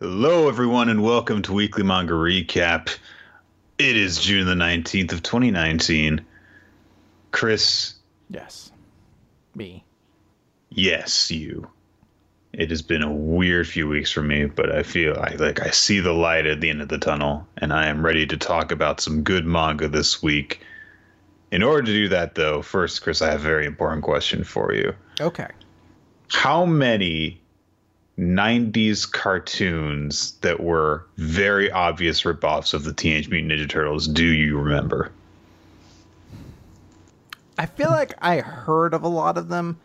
Hello, everyone, and welcome to Weekly Manga Recap. It is June the 19th of 2019. Chris, Yes. Me. yes, you. It has been a weird few weeks for me, but I feel I, like I see the light at the end of the tunnel, and I am ready to talk about some good manga this week. In order to do that, though, first, Chris, I have a very important question for you. Okay. how many 90s cartoons that were very obvious ripoffs of the Teenage Mutant Ninja Turtles do you remember? I feel like I heard of a lot of them,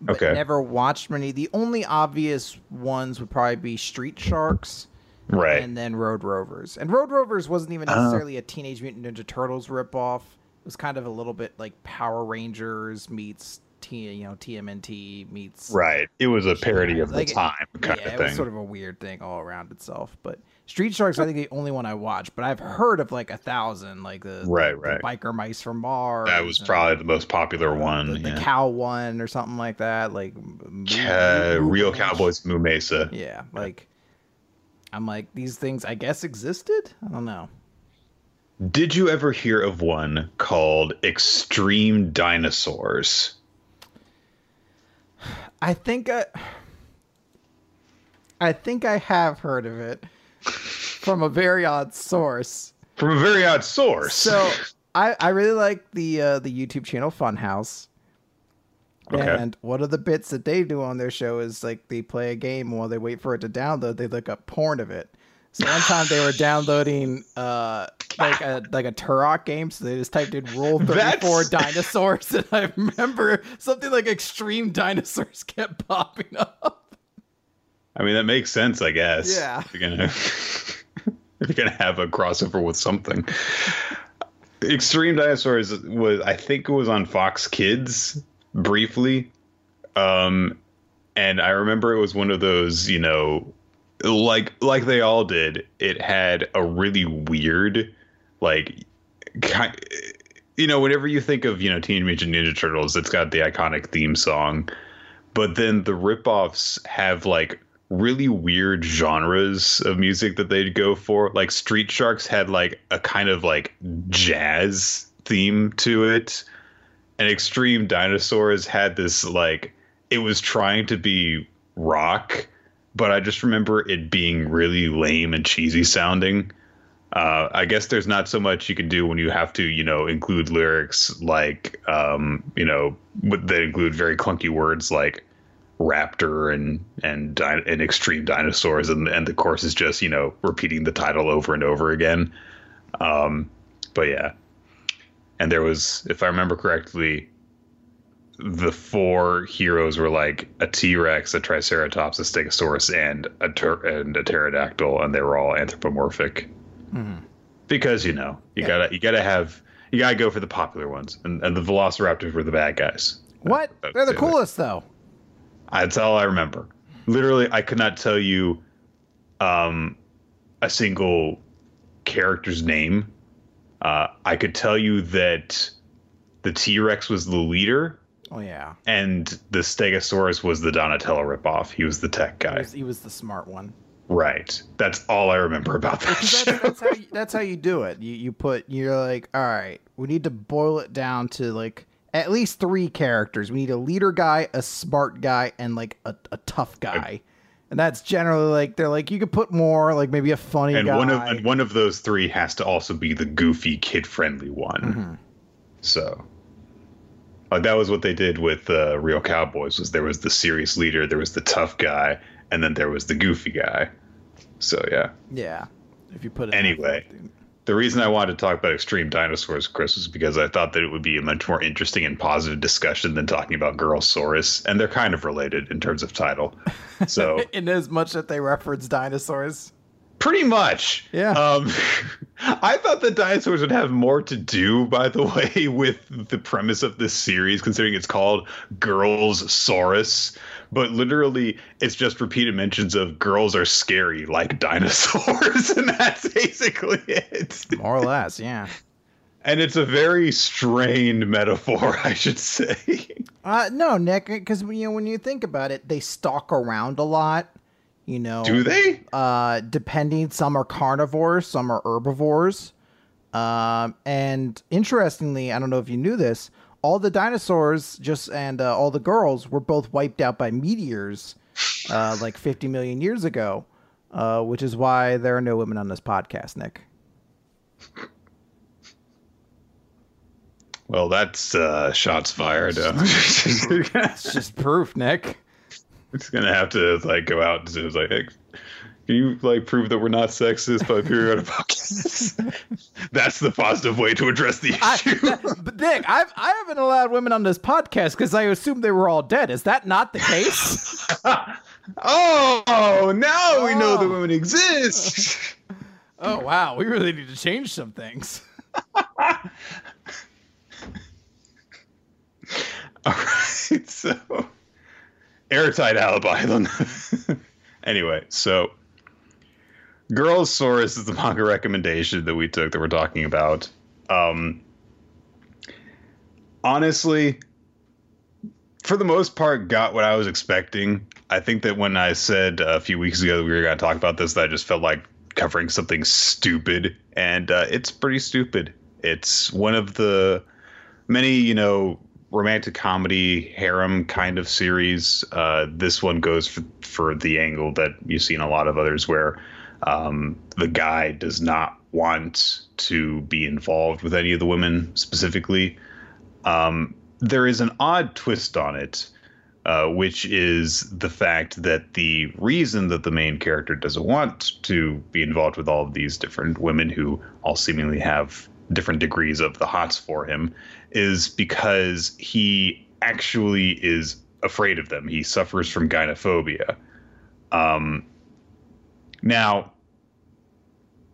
but Okay. never watched many. The only obvious ones would probably be Street Sharks Right. and then Road Rovers. And Road Rovers wasn't even Oh. necessarily a Teenage Mutant Ninja Turtles ripoff. It was kind of a little bit like Power Rangers meets T, you know, TMNT meets right. It was a parody of the Like, time kind yeah, of it was sort of a weird thing all around itself. But Street Sharks, I think the only one I watched, but I've heard of like a thousand, like the Right, the right. biker mice from Mars. that was probably the most popular one. the, the cow one or something like that. Like Moo- Ca- Moo- Real Cowboys Moo Mesa. Yeah, like I'm like these things. I guess existed. I don't know. Did you ever hear of one called Extreme Dinosaurs? I think I, I think I have heard of it from a very odd source. From a very odd source. So I I really like the uh, the YouTube channel Funhaus. Okay. And one of the bits that they do on their show is like they play a game while they wait for it to download, they look up porn of it. So one time they were downloading uh like a like a Turok game, so they just typed in Rule Thirty Four dinosaurs, and I remember something like Extreme Dinosaurs kept popping up. I mean, that makes sense, I guess. Yeah. If you're gonna, if you're gonna have a crossover with something. Extreme Dinosaurs was, I think, it was on Fox Kids briefly, um, and I remember it was one of those, you know, like like they all did. It had a really weird, like, kind, you know, whenever you think of you know Teenage Mutant Ninja Turtles, it's got the iconic theme song but then the ripoffs have like really weird genres of music that they'd go for. Like Street Sharks had like a kind of like jazz theme to it, and Extreme Dinosaurs had this like it was trying to be rock, but I just remember it being really lame and cheesy sounding. Uh, I guess there's not so much you can do when you have to, you know, include lyrics like, um, you know, that include very clunky words like raptor and and and extreme dinosaurs, and and the course is just you know repeating the title over and over again. Um, but yeah, and there was, if I remember correctly, the four heroes were like a T Rex, a Triceratops, a Stegosaurus, and a ter- and a pterodactyl, and they were all anthropomorphic because you know you Yeah. gotta you gotta have you gotta go for the popular ones, and, and the Velociraptors were the bad guys. What? That- They're the coolest though. That's all I remember. Literally, I could not tell you um, a single character's name. Uh, I could tell you that the T Rex was the leader, Oh yeah. and the Stegosaurus was the Donatello ripoff. He was the tech He guy. was, he was the smart one. Right. That's all I remember about that that's, that's how you, that's how you do it. You you put you're like, all right, we need to boil it down to like at least three characters. We need a leader guy, a smart guy, and like a, a tough guy. And that's generally like they're like you could put more, like maybe a funny and guy. one of and one of those three has to also be the goofy, kid-friendly one. Mm-hmm. So, like that was what they did with uh, Real Cowboys. Was there was the serious leader, there was the tough guy, and then there was the goofy guy. So yeah. yeah. If you put it Anyway. The reason I wanted to talk about extreme dinosaurs, Chris, was because I thought that it would be a much more interesting and positive discussion than talking about girl Girlsaurus, and they're kind of related in terms of title. So in as much that they reference dinosaurs. Pretty much. Yeah. Um, I thought the dinosaurs would have more to do, by the way, with the premise of this series, considering it's called Girls Saurus. But literally, it's just repeated mentions of girls are scary like dinosaurs, and that's basically it. More or less, yeah. And it's a very strained metaphor, I should say. Uh, no, Nick, because you know when you think about it, they stalk around a lot. You know, Do they? uh, depending. Some are carnivores, some are herbivores. Um, and interestingly, I don't know if you knew this, all the dinosaurs just and uh, all the girls were both wiped out by meteors, uh, like 50 million years ago. Uh, which is why there are no women on this podcast, Nick. Well, that's uh, shots fired. Uh, It's just proof, Nick. It's gonna have to like go out and say, like, hey, can you like prove that we're not sexist by periodic podcasts? that's the positive way to address the I, issue. that- but Nick, I've I haven't allowed women on this podcast because I assumed they were all dead. Is that not the case? oh, now we know that Oh. women exist. oh wow, we really need to change some things. All right, so airtight alibi. Then. anyway, so Girls Saurus is the manga recommendation that we took that we're talking about. Um, honestly, for the most part, got what I was expecting. I think that when I said a few weeks ago that we were going to talk about this, that I just felt like covering something stupid, and uh, it's pretty stupid. It's one of the many, you know, romantic comedy harem kind of series. Uh, this one goes for, for the angle that you see in a lot of others, where um, the guy does not want to be involved with any of the women specifically. Um, there is an odd twist on it, uh, which is the fact that the reason that the main character doesn't want to be involved with all of these different women who all seemingly have different degrees of the hots for him is because he actually is afraid of them. He suffers from gynophobia. Um, now,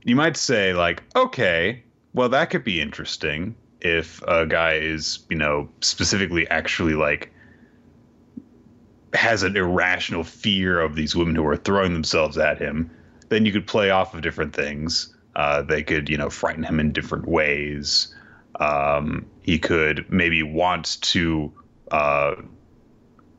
you might say, like, okay, well, that could be interesting if a guy is, you know, specifically actually like has an irrational fear of these women who are throwing themselves at him. Then you could play off of different things. Uh, they could, you know, frighten him in different ways. Um, he could maybe want to uh,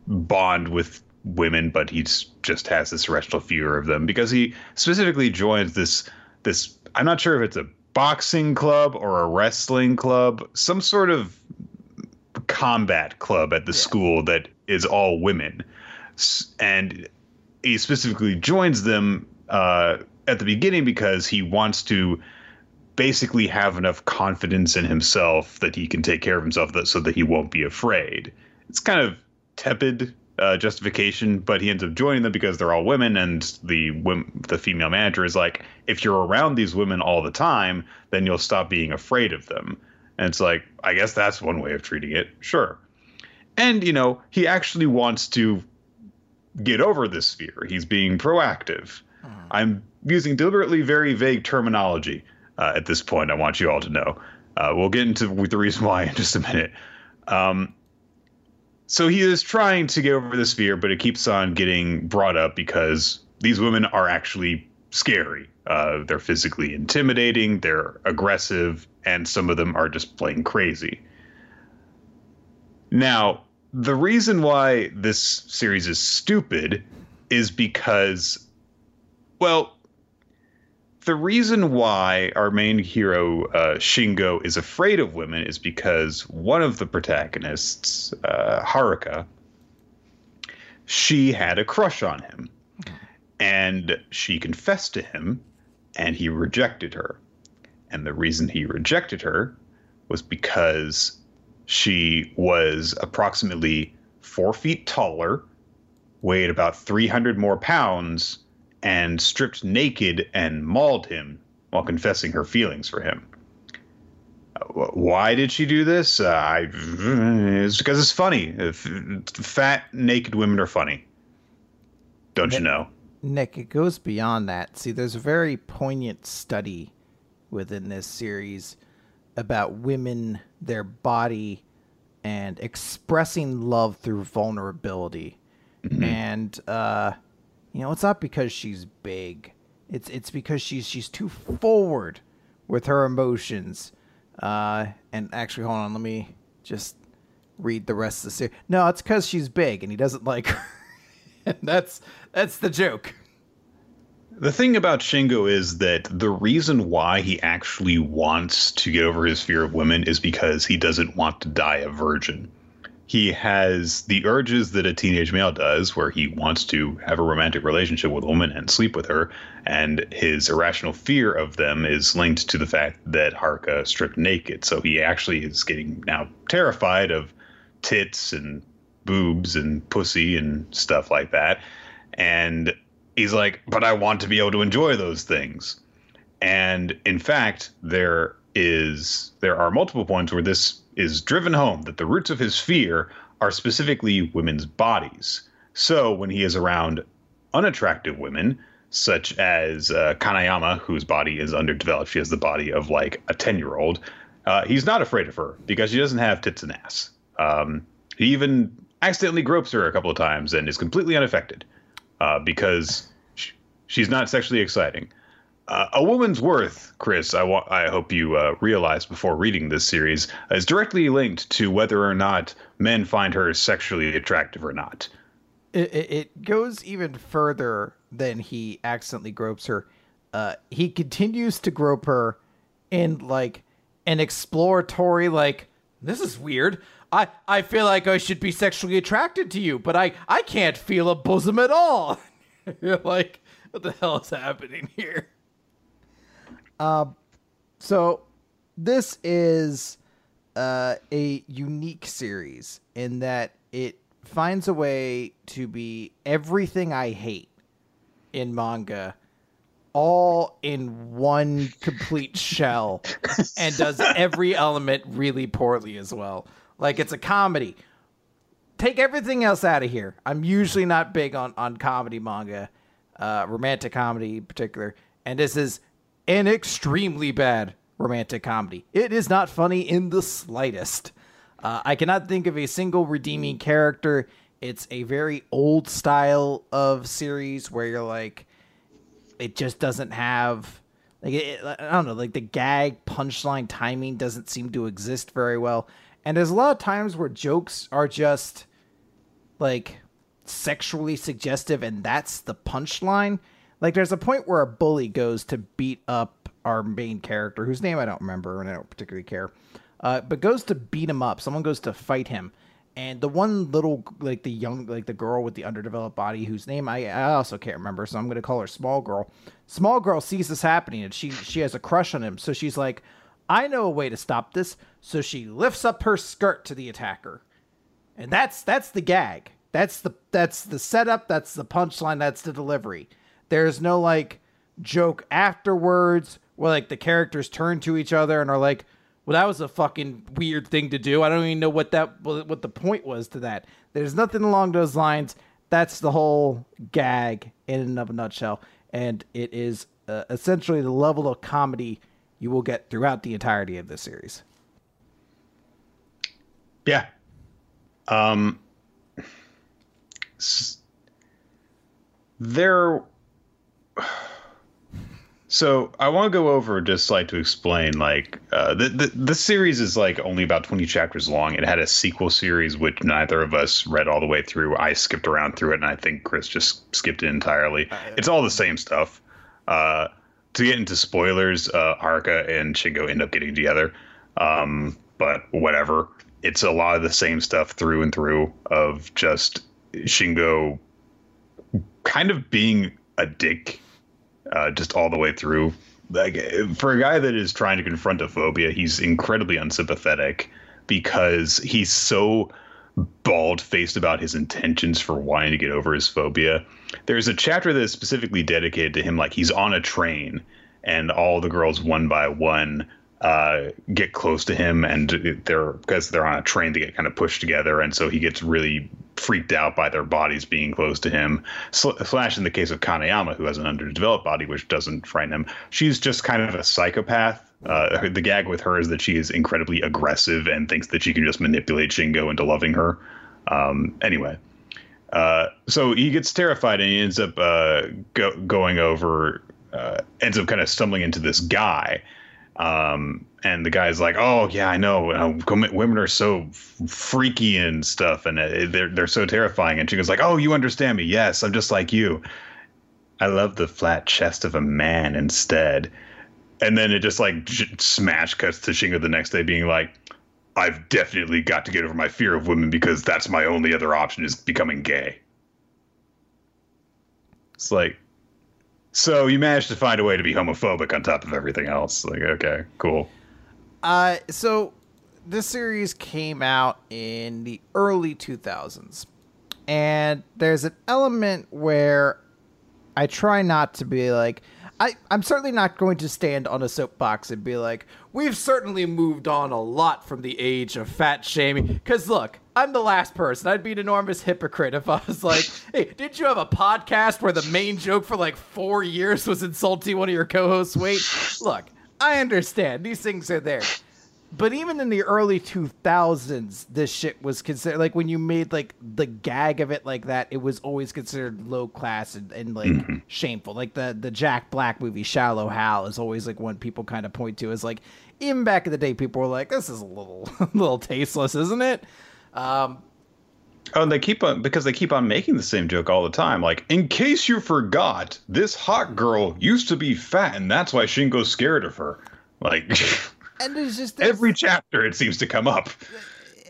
bond with women, but he just has this irrational fear of them because he specifically joins this this. I'm not sure if it's a boxing club or a wrestling club, some sort of combat club at the school that is all women, and he specifically joins them uh, at the beginning because he wants to basically have enough confidence in himself that he can take care of himself that, so that he won't be afraid. It's kind of tepid uh, justification, but he ends up joining them because they're all women, and the the female manager is like, if you're around these women all the time, then you'll stop being afraid of them. And it's like, I guess that's one way of treating it. Sure. And you know, he actually wants to get over this fear. He's being proactive. I'm using deliberately very vague terminology uh, at this point. I want you all to know. Uh, we'll get into the reason why in just a minute. Um, so he is trying to get over this fear, but it keeps on getting brought up because these women are actually scary. Uh, they're physically intimidating, they're aggressive, and some of them are just plain crazy. Now, the reason why this series is stupid is because, well, the reason why our main hero uh, Shingo is afraid of women is because one of the protagonists, uh, Haruka, she had a crush on him, and she confessed to him, and he rejected her. And the reason he rejected her was because she was approximately four feet taller, weighed about 300 more pounds, and stripped naked and mauled him while confessing her feelings for him. Uh, Why did she do this? Uh, I, it's because it's funny. If, fat, naked women are funny. Don't you know? Nick, it goes beyond that. See, there's a very poignant study within this series about women, their body, and expressing love through vulnerability. And uh, you know, it's not because she's big. It's it's because she's she's too forward with her emotions. Uh, and actually, hold on, let me just read the rest of the series. No, it's because she's big and he doesn't like her. and that's that's the joke. the thing about Shingo is that the reason why he actually wants to get over his fear of women is because he doesn't want to die a virgin. He has the urges that a teenage male does, where he wants to have a romantic relationship with a woman and sleep with her, and his irrational fear of them is linked to the fact that Haruka stripped naked. So he actually is getting now terrified of tits and boobs and pussy and stuff like that. And he's like, but I want to be able to enjoy those things. And in fact, there is there are multiple points where this is driven home that the roots of his fear are specifically women's bodies. So when he is around unattractive women, such as uh, Kanayama, whose body is underdeveloped, she has the body of like a ten year old. Uh, he's not afraid of her because she doesn't have tits and ass. Um, he even accidentally gropes her a couple of times and is completely unaffected uh, because she's not sexually exciting. Uh, a woman's worth, Chris, I, wa- I hope you uh, realize before reading this series, is directly linked to whether or not men find her sexually attractive or not. It, it goes even further than he accidentally gropes her. Uh, he continues to grope her in like an exploratory, like, this is weird. I, I feel like I should be sexually attracted to you, but I, I can't feel a bosom at all. You're like, what the hell is happening here? Um, so this is uh, a unique series in that it finds a way to be everything I hate in manga all in one complete shell and does every element really poorly as well. Like it's a comedy. Take everything else out of here. I'm usually not big on on comedy manga, uh, romantic comedy in particular, and this is an extremely bad romantic comedy. It is not funny in the slightest. Uh, I cannot think of a single redeeming character. It's a very old style of series where you're like, it just doesn't have like it, I don't know, like the gag punchline timing doesn't seem to exist very well. And there's a lot of times where jokes are just like sexually suggestive and that's the punchline. Like there's a point where a bully goes to beat up our main character, whose name I don't remember and I don't particularly care. Uh, but goes to beat him up. Someone goes to fight him. And the one little like the young like the girl with the underdeveloped body whose name I, I also can't remember, so I'm gonna call her small girl. Small girl sees this happening and she she has a crush on him, so she's like, I know a way to stop this. So she lifts up her skirt to the attacker. And that's that's the gag. That's the that's the setup, that's the punchline, that's the delivery. There's no like joke afterwards where like the characters turn to each other and are like, "Well, that was a fucking weird thing to do. I don't even know what that what the point was to that." There's nothing along those lines. That's the whole gag in and of a nutshell, and it is uh, essentially the level of comedy you will get throughout the entirety of this series. Yeah. Um there so I want to go over just like to explain like uh, the, the the series is like only about twenty chapters long. It had a sequel series which neither of us read all the way through. I skipped around through it, and I think Chris just skipped it entirely. It's all the same stuff. Uh, to get into spoilers, uh, Haruka and Shingo end up getting together. Um, but whatever. It's a lot of the same stuff through and through of just Shingo kind of being a dick uh, just all the way through. Like for a guy that is trying to confront a phobia, he's incredibly unsympathetic because he's so bald faced about his intentions for wanting to get over his phobia. There's a chapter that is specifically dedicated to him, like he's on a train and all the girls one by one uh, get close to him, and they're because they're on a train, they get kind of pushed together, and so he gets really freaked out by their bodies being close to him. Slash, in the case of Kanayama, who has an underdeveloped body, which doesn't frighten him, she's just kind of a psychopath. Uh, the gag with her is that she is incredibly aggressive and thinks that she can just manipulate Shingo into loving her. Um, anyway, uh, so he gets terrified and he ends up uh, go- going over, uh, ends up kind of stumbling into this guy um, and the guy's like, "Oh yeah, I know. Uh, women are so freaky and stuff, and uh, they're they're so terrifying." And she goes like, "Oh, you understand me? Yes, I'm just like you." I love the flat chest of a man instead. And then it just like j- smash cuts to Shingo the next day being like, I've definitely got to get over my fear of women because that's my only other option is becoming gay. It's like, so you managed to find a way to be homophobic on top of everything else. Like, okay, cool. Uh, so this series came out in the early 2000s, and there's an element where I try not to be like. I, I'm certainly not going to stand on a soapbox and be like, we've certainly moved on a lot from the age of fat shaming. Because look, I'm the last person. I'd be an enormous hypocrite if I was like, hey, did you have a podcast where the main joke for like four years was insulting one of your co hosts' Wait, Look, I understand. These things are there but even in the early 2000s this shit was considered like when you made like the gag of it like that it was always considered low class and, and like mm-hmm. shameful like the the jack black movie shallow hal is always like one people kind of point to as like even back in the day people were like this is a little a little tasteless isn't it um Oh, and they keep on because they keep on making the same joke all the time. Like, in case you forgot, this hot girl used to be fat, and that's why Shingo's scared of her. Like, and it's just there's, every chapter it seems to come up.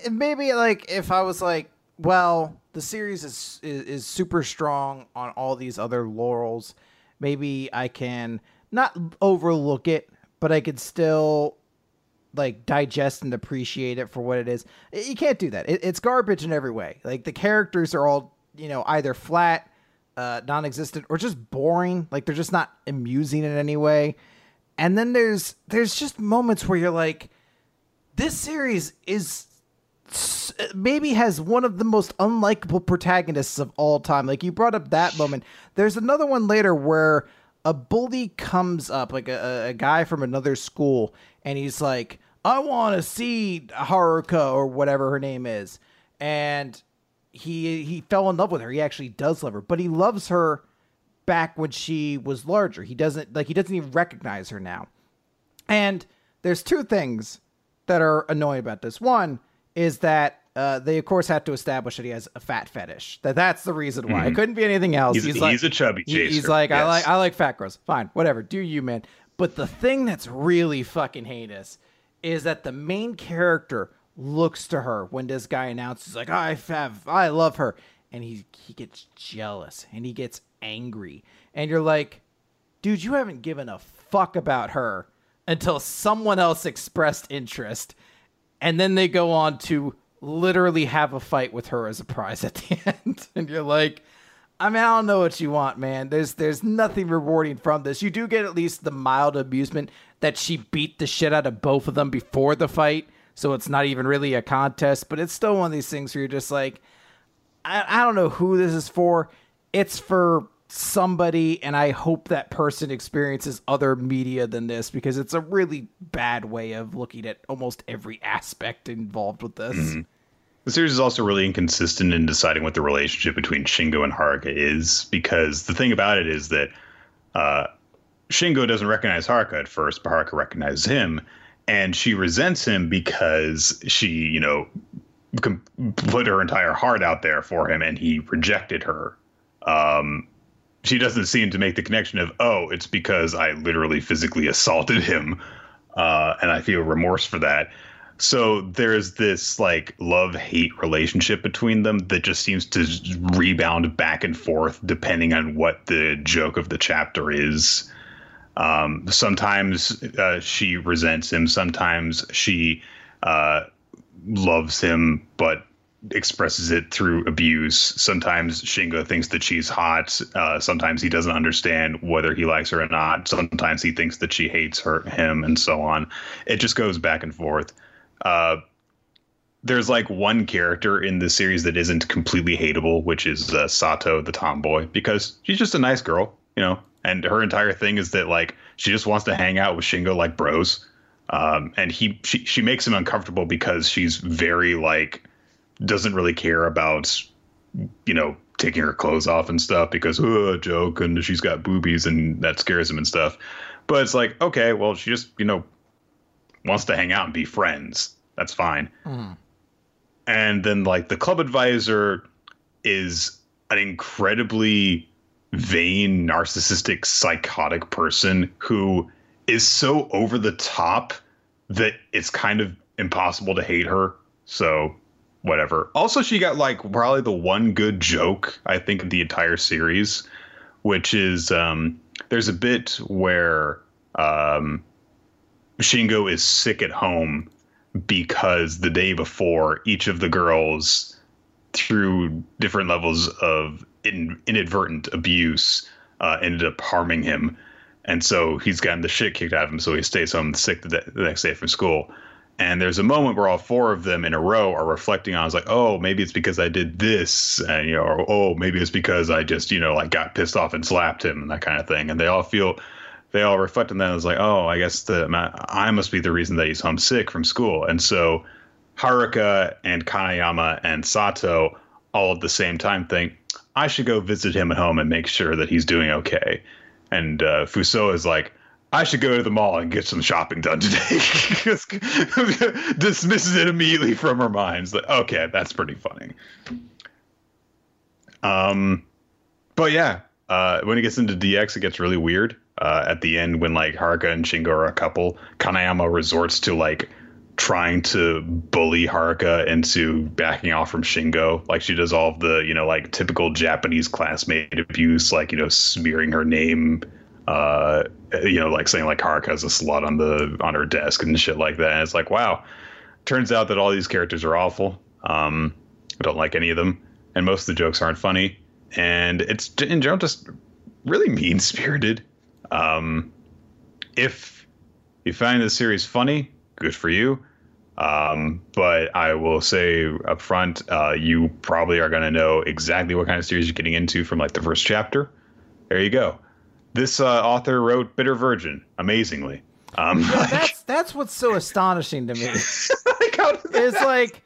Maybe like if I was like, well, the series is, is is super strong on all these other laurels. Maybe I can not overlook it, but I could still like digest and appreciate it for what it is. You can't do that. It, it's garbage in every way. Like the characters are all you know either flat, uh, non-existent, or just boring. Like they're just not amusing in any way. And then there's there's just moments where you're like, this series is maybe has one of the most unlikable protagonists of all time. Like you brought up that moment. There's another one later where a bully comes up, like a, a guy from another school, and he's like, I want to see Haruka or whatever her name is. And he he fell in love with her. He actually does love her, but he loves her back when she was larger. He doesn't like he doesn't even recognize her now. And there's two things that are annoying about this. One is that uh, they of course had to establish that he has a fat fetish. That that's the reason why. Mm-hmm. It couldn't be anything else. He's, he's, he's like, a chubby chaser. He's like yes. I like I like fat girls. Fine, whatever. Do you, man? But the thing that's really fucking heinous is that the main character looks to her when this guy announces like I have I love her and he he gets jealous and he gets angry. And you're like, dude, you haven't given a fuck about her until someone else expressed interest. And then they go on to literally have a fight with her as a prize at the end. and you're like, I mean, I don't know what you want, man. There's there's nothing rewarding from this. You do get at least the mild amusement that she beat the shit out of both of them before the fight, so it's not even really a contest. But it's still one of these things where you're just like, I, I don't know who this is for. It's for somebody and I hope that person experiences other media than this because it's a really bad way of looking at almost every aspect involved with this. Mm-hmm. The series is also really inconsistent in deciding what the relationship between Shingo and Haruka is because the thing about it is that uh, Shingo doesn't recognize Haruka at first, but Haruka recognizes him and she resents him because she, you know, put her entire heart out there for him and he rejected her. Um, she doesn't seem to make the connection of oh it's because i literally physically assaulted him uh, and i feel remorse for that. So there's this like love hate relationship between them that just seems to rebound back and forth depending on what the joke of the chapter is. Um, sometimes uh, she resents him. Sometimes she uh, loves him but expresses it through abuse. Sometimes Shingo thinks that she's hot. Uh, sometimes he doesn't understand whether he likes her or not. Sometimes he thinks that she hates her, him, and so on. It just goes back and forth. Uh, there's like one character in the series that isn't completely hateable, which is uh, Sato, the tomboy, because she's just a nice girl, you know. And her entire thing is that like she just wants to hang out with Shingo like bros. Um, and he she she makes him uncomfortable because she's very like doesn't really care about you know taking her clothes off and stuff because oh, joke and she's got boobies and that scares him and stuff. But it's like okay, well she just you know wants to hang out and be friends. That's fine. Mm. And then like the club advisor is an incredibly vain, narcissistic, psychotic person who is so over the top that it's kind of impossible to hate her. So, whatever. Also, she got like probably the one good joke I think of the entire series, which is um, there's a bit where um, Shingo is sick at home because the day before each of the girls through different levels of in, inadvertent abuse uh, ended up harming him and so he's gotten the shit kicked out of him so he stays home sick the, the next day from school and there's a moment where all four of them in a row are reflecting on it's like oh maybe it's because i did this and you know oh maybe it's because i just you know like got pissed off and slapped him and that kind of thing and they all feel they all reflect on that as like, oh, I guess the I must be the reason that he's homesick from school. And so Haruka and Kanayama and Sato all at the same time think, I should go visit him at home and make sure that he's doing okay. And uh, Fuso is like, I should go to the mall and get some shopping done today. Dismisses it immediately from her mind. It's like, okay, that's pretty funny. Um, but yeah, uh, when it gets into DX, it gets really weird uh, at the end when like Haruka and Shingo are a couple. Kanayama resorts to like trying to bully Haruka into backing off from Shingo. Like she does all of the, you know, like typical Japanese classmate abuse, like, you know, smearing her name, uh, you know, like saying like Haruka has a slut on the on her desk and shit like that. And it's like, wow. Turns out that all these characters are awful. Um, I don't like any of them. And most of the jokes aren't funny. And it's in general just really mean spirited. Um, if you find the series funny, good for you. Um, but I will say up front, uh, you probably are going to know exactly what kind of series you're getting into from like the first chapter. There you go. This uh, author wrote Bitter Virgin amazingly. Um, yeah, like, that's that's what's so astonishing to me. like it's like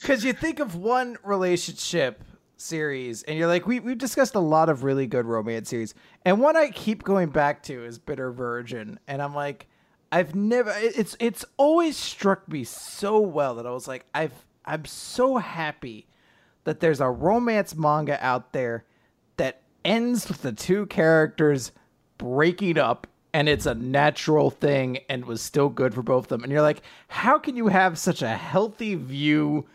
because you think of one relationship series and you're like we we've discussed a lot of really good romance series and one I keep going back to is Bitter Virgin and I'm like I've never it's it's always struck me so well that I was like I've I'm so happy that there's a romance manga out there that ends with the two characters breaking up and it's a natural thing and was still good for both of them and you're like how can you have such a healthy view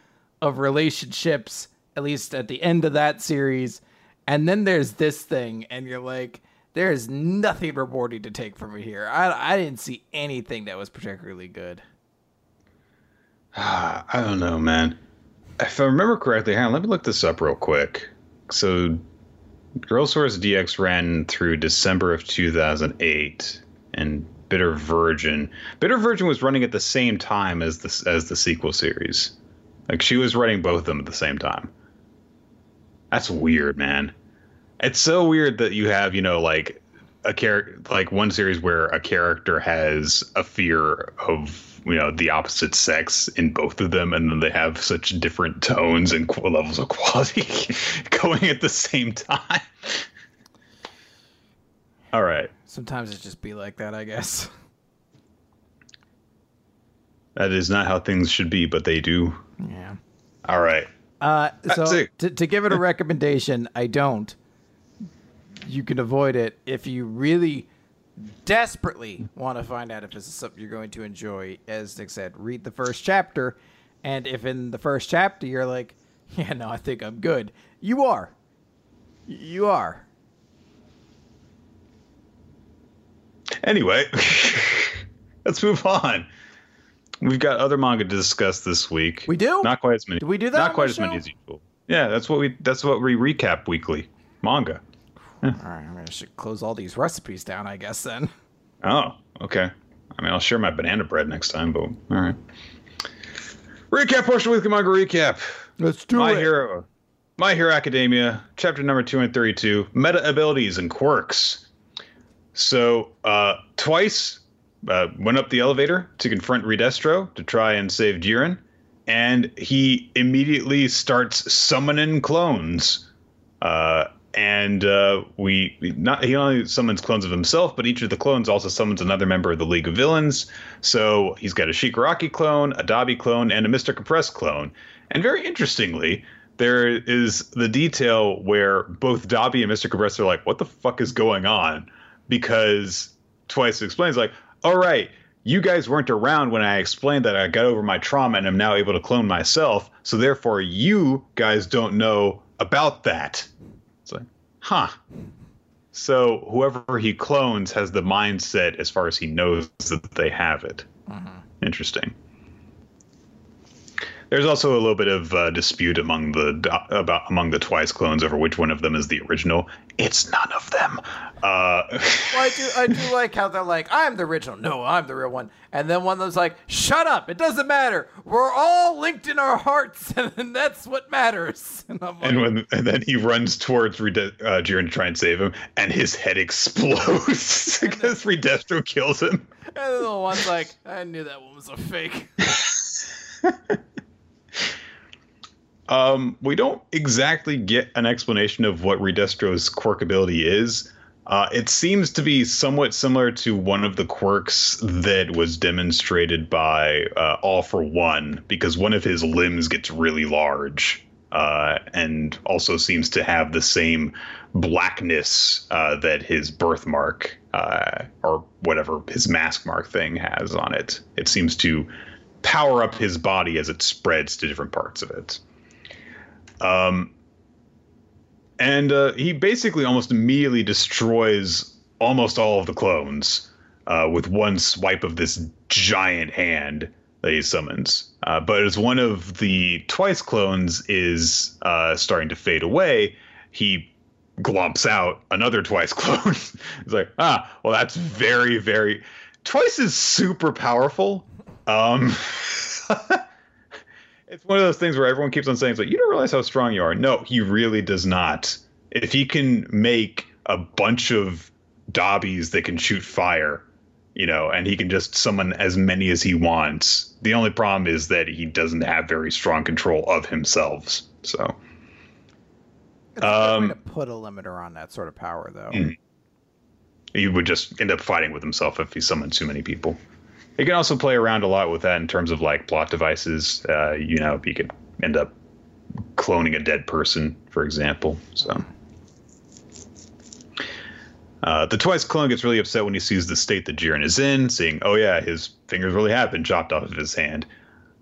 of relationships at least at the end of that series. And then there's this thing, and you're like, there is nothing rewarding to take from it here. I, I didn't see anything that was particularly good. I don't know, man. If I remember correctly, hang on, let me look this up real quick. So, Girls Saurus DX ran through December of 2008, and Bitter Virgin. Bitter Virgin was running at the same time as the as the sequel series. Like she was running both of them at the same time. That's weird, man. It's so weird that you have, you know, like a character, like one series where a character has a fear of, you know, the opposite sex in both of them, and then they have such different tones and levels of quality going at the same time. All right. Sometimes it just be like that, I guess. That is not how things should be, but they do. Yeah. All right. Uh, so to, to give it a recommendation, I don't. You can avoid it if you really desperately want to find out if this is something you're going to enjoy. As Nick said, read the first chapter, and if in the first chapter you're like, "Yeah, no, I think I'm good," you are. You are. Anyway, let's move on. We've got other manga to discuss this week. We do. Not quite as many. Do we do that? Not quite as show? many as usual. Yeah, that's what we. That's what we recap weekly. Manga. Yeah. All right, I should close all these recipes down. I guess then. Oh, okay. I mean, I'll share my banana bread next time, but all right. Recap portion weekly manga recap. Let's do my it. My hero, My Hero Academia, chapter number two and thirty-two, meta abilities and quirks. So, uh, twice uh, went up the elevator to confront Redestro to try and save Jiren, and he immediately starts summoning clones. Uh, and uh, we not he only summons clones of himself, but each of the clones also summons another member of the League of Villains. So he's got a Shigaraki clone, a Dabi clone, and a Mr. Compressed clone. And very interestingly, there is the detail where both Dabi and Mr. Compressor are like, what the fuck is going on? Because Twice explains, like, all right, you guys weren't around when I explained that I got over my trauma and I'm now able to clone myself. So therefore, you guys don't know about that. Huh. So whoever he clones has the mindset as far as he knows that they have it. Mm-hmm. Interesting. There's also a little bit of uh, dispute among the about among the Twice clones over which one of them is the original. It's none of them. Uh, well, I do I do like how they're like, I'm the original. No, I'm the real one. And then one of them's like, Shut up! It doesn't matter. We're all linked in our hearts, and that's what matters. And, like, and when and then he runs towards Rede- uh, Jiren to try and save him, and his head explodes because Redestro kills him. And then the one's like, I knew that one was a fake. Um, we don't exactly get an explanation of what Redestro's quirk ability is. Uh, it seems to be somewhat similar to one of the quirks that was demonstrated by uh, All for One, because one of his limbs gets really large uh, and also seems to have the same blackness uh, that his birthmark uh, or whatever his mask mark thing has on it. It seems to power up his body as it spreads to different parts of it. Um, and uh, he basically almost immediately destroys almost all of the clones uh, with one swipe of this giant hand that he summons. Uh, but as one of the twice clones is uh, starting to fade away, he glomps out another twice clone. He's like, ah, well, that's very, very. Twice is super powerful. Um, it's one of those things where everyone keeps on saying, "It's like you don't realize how strong you are." No, he really does not. If he can make a bunch of Dabis that can shoot fire, you know, and he can just summon as many as he wants. The only problem is that he doesn't have very strong control of himself. So, it's um, to put a limiter on that sort of power, though. Mm-hmm. He would just end up fighting with himself if he summoned too many people. You can also play around a lot with that in terms of like plot devices. Uh, you know, you could end up cloning a dead person, for example. So. Uh, the twice clone gets really upset when he sees the state that Jiren is in, seeing, oh yeah, his fingers really have been chopped off of his hand.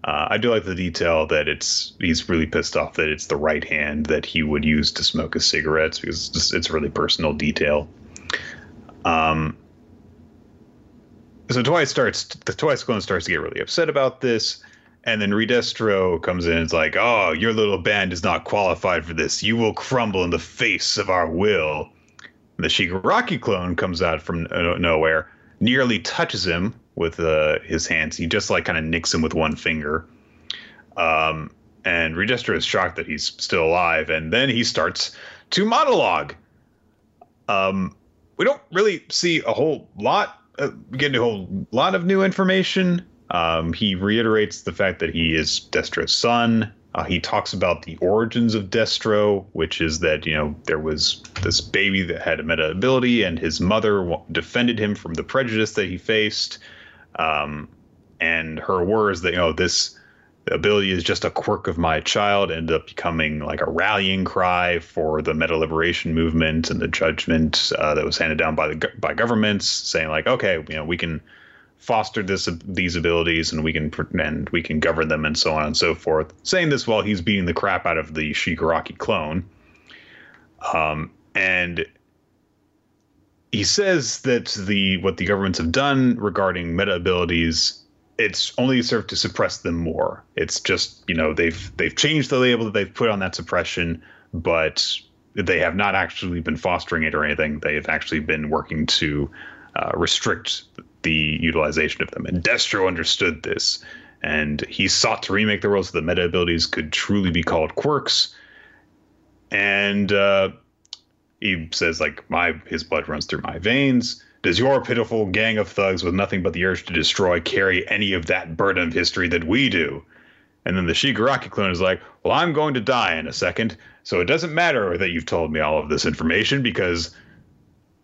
Uh, I do like the detail that it's he's really pissed off that it's the right hand that he would use to smoke his cigarettes because it's, it's a really personal detail. Um, so Twice starts the Twice clone starts to get really upset about this, and then Redestro comes in and is like, "Oh, your little band is not qualified for this. You will crumble in the face of our will." And the Shigaraki clone comes out from nowhere, nearly touches him with uh, his hands. He just like kind of nicks him with one finger. Um, and Redestro is shocked that he's still alive, and then he starts to monologue. Um, we don't really see a whole lot uh, get a whole lot of new information. Um, he reiterates the fact that he is Destro's son. Uh, he talks about the origins of Destro, which is that you know there was this baby that had a meta ability, and his mother defended him from the prejudice that he faced. Um, and her words that you know this the ability is just a quirk of my child ended up becoming like a rallying cry for the meta liberation movement and the judgment uh, that was handed down by the by governments saying like okay you know we can foster this these abilities and we can and we can govern them and so on and so forth. Saying this while he's beating the crap out of the Shigaraki clone. Um, and he says that the what the governments have done regarding meta abilities it's only served to suppress them more. It's just you know they've they've changed the label that they've put on that suppression, but they have not actually been fostering it or anything. They've actually been working to uh, restrict the utilization of them. And Destro understood this, and he sought to remake the world so the meta abilities could truly be called quirks. And uh, he says like my his blood runs through my veins does your pitiful gang of thugs with nothing but the urge to destroy carry any of that burden of history that we do? And then the Shigaraki clone is like, Well, I'm going to die in a second, so it doesn't matter that you've told me all of this information because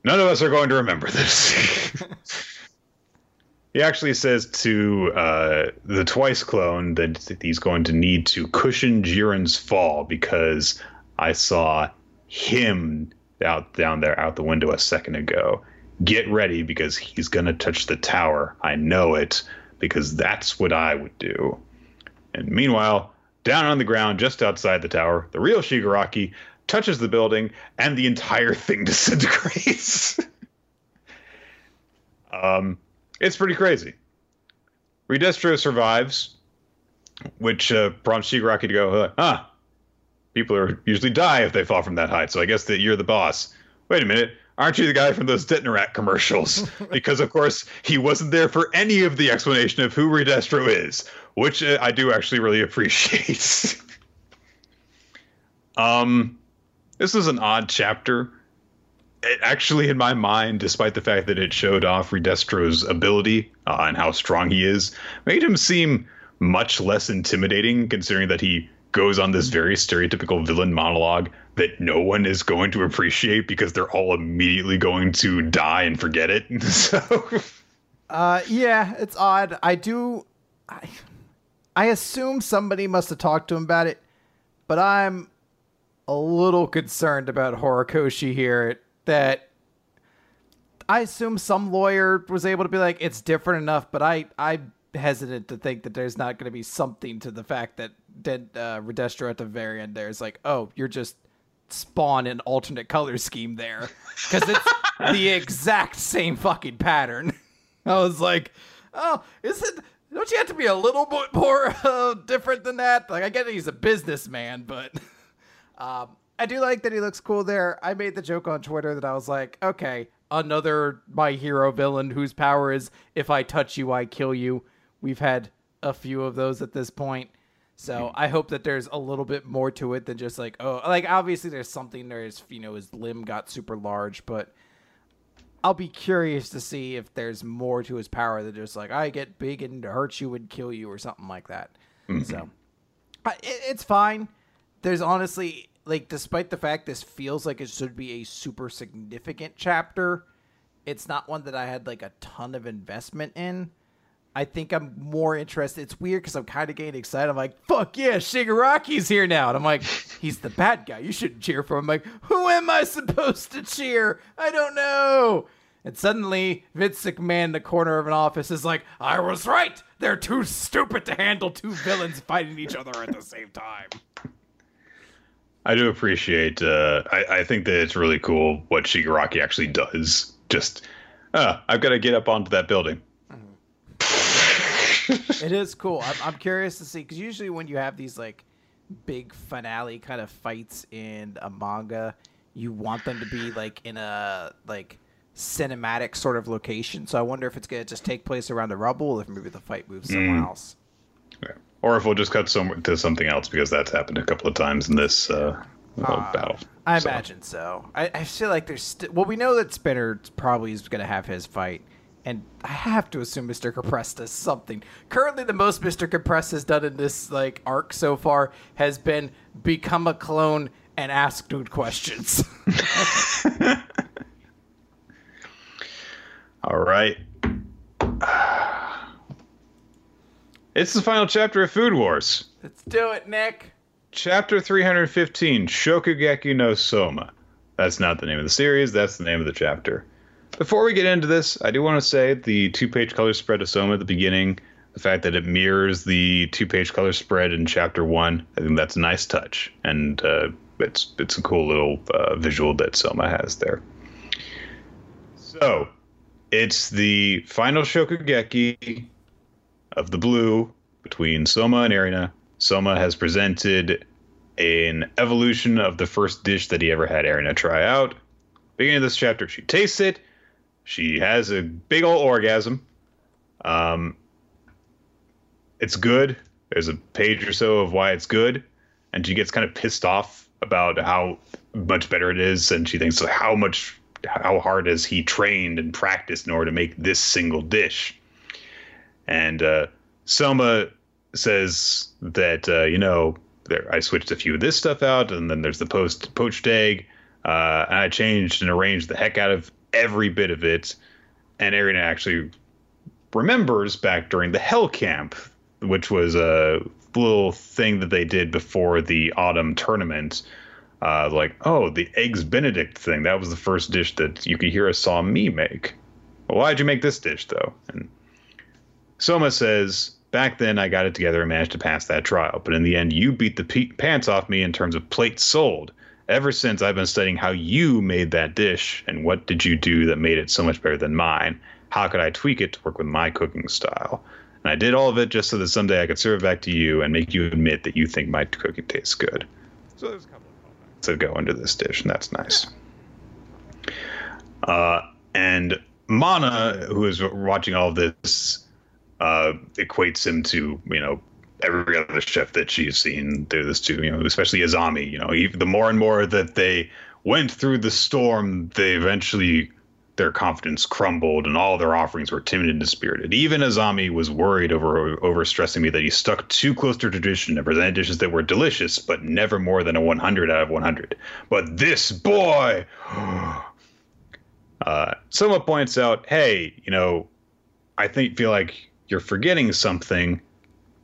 none of us are going to remember this. he actually says to uh, the twice clone that he's going to need to cushion Jiren's fall because I saw him out down there out the window a second ago. Get ready because he's gonna touch the tower. I know it because that's what I would do. And meanwhile, down on the ground just outside the tower, the real Shigaraki touches the building and the entire thing disintegrates. um, it's pretty crazy. Redestro survives, which uh, prompts Shigaraki to go, ah, people are usually die if they fall from that height. So I guess that you're the boss. Wait a minute. Aren't you the guy from those Detnerat commercials? because of course he wasn't there for any of the explanation of who Redestro is, which uh, I do actually really appreciate. um, this is an odd chapter. It actually, in my mind, despite the fact that it showed off Redestro's ability uh, and how strong he is, made him seem much less intimidating, considering that he goes on this very stereotypical villain monologue that no one is going to appreciate because they're all immediately going to die and forget it. so, uh, yeah, it's odd. I do. I, I assume somebody must have talked to him about it, but I'm a little concerned about Horikoshi here. That I assume some lawyer was able to be like, it's different enough, but I I'm hesitant to think that there's not going to be something to the fact that that uh, Redestro at the very end there is like, oh, you're just spawn an alternate color scheme there because it's the exact same fucking pattern. I was like, oh, is it? Don't you have to be a little bit more uh, different than that? Like, I get that he's a businessman, but um, I do like that he looks cool there. I made the joke on Twitter that I was like, okay, another my hero villain whose power is if I touch you, I kill you. We've had a few of those at this point. So I hope that there's a little bit more to it than just like oh like obviously there's something there's you know his limb got super large but I'll be curious to see if there's more to his power than just like I get big and hurt you and kill you or something like that. Mm-hmm. So it, it's fine. There's honestly like despite the fact this feels like it should be a super significant chapter, it's not one that I had like a ton of investment in. I think I'm more interested. It's weird because I'm kind of getting excited. I'm like, fuck yeah, Shigaraki's here now. And I'm like, he's the bad guy. You shouldn't cheer for him. I'm like, who am I supposed to cheer? I don't know. And suddenly, Vince McMahon in the corner of an office is like, I was right. They're too stupid to handle two villains fighting each other at the same time. I do appreciate, uh, I, I think that it's really cool what Shigaraki actually does. Just, uh, I've got to get up onto that building it is cool. I'm, I'm curious to see because usually when you have these like big finale kind of fights in a manga, you want them to be like in a like cinematic sort of location. So I wonder if it's gonna just take place around the rubble, if maybe the fight moves somewhere mm. else. Yeah. Or if we'll just cut some to something else because that's happened a couple of times in this uh, uh, battle. I so. imagine so. I, I feel like there's st- well, we know that Spinner probably is going to have his fight and I have to assume Mr. Compress does something. Currently, the most Mr. Compress has done in this like arc so far has been become a clone and ask dude questions. All right. It's the final chapter of Food Wars. Let's do it, Nick. Chapter 315 Shokugeki no Soma. That's not the name of the series, that's the name of the chapter. Before we get into this, I do want to say the two page color spread of Soma at the beginning, the fact that it mirrors the two page color spread in chapter one, I think that's a nice touch. And uh, it's, it's a cool little uh, visual that Soma has there. So, it's the final Shokugeki of the blue between Soma and Erina. Soma has presented an evolution of the first dish that he ever had Erina try out. Beginning of this chapter, she tastes it she has a big old orgasm. Um, it's good. There's a page or so of why it's good, and she gets kind of pissed off about how much better it is, and she thinks how much, how hard has he trained and practiced in order to make this single dish? And uh, Soma says that uh, you know there, I switched a few of this stuff out, and then there's the post poached egg, uh, and I changed and arranged the heck out of every bit of it. And Erina actually remembers back during the Hell Camp, which was a little thing that they did before the autumn tournament. Uh, like, oh, the eggs Benedict thing. That was the first dish that you could hear Yukihira saw me make. Well, why'd you make this dish, though? And Soma says, back then I got it together and managed to pass that trial, but in the end, you beat the pe- pants off me in terms of plates sold. Ever since I've been studying how you made that dish and what did you do that made it so much better than mine. How could I tweak it to work with my cooking style? And I did all of it just so that someday I could serve it back to you and make you admit that you think my cooking tastes good. So there's a couple of that go into this dish, and that's nice. Uh, and Mana, who is watching all of this, uh, equates him to you know every other chef that she's seen do this to. You know, especially Azami. You know, even the more and more that they went through the storm, they eventually their confidence crumbled and all their offerings were timid and dispirited. Even Azami was worried over over stressing me that he stuck too close to tradition and presented dishes that were delicious, but never more than a 100 out of 100. But this boy, uh, someone points out, hey, you know, I think feel like you're forgetting something.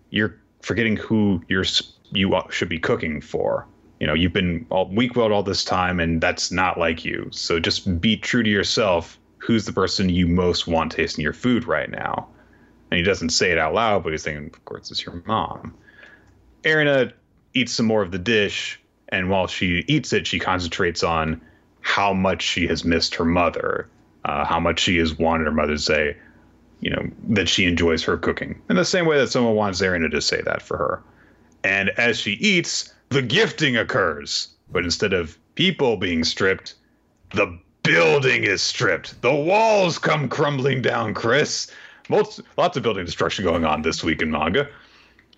You're forgetting who you're you should be cooking for. You know, you've been all weak willed all this time, and that's not like you. So just be true to yourself. Who's the person you most want tasting your food right now? And he doesn't say it out loud, but he's thinking, of course, it's your mom. Erina eats some more of the dish, and while she eats it, she concentrates on how much she has missed her mother, uh, how much she has wanted her mother to say, you know, that she enjoys her cooking. In the same way that someone wants Erina to say that for her. And as she eats, the gifting occurs. But instead of people being stripped, the building is stripped. The walls come crumbling down, Chris. Most, lots of building destruction going on this week in manga.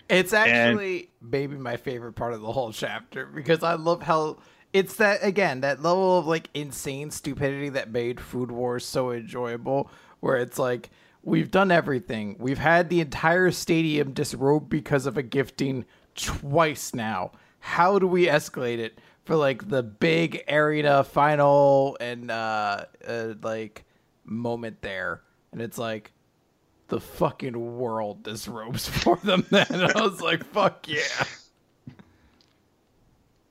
It's actually and, maybe my favorite part of the whole chapter because I love how it's that again that level of like insane stupidity that made Food Wars so enjoyable. Where it's like we've done everything, we've had the entire stadium disrobe because of a gifting twice now. How do we escalate it for like the big arena final and uh, uh like moment there? And it's like the fucking world disrobes for them. Then I was like, fuck yeah.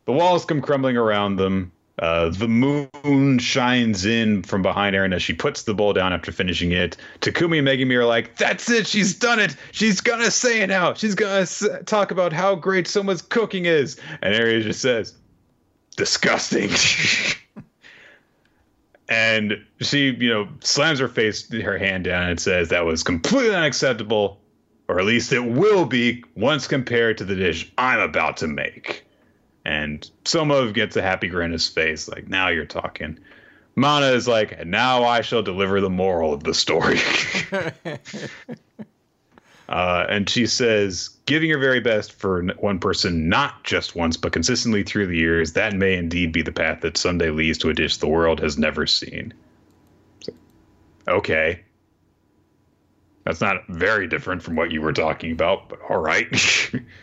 The walls come crumbling around them. Uh, the moon shines in from behind Erin as she puts the bowl down after finishing it. Takumi and Megumi are like, "That's it! She's done it! She's gonna say it now! She's gonna s- talk about how great someone's cooking is!" And Erin just says, "Disgusting." and she, you know, slams her face, her hand down, and says, "That was completely unacceptable, or at least it will be once compared to the dish I'm about to make." And Soma gets a happy grin on his face, like, now you're talking. Mana is like, now I shall deliver the moral of the story. uh, and she says, giving your very best for one person, not just once, but consistently through the years, that may indeed be the path that someday leads to a dish the world has never seen. So, okay. That's not very different from what you were talking about, but all right.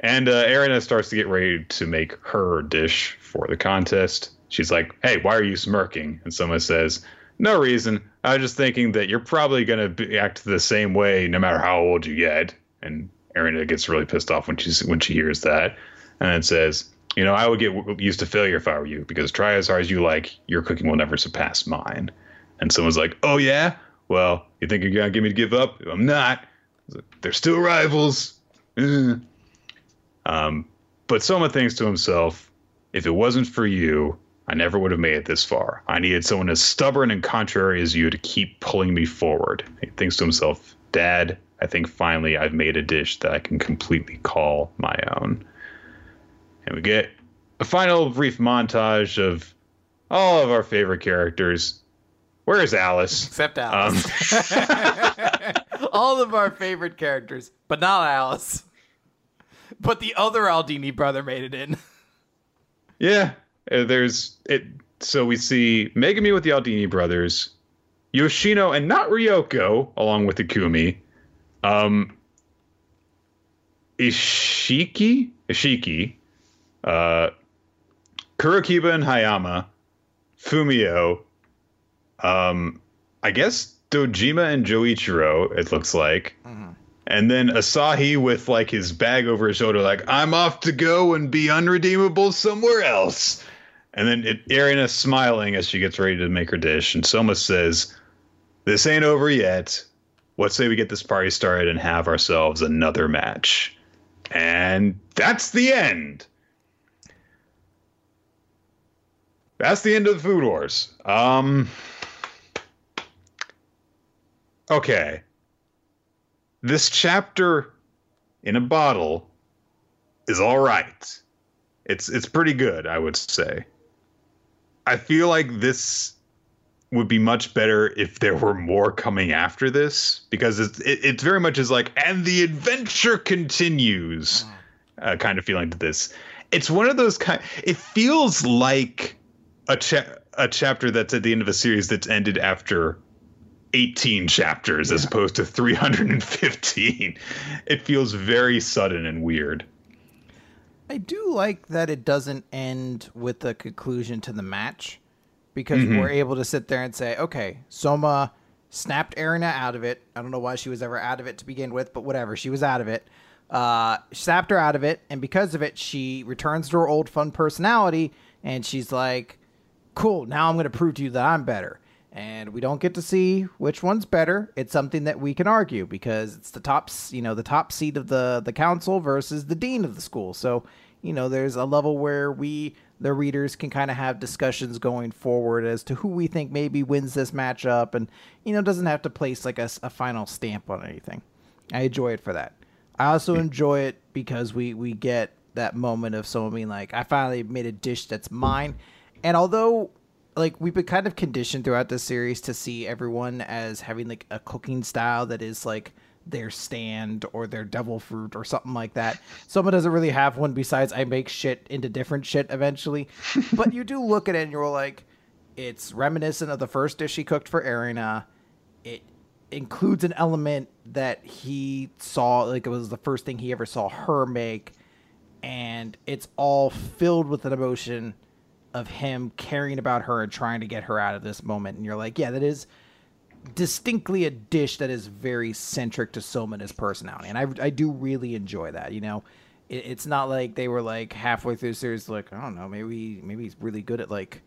And uh, Erina starts to get ready to make her dish for the contest. She's like, "Hey, why are you smirking?" And someone says, "No reason. I was just thinking that you're probably gonna be, act the same way no matter how old you get." And Erina gets really pissed off when she's when she hears that, and then says, "You know, I would get used to failure if I were you, because try as hard as you like, your cooking will never surpass mine." And someone's like, "Oh yeah, well, you think you're gonna get me to give up? I'm not. They're still rivals." Um, but Soma thinks to himself, if it wasn't for you, I never would have made it this far. I needed someone as stubborn and contrary as you to keep pulling me forward. He thinks to himself, Dad, I think finally I've made a dish that I can completely call my own. And we get a final brief montage of all of our favorite characters. Where is Alice? Except Alice. Um, all of our favorite characters, but not Alice but the other Aldini brother made it in. Yeah, uh, there's it. So we see Megumi with the Aldini brothers, Yoshino and not Ryoko, along with Ikumi, um, Ishiki, Ishiki, uh, Kurokiba and Hayama, Fumio, um, I guess Dojima and Joichiro, it looks like. Mm-hmm. And then Asahi with like his bag over his shoulder, like, I'm off to go and be unredeemable somewhere else. And then it, Erina smiling as she gets ready to make her dish. And Soma says, This ain't over yet. Let's say we get this party started and have ourselves another match? And that's the end. That's the end of the Food Wars. Um. Okay. This chapter in a bottle is all right. It's it's pretty good, I would say. I feel like this would be much better if there were more coming after this because it's it, it's very much is like and the adventure continues uh, kind of feeling to this. It's one of those kind. It feels like a cha- a chapter that's at the end of a series that's ended after 18 chapters yeah. as opposed to 315. It feels very sudden and weird. I do like that it doesn't end with the conclusion to the match because mm-hmm. we're able to sit there and say, okay, Soma snapped Erina out of it. I don't know why she was ever out of it to begin with, but whatever. She was out of it. Uh, snapped her out of it, and because of it, she returns to her old fun personality, and she's like, cool, now I'm going to prove to you that I'm better. And we don't get to see which one's better. It's something that we can argue because it's the top, you know, the top seat of the the council versus the dean of the school. So, you know, there's a level where we the readers can kind of have discussions going forward as to who we think maybe wins this matchup and you know doesn't have to place like a, a final stamp on anything i enjoy it for that i also enjoy it because we we get that moment of someone being like i finally made a dish that's mine and although like we've been kind of conditioned throughout this series to see everyone as having like a cooking style that is like their stand or their devil fruit or something like that. Someone doesn't really have one besides I make shit into different shit eventually. but you do look at it and you're like, it's reminiscent of the first dish he cooked for Erina. It includes an element that he saw, like it was the first thing he ever saw her make. And it's all filled with an emotion of him caring about her and trying to get her out of this moment. And you're like, yeah, that is distinctly a dish that is very centric to Soma's personality, and I I do really enjoy that. You know, it, it's not like they were like halfway through the series like I don't know maybe maybe he's really good at like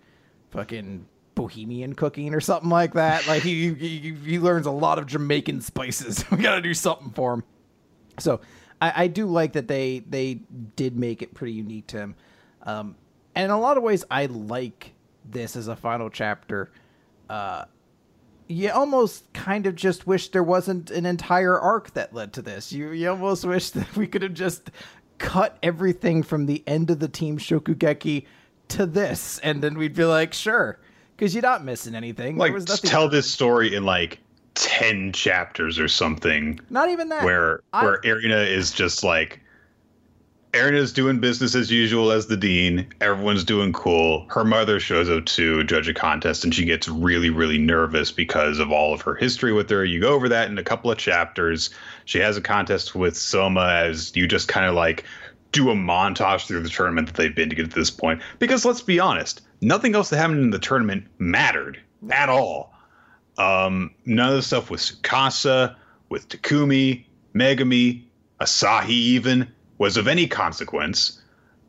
fucking bohemian cooking or something like that. Like he he, he learns a lot of Jamaican spices. we got to do something for him. So I, I do like that they they did make it pretty unique to him. Um, and in a lot of ways, I like this as a final chapter. Uh, you almost kind of just wish there wasn't an entire arc that led to this. You you almost wish that we could have just cut everything from the end of the team Shokugeki to this, and then we'd be like, sure, because you're not missing anything. Like, tell this story in like ten chapters or something. Not even that. Where I, where is just like Erin is doing business as usual as the dean. Everyone's doing cool. Her mother shows up to judge a contest, and she gets really, really nervous because of all of her history with her. You go over that in a couple of chapters. She has a contest with Soma as you just kind of like do a montage through the tournament that they've been to get to this point. Because let's be honest, nothing else that happened in the tournament mattered at all. Um, none of the stuff with Tsukasa, with Takumi, Megumi, Asahi, even was of any consequence.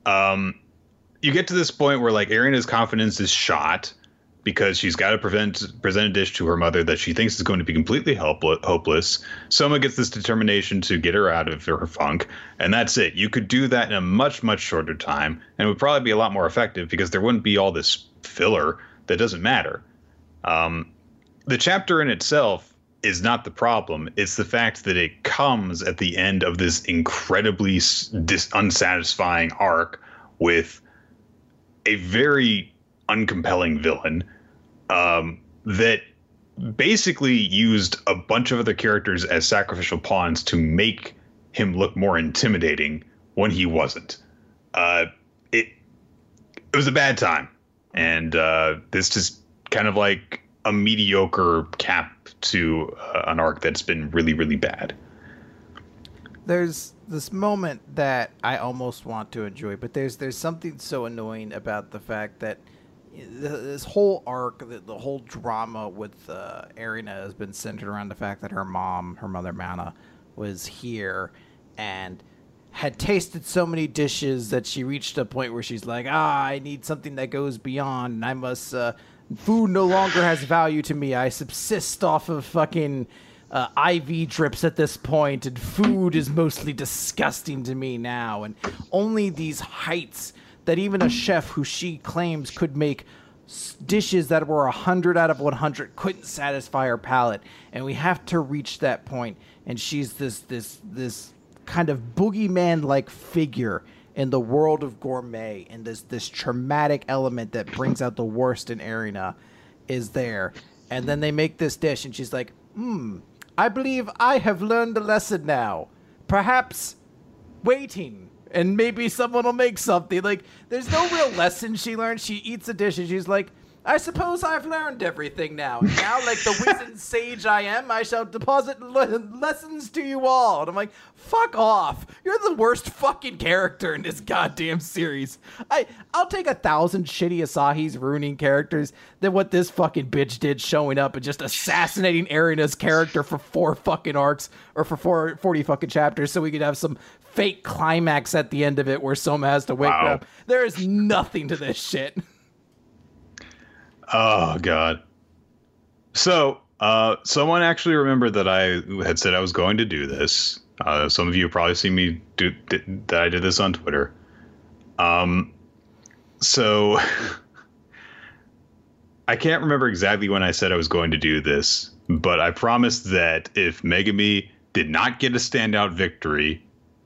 Um, you get to this point where like Erina's confidence is shot because she's got to prevent present a dish to her mother that she thinks is going to be completely helpless, hopeless. Soma gets this determination to get her out of her funk, and that's it. You could do that in a much much shorter time, and it would probably be a lot more effective because there wouldn't be all this filler that doesn't matter. Um, the chapter in itself is not the problem. It's the fact that it comes at the end of this incredibly dis- unsatisfying arc with a very uncompelling villain um, that basically used a bunch of other characters as sacrificial pawns to make him look more intimidating when he wasn't. Uh, it it was a bad time, and uh, this just kind of like a mediocre cap to uh, an arc that's been really really bad. There's this moment that I almost want to enjoy, but there's there's something so annoying about the fact that this whole arc, the, whole drama with uh, Erina has been centered around the fact that her mom, her mother Mana, was here and had tasted so many dishes that she reached a point where she's like, ah, I need something that goes beyond. And I must. Uh, food no longer has value to me. I subsist off of fucking. Uh, IV drips at this point, and food is mostly disgusting to me now. And only these heights that even a chef who she claims could make dishes that were 100 out of 100 couldn't satisfy her palate and we have to reach that point and she's this this this kind of boogeyman like figure in the world of gourmet and this this traumatic element that brings out the worst in Erina is there and then they make this dish and she's like hmm i believe i have learned a lesson now perhaps waiting and maybe someone will make something. Like, there's no real lesson she learned. She eats a dish and she's like, I suppose I've learned everything now. And now, like the wizened sage I am, I shall deposit le- lessons to you all. And I'm like, fuck off. You're the worst fucking character in this goddamn series. I, I'll take a thousand shitty Asahi's ruining characters than what this fucking bitch did showing up and just assassinating Erina's character for four fucking arcs or for four, 40 fucking chapters so we could have some fake climax at the end of it where Soma has to wake wow. up. There is nothing to this shit. Oh god. So, uh, someone actually remembered that I had said I was going to do this. Uh, some of you have probably seen me do did, that I did this on Twitter. Um, so I can't remember exactly when I said I was going to do this, but I promised that if Megumi did not get a standout victory,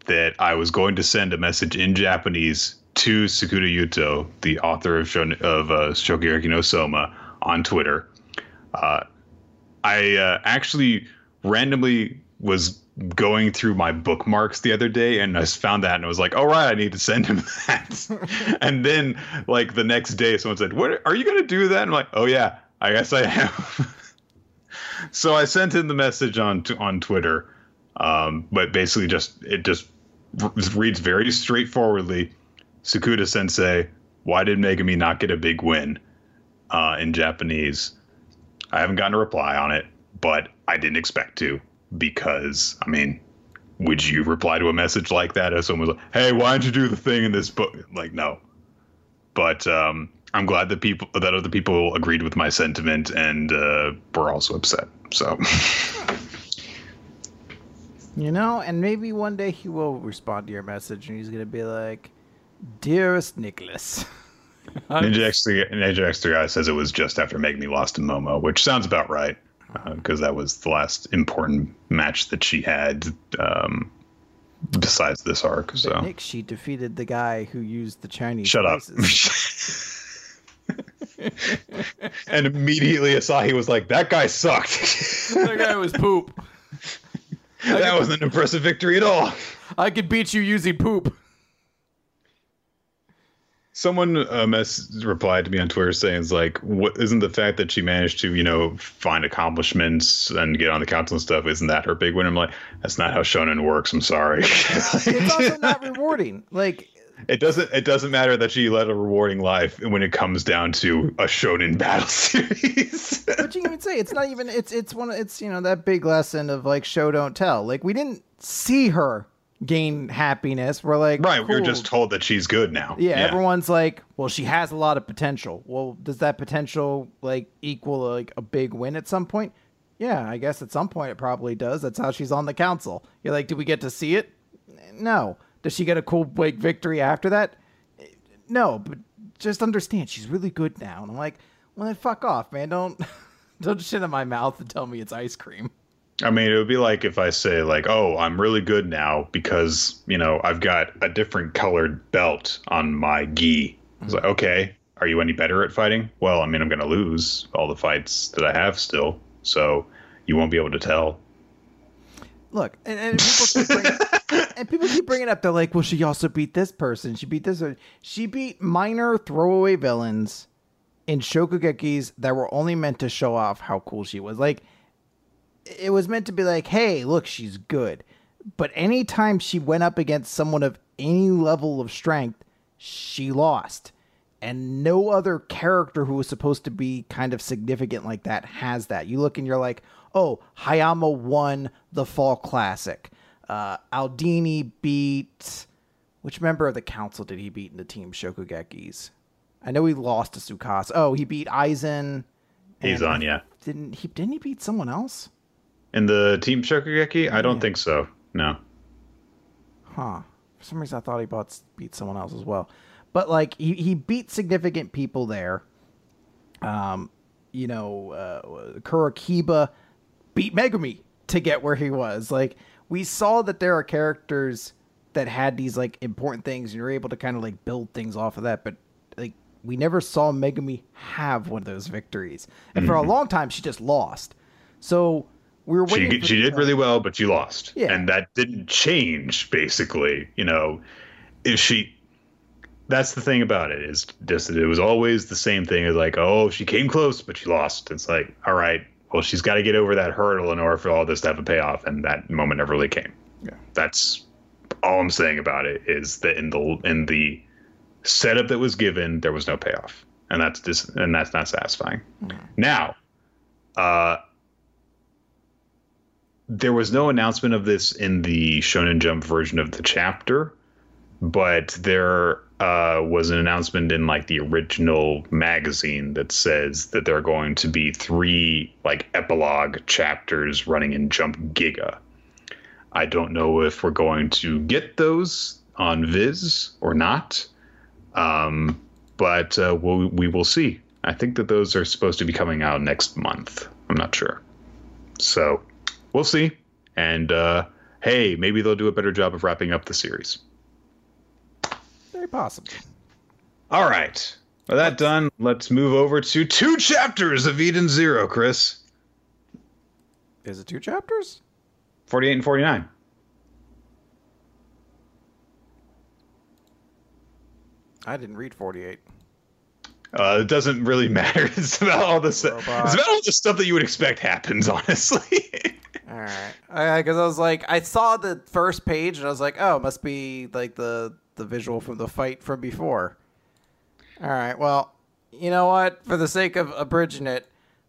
that I was going to send a message in Japanese to Tsukuda Yuto, the author of, Shon- of uh, Shokugeki no Soma, on Twitter. Uh, I uh, actually randomly was going through my bookmarks the other day and I found that and I was like, all right, I need to send him that. and then like the next day, someone said, what are you going to do that? And I'm like, oh yeah, I guess I am. so I sent him the message on, on Twitter. Um, but basically just, it just reads very straightforwardly. Tsukuda Sensei, why did Megumi not get a big win uh, in Japanese? I haven't gotten a reply on it, but I didn't expect to because, I mean, would you reply to a message like that if someone was like, "Hey, why don't you do the thing in this book?" Like, no. But um, I'm glad that people that other people agreed with my sentiment and uh, were also upset. So. You know, and maybe one day he will respond to your message and he's to be like, Dearest Nicholas. Ninja X3, Ninja X3 guy says it was just after Megumi lost to Momo, which sounds about right because uh, that was the last important match that she had um, besides this arc. But so Nick, she defeated the guy who used the Chinese. Shut up. and immediately Asahi was like, "That guy sucked. that guy was poop." that could, wasn't an impressive victory at all. I could beat you using poop. Someone uh, mess replied to me on Twitter saying, "It's like, what isn't the fact that she managed to, you know, find accomplishments and get on the council and stuff? Isn't that her big win?" I'm like, "That's not how shonen works. I'm sorry." it's also not rewarding. Like, it doesn't it doesn't matter that she led a rewarding life when it comes down to a shonen battle series. but you can even say it's not even it's it's one it's you know that big lesson of like show don't tell. Like we didn't see her gain happiness. We're like Right, cool. we are just told that she's good now. Yeah, yeah, everyone's like, well, she has a lot of potential. Well, does that potential like equal like a big win at some point? Yeah, I guess at some point it probably does. That's how she's on the council. You're like, do we get to see it? No. Does she get a cool like victory after that? No, but just understand she's really good now. And I'm like, well then fuck off, man. Don't don't shit in my mouth and tell me it's ice cream. I mean, it would be like if I say like, "Oh, I'm really good now because you know I've got a different colored belt on my gi." It's like, okay, are you any better at fighting? Well, I mean, I'm going to lose all the fights that I have still, so you won't be able to tell. Look, and, and people keep bringing, and people keep bringing up. They're like, "Well, she also beat this person. She beat this. She beat minor throwaway villains in Shokugekis that were only meant to show off how cool she was. Like, it was meant to be like, hey, look, she's good. But anytime she went up against someone of any level of strength, she lost. and no other character who was supposed to be kind of significant like that has that. You look and you're like, oh, Hayama won the Fall Classic. Uh, Aldini beat. Which member of the council did he beat in the team Shokugekis? I know he lost to Tsukasa. Oh, he beat Eizan. He's on, yeah. Didn't he? Didn't he beat someone else? In the team Shokugeki? I don't think so. No. Huh. For some reason, I thought he bought, beat someone else as well. But like, he he beat significant people there. Um, you know, uh, Kurokiba beat Megumi to get where he was. Like, we saw that there are characters that had these like important things, and you're able to kind of like build things off of that. But like, we never saw Megumi have one of those victories, and mm-hmm. for a mm-hmm. long time, she just lost. So we were waiting. She, she did really well, but she lost, yeah. and that didn't change. Basically, you know, if she. That's the thing about it is just it was always the same thing as like, oh, she came close, but she lost. It's like, all right, well, she's got to get over that hurdle in order for all this to have a payoff, and that moment never really came. Yeah, that's all I'm saying about it is that in the in the setup that was given, there was no payoff, and that's dis- and that's not satisfying. Mm. Now, uh, there was no announcement of this in the Shonen Jump version of the chapter, but there uh, was an announcement in like the original magazine that says that there are going to be three like epilogue chapters running in Jump Giga. I don't know if we're going to get those on Viz or not, um, but uh, we'll, we will see. I think that those are supposed to be coming out next month. I'm not sure. So we'll see. And uh, hey, maybe they'll do a better job of wrapping up the series. Very possible. All right. With that done, let's move over to two chapters of Eden Zero, Chris. Is it two chapters? 48 and 49. I didn't read 48. Uh, it doesn't really matter. It's about all the stuff. It's about all the stuff that you would expect happens. Honestly. all right. Because I was like, I saw the first page and I was like, oh, it must be like the the visual from the fight from before. All right. Well, you know what? For the sake of abridging it,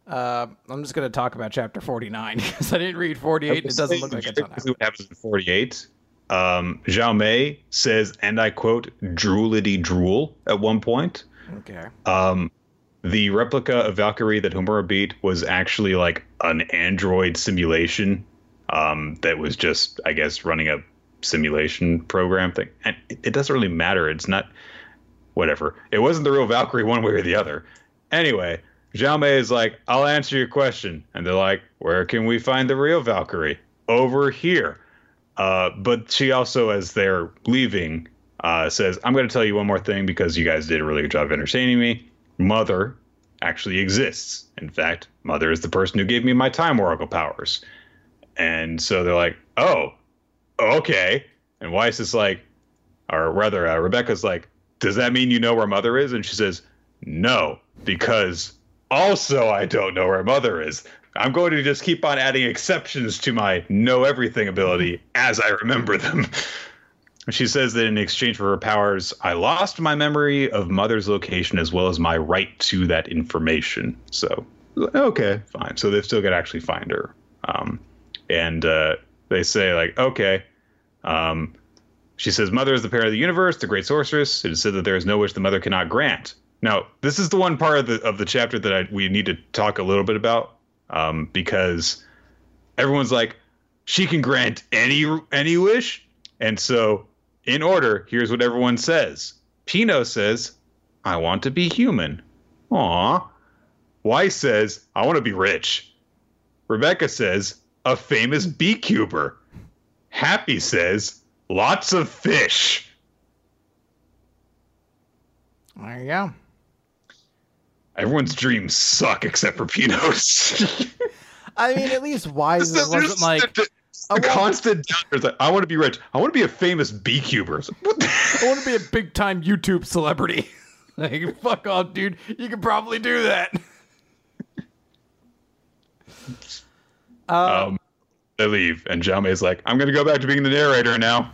uh, I'm just going to talk about chapter 49 because I didn't read 48 and it doesn't look like a ton. What happens in 48? Um, Mei says, and I quote, droolity drool at one point. Okay. Um, the replica of Valkyrie that Homura beat was actually like an android simulation um, that was just, I guess, running a simulation program thing. And it, doesn't really matter. It's not whatever. It wasn't the real Valkyrie one way or the other. Anyway, Zhao is like, I'll answer your question. And they're like, where can we find the real Valkyrie? Over here. Uh, but she also, as they're leaving, uh, says, I'm going to tell you one more thing because you guys did a really good job of entertaining me. Mother actually exists. In fact, Mother is the person who gave me my time oracle powers. And so they're like, oh, okay. And Weiss is like, or rather, uh, Rebecca's like, does that mean you know where Mother is? And she says, no, because also I don't know where Mother is. I'm going to just keep on adding exceptions to my know everything ability as I remember them. She says that in exchange for her powers, I lost my memory of Mother's location as well as my right to that information. So, okay, fine. So they've still got to actually find her. Um, and uh, they say, like, okay. Um, she says, Mother is the parent of the universe, the great sorceress. It is said that there is no wish the mother cannot grant. Now, this is the one part of the of the chapter that I, we need to talk a little bit about um, because everyone's like, she can grant any any wish, and so in order, here's what everyone says. Pino says, "I want to be human." Aw. Weiss says, "I want to be rich." Rebecca says, "A famous beekeeper." Happy says, "Lots of fish." There you go. Everyone's dreams suck except for Pino's. I mean, at least it wasn't like the, the constant. Like, I want to be rich. I want to be a famous beekeeper. I want to be a big time YouTube celebrity. like, fuck off, dude. You could probably do that. Uh, um, they leave, and is like, "I'm going to go back to being the narrator now."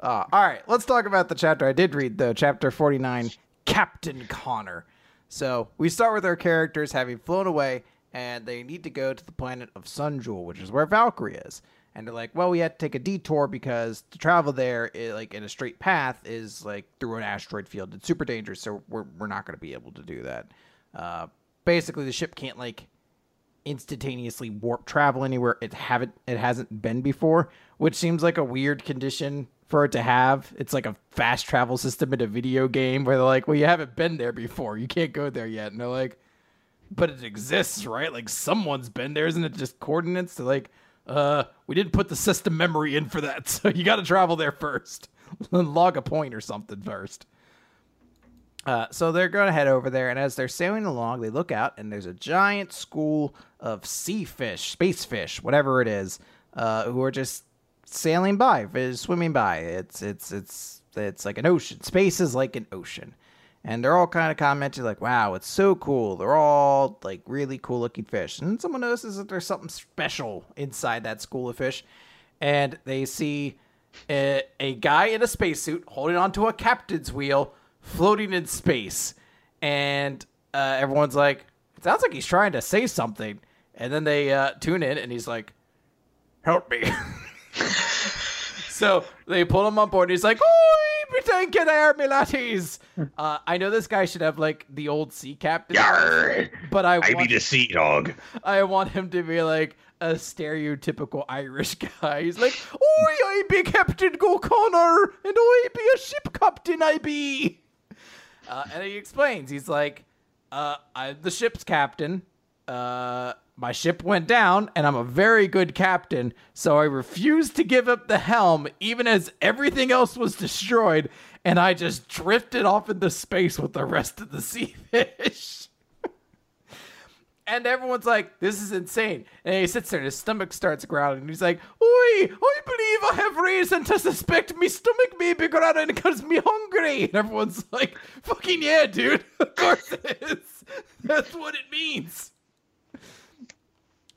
Uh, all right, let's talk about the chapter I did read, though. Chapter 49 Captain Connor. So we start with our characters having flown away, and they need to go to the planet of Sunjewel, which is where Valkyrie is. And they're like, well, we had to take a detour because to travel there, it, like in a straight path, is like through an asteroid field. It's super dangerous, so we're we're not going to be able to do that. Uh, basically, the ship can't like instantaneously warp travel anywhere it haven't it hasn't been before, which seems like a weird condition for it to have. It's like a fast travel system in a video game where they're like, "Well, you haven't been there before. You can't go there yet." And they're like, "But it exists, right? Like someone's been there, isn't it just coordinates?" They're like, "Uh, we didn't put the system memory in for that, so you got to travel there first. Log a point or something first. Uh, so they're going to head over there, and as they're sailing along, they look out, and there's a giant school of sea fish, space fish, whatever it is, uh, who are just sailing by, swimming by. It's it's it's it's like an ocean. Space is like an ocean, and they're all kind of commenting like, "Wow, it's so cool." They're all like really cool looking fish, and someone notices that there's something special inside that school of fish, and they see a, a guy in a spacesuit holding onto a captain's wheel floating in space. And uh, everyone's like, it sounds like he's trying to say something. And then they uh, tune in and he's like, help me. so they pull him on board and he's like, Oi, be taking air, me latties. Uh, I know this guy should have like the old sea captain. Yarr, but I, I want, be the sea dog. I want him to be like a stereotypical Irish guy. He's like, Oi, I be Captain Go Connor, and I be a ship captain, I be. Uh, and he explains, he's like, uh, I'm the ship's captain. Uh, my ship went down, and I'm a very good captain, so I refused to give up the helm, even as everything else was destroyed, and I just drifted off into space with the rest of the sea fish. and everyone's like, "This is insane." And he sits there, and his stomach starts growling, and he's like, "Oi, I believe I have reason to suspect me stomach may be growling because me hungry." And everyone's like, "Fucking yeah, dude! Of course it is. That's what it means."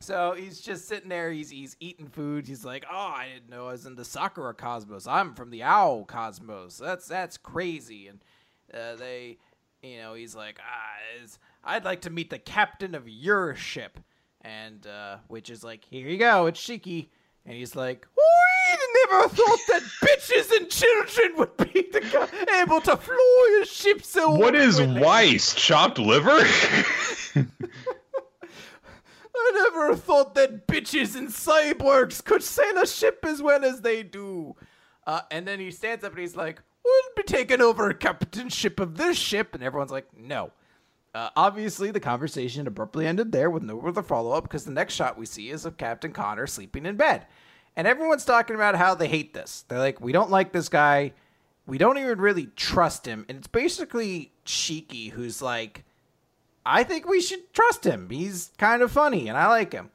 So he's just sitting there. He's he's eating food. He's like, "Oh, I didn't know I was in the Sakura cosmos. I'm from the Owl cosmos. That's that's crazy." And uh, they, you know, he's like, "Ah, I'd like to meet the captain of your ship," and uh, which is like, "Here you go, it's Shiki." And he's like, "We never thought that bitches and children would be able to fly a ship so." What is awkwardly." Weiss? Chopped liver? I never thought that bitches and cyborgs could sail a ship as well as they do. Uh, and then he stands up and he's like, We'll be taking over captainship of this ship. And everyone's like, No. Uh, obviously, the conversation abruptly ended there with no further follow up because the next shot we see is of Captain Connor sleeping in bed. And everyone's talking about how they hate this. They're like, We don't like this guy. We don't even really trust him. And it's basically Shiki who's like, I think we should trust him. He's kind of funny, and I like him.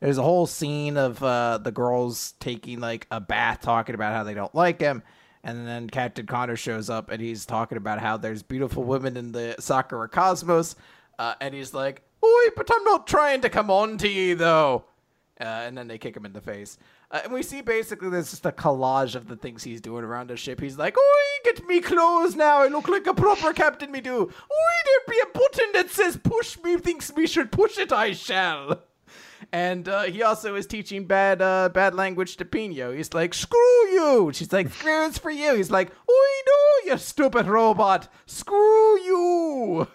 There's a whole scene of uh, the girls taking like a bath, talking about how they don't like him, and then Captain Connor shows up, and he's talking about how there's beautiful women in the Sakura cosmos, uh, and he's like, "Oi, but I'm not trying to come on to you though." Uh, and then they kick him in the face. Uh, and we see basically there's just a collage of the things he's doing around the ship. He's like, Oi, get me clothes now. I look like a proper captain, me do. Oi, there be a button that says push me, thinks me should push it, I shall. And uh, he also is teaching bad uh, bad language to Pino. He's like, screw you. She's like, screws for you. He's like, Oi, no, you stupid robot. Screw you.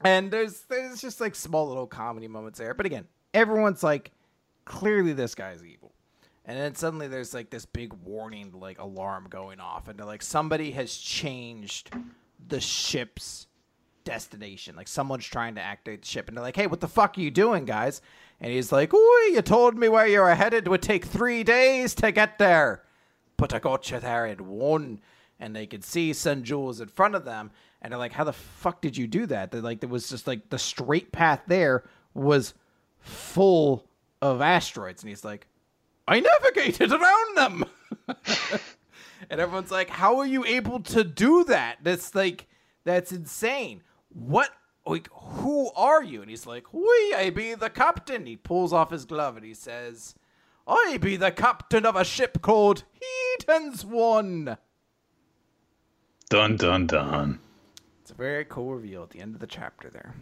And there's there's just like small little comedy moments there. But again, everyone's like, clearly this guy's evil. And then suddenly there's like this big warning like alarm going off, and they're like somebody has changed the ship's destination. Like someone's trying to activate the ship, and they're like, "Hey, what the fuck are you doing, guys?" And he's like, "Ooh, you told me where you were headed. It would take three days to get there, but I got you there in one." And they could see Sunjewel in front of them, and they're like, "How the fuck did you do that?" They're like, there was just like the straight path there was full of asteroids, and he's like, "I navigated around them." and everyone's like, "How are you able to do that? That's like, that's insane. What? Like, who are you?" And he's like, "We, I be the captain." He pulls off his glove and he says, I be the captain of a ship called Eden's One. Dun dun dun. It's a very cool reveal at the end of the chapter there.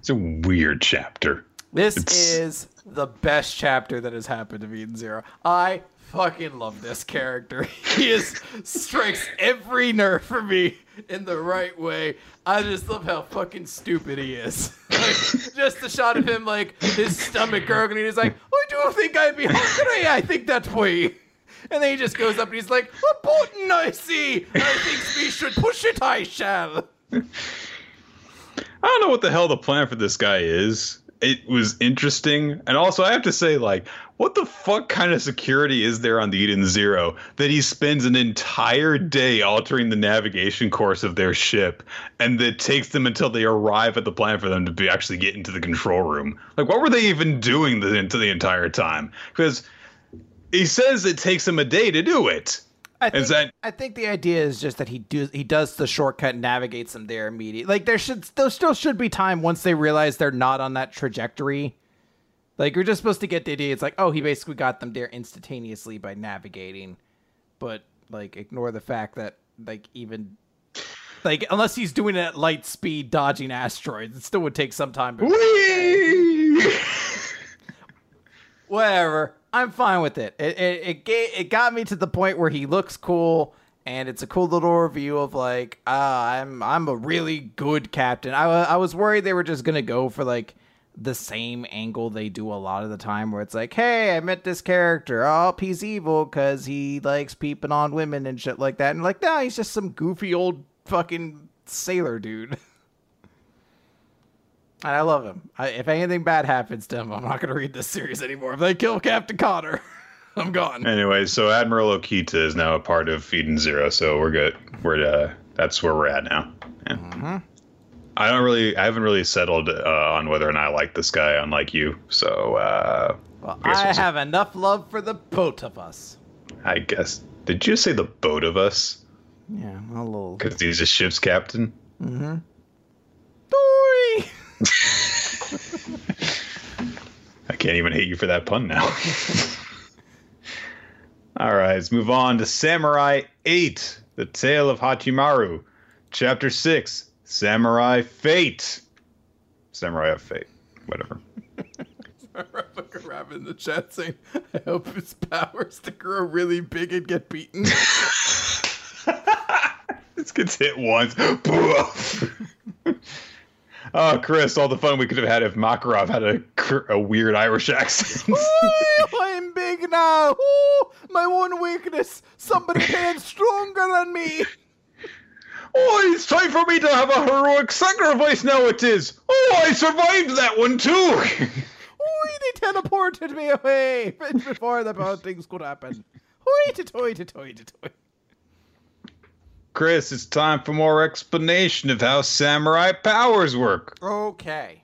It's a weird chapter. This It's- is the best chapter that has happened to Eden Zero. I fucking love this character. He is strikes every nerve for me in the right way. I just love how fucking stupid he is. Like, just the shot of him, like his stomach gurgling. He's like, "I do think I'd be hungry. I think that way." And then he just goes up and he's like, "A button I see. I think we should push it. I shall." I don't know what the hell the plan for this guy is. It was interesting, and also I have to say, like, what the fuck kind of security is there on the Eden Zero that he spends an entire day altering the navigation course of their ship, and that takes them until they arrive at the plan for them to be actually get into the control room? Like, what were they even doing the, into the entire time? Because he says it takes him a day to do it. I think, I think the idea is just that he do he does the shortcut and navigates them there immediately. Like there should there still should be time once they realize they're not on that trajectory. Like you're just supposed to get the idea. It's like oh he basically got them there instantaneously by navigating, but like ignore the fact that like even like unless he's doing it at light speed dodging asteroids, it still would take some time. whatever. I'm fine with it. It it it, ga- it got me to the point where he looks cool, and it's a cool little review of like, ah, I'm I'm a really good captain. I I was worried they were just gonna go for like the same angle they do a lot of the time, where it's like, hey, I met this character. Oh, he's evil because he likes peeping on women and shit like that. And like, nah, he's just some goofy old fucking sailor dude. And I love him. I, if anything bad happens to him, I'm not going to read this series anymore. If they kill Captain Connor, I'm gone. Anyway, so Admiral Okita is now a part of Eden Zero, so we're good. We're uh, that's where we're at now. Yeah. I don't really, I haven't really settled uh, on whether or not I like this guy, unlike you. So uh, Well, I I we'll see. have enough love for the both of us. I guess did you say the boat of us? Yeah, a little. Because he's a ship's captain. Dory! I can't even hate you for that pun now. All right, let's move on to Samurai 8, The Tale of Hachimaru, Chapter 6, Samurai Fate. Samurai of Fate, whatever. Rebecca Rabbit in the chat saying, I hope his powers to grow really big and get beaten. This gets hit once. Oh, Chris, all the fun we could have had if Makarov had a, a weird Irish accent. Ooh, I'm big now. Ooh, my one weakness. Somebody paying stronger than me. oh, it's time for me to have a heroic sacrifice now, it is. Oh, I survived that one too. Ooh, they teleported me away before the bad things could happen. Hoi to toy to toy to toy. Chris, it's time for more explanation of how samurai powers work. Okay.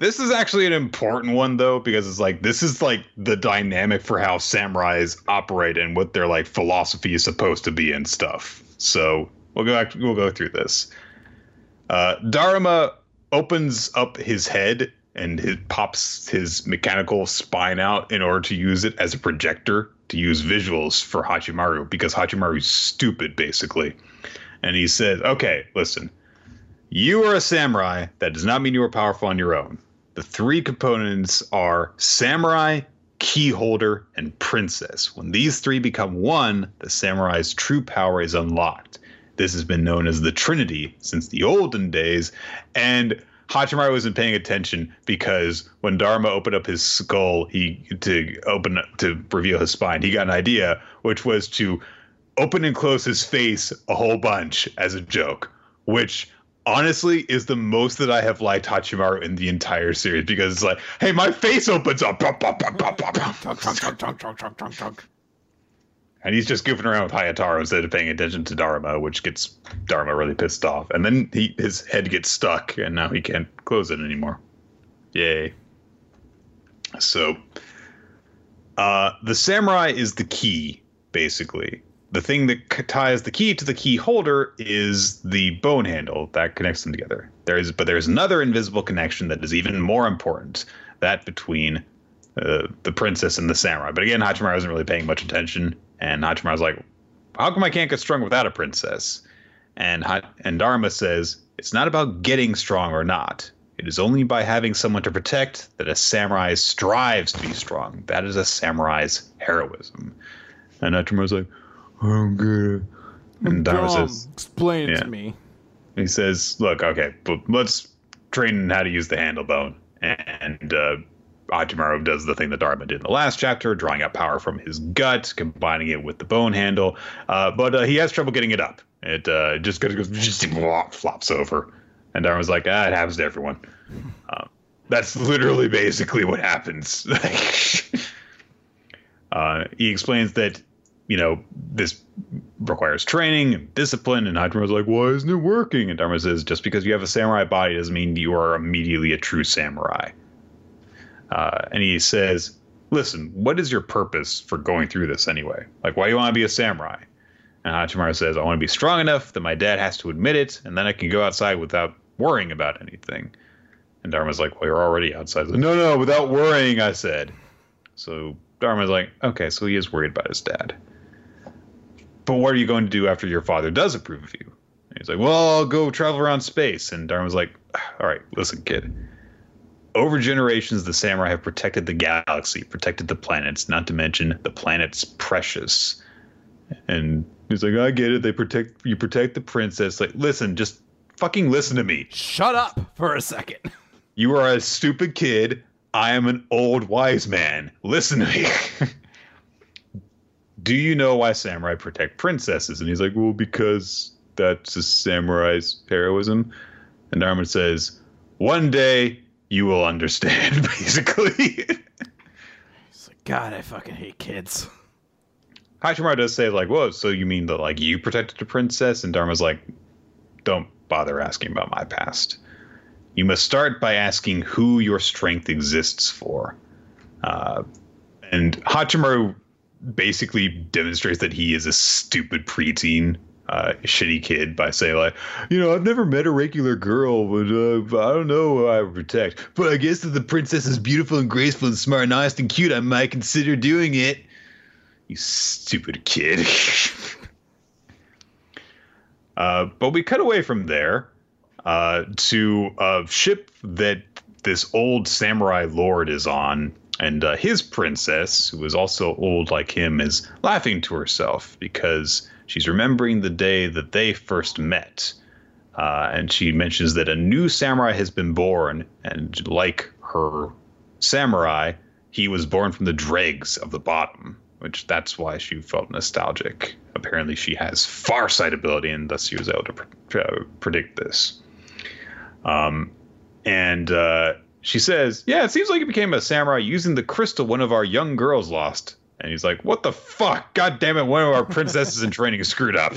This is actually an important one though, because it's like this is like the dynamic for how samurais operate and what their like philosophy is supposed to be and stuff. So we'll go back, we'll go through this. Uh, Dharma opens up his head and it pops his mechanical spine out in order to use it as a projector to use visuals for Hachimaru because Hachimaru's stupid basically. And he says, "Okay, listen. You are a samurai. That does not mean you are powerful on your own. The three components are samurai, key holder, and princess. When these three become one, the samurai's true power is unlocked. This has been known as the Trinity since the olden days, and Hachimaru wasn't paying attention because when Dharma opened up his skull, he to open up to reveal his spine, he got an idea, which was to open and close his face a whole bunch as a joke, which honestly is the most that I have liked Hachimaru in the entire series because it's like, hey, my face opens up. And he's just goofing around with Hayataro instead of paying attention to Dharma, which gets Dharma really pissed off. And then he his head gets stuck, and now he can't close it anymore. Yay. So, uh, the samurai is the key, basically. The thing that ties the key to the key holder is the bone handle that connects them together. There is, but there's another invisible connection that is even more important. That between uh, the princess and the samurai. But again, Hachimaru isn't really paying much attention, and Hachimaru's like, "How come I can't get strong without a princess?" And and Dharma says, "It's not about getting strong or not. It is only by having someone to protect that a samurai strives to be strong. That is a samurai's heroism." And Hachimaru's like, "I don't. And Dharma says, "Explain it yeah. to me." He says, "Look, okay, but let's train how to use the handle bone." And uh, Hachimaru does the thing that Dharma did in the last chapter, drawing out power from his gut, combining it with the bone handle. Uh, but uh, he has trouble getting it up. It uh, just goes, just flops over. And Dharma's like, ah, it happens to everyone. Uh, that's literally basically what happens. Uh, he explains that, you know, this requires training and discipline. And Hachimaru's like, why isn't it working? And Dharma says, just because you have a samurai body doesn't mean you are immediately a true samurai. Uh, and he says, "Listen, what is your purpose for going through this anyway? Like, why do you want to be a samurai?" And Hachimaru says, "I want to be strong enough that my dad has to admit it, and then I can go outside without worrying about anything." And Dharma's like, "Well, you're already outside." Like, no, no, without worrying, I said. So Dharma's like, "Okay, so he is worried about his dad." But what are you going to do after your father does approve of you? And he's like, "Well, I'll go travel around space." And Dharma's like, ah, "All right, listen, kid." over generations, the samurai have protected the galaxy, protected the planets, not to mention the planet's precious. And he's like, I get it. They protect you protect the princess. Like, listen, just fucking listen to me. Shut up for a second. You are a stupid kid. I am an old wise man. Listen to me. Do you know why samurai protect princesses? And he's like, Well, because that's a samurai's heroism. And Dharma says, One day you will understand, basically. He's like, God, I fucking hate kids. Hachimaru does say, like, whoa, so you mean that, like, you protected a princess? And Dharma's like, don't bother asking about my past. You must start by asking who your strength exists for. Uh, and Hachimaru basically demonstrates that he is a stupid preteen uh, shitty kid by saying like, you know, I've never met a regular girl, but uh, I don't know who I would protect. But I guess if the princess is beautiful and graceful and smart and honest and cute, I might consider doing it. You stupid kid. uh, but we cut away from there uh, to a ship that this old samurai lord is on. And uh, his princess, who is also old like him, is laughing to herself because she's remembering the day that they first met. Uh, and she mentions that a new samurai has been born, and like her samurai, he was born from the dregs of the bottom, which that's why she felt nostalgic. Apparently, she has farsight ability, and thus she was able to pre- predict this. Um, and uh, she says, "Yeah, it seems like you became a samurai using the crystal one of our young girls lost. And he's like, "What the fuck? God damn it! One of our princesses in training is screwed up."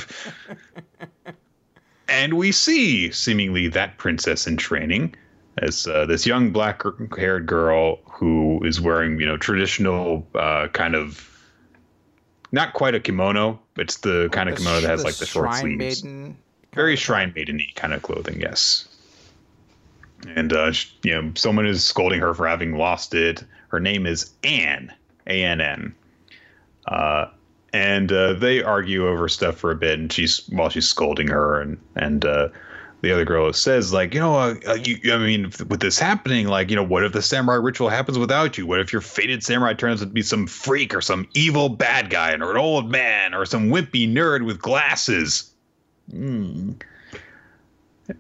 and we see seemingly that princess in training as uh, this young black-haired girl who is wearing, you know, traditional uh, kind of not quite a kimono. It's the kind of kimono that has like the short sleeves. Maiden Very shrine maiden kind of clothing, yes. And uh, you know, someone is scolding her for having lost it. Her name is Ann, A N N. Uh, and uh, they argue over stuff for a bit, and she's while she's scolding her, and and uh, the other girl says like, you know, uh, uh, you, I mean, with this happening, like, you know, what if the samurai ritual happens without you? What if your fated samurai turns out to be some freak or some evil bad guy, or an old man, or some wimpy nerd with glasses? Mm.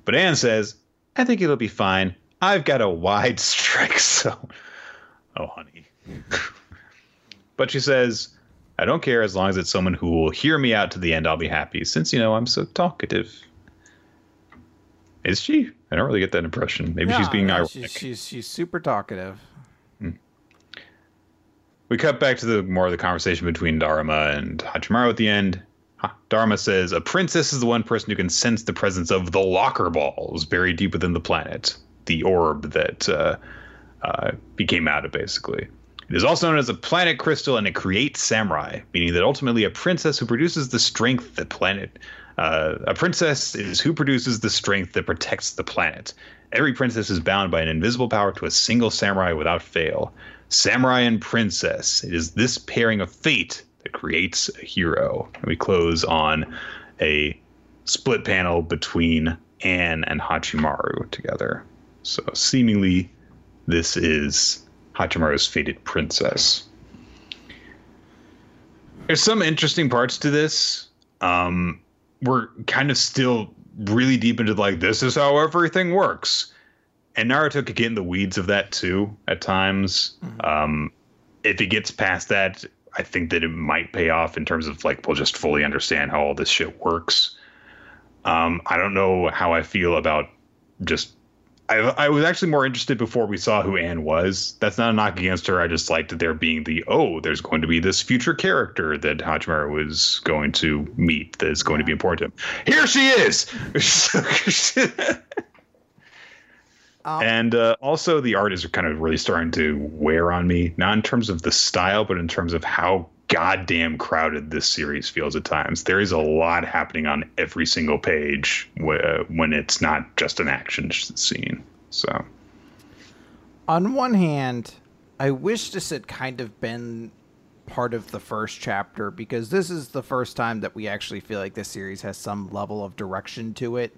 But Ann says, I think it'll be fine. I've got a wide strike, so. Oh, honey. but she says, I don't care as long as it's someone who will hear me out to the end. I'll be happy, since you know I'm so talkative. Is she? I don't really get that impression. Maybe she's being ironic. She's, she's, she's super talkative. Hmm. We cut back to the more of the conversation between Dharma and Hachimaru at the end. Dharma says a princess is the one person who can sense the presence of the locker balls buried deep within the planet, the orb that uh, uh, became out of basically. It is also known as a planet crystal, and it creates samurai, meaning that ultimately a princess who produces the strength that planet. Uh, a princess is who produces the strength that protects the planet. Every princess is bound by an invisible power to a single samurai without fail. Samurai and Princess. It is this pairing of fate that creates a hero. And we close on a split panel between Ann and Hachimaru together. So seemingly, this is Hachimaru's fated princess. There's some interesting parts to this. Um, we're kind of still really deep into like this is how everything works, and Naruto could get in the weeds of that too at times. Mm-hmm. Um, if he gets past that, I think that it might pay off in terms of like we'll just fully understand how all this shit works. Um, I don't know how I feel about just. I, I was actually more interested before we saw who Ann was. That's not a knock against her. I just liked there being the oh, there's going to be this future character that Hachimaru was going to meet that is going to be important to him. Here she is. Um, and uh, also, the art is kind of really starting to wear on me, not in terms of the style, but in terms of how goddamn crowded this series feels at times. There is a lot happening on every single page when it's not just an action scene. So, on one hand, I wish this had kind of been part of the first chapter because this is the first time that we actually feel like this series has some level of direction to it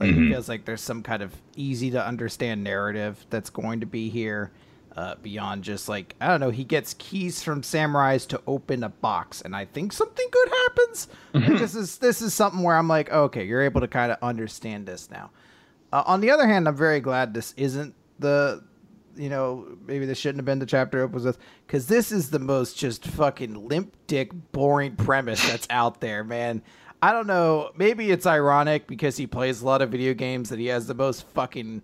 like mm-hmm. it feels like there's some kind of easy to understand narrative that's going to be here. Uh, beyond just like I don't know, he gets keys from samurais to open a box, and I think something good happens. Mm-hmm. this is this is something where I'm like, okay, you're able to kind of understand this now. Uh, on the other hand, I'm very glad this isn't the, you know, maybe this shouldn't have been the chapter opens with, because this is the most just fucking limp dick boring premise that's out there, man. I don't know. Maybe it's ironic because he plays a lot of video games that he has the most fucking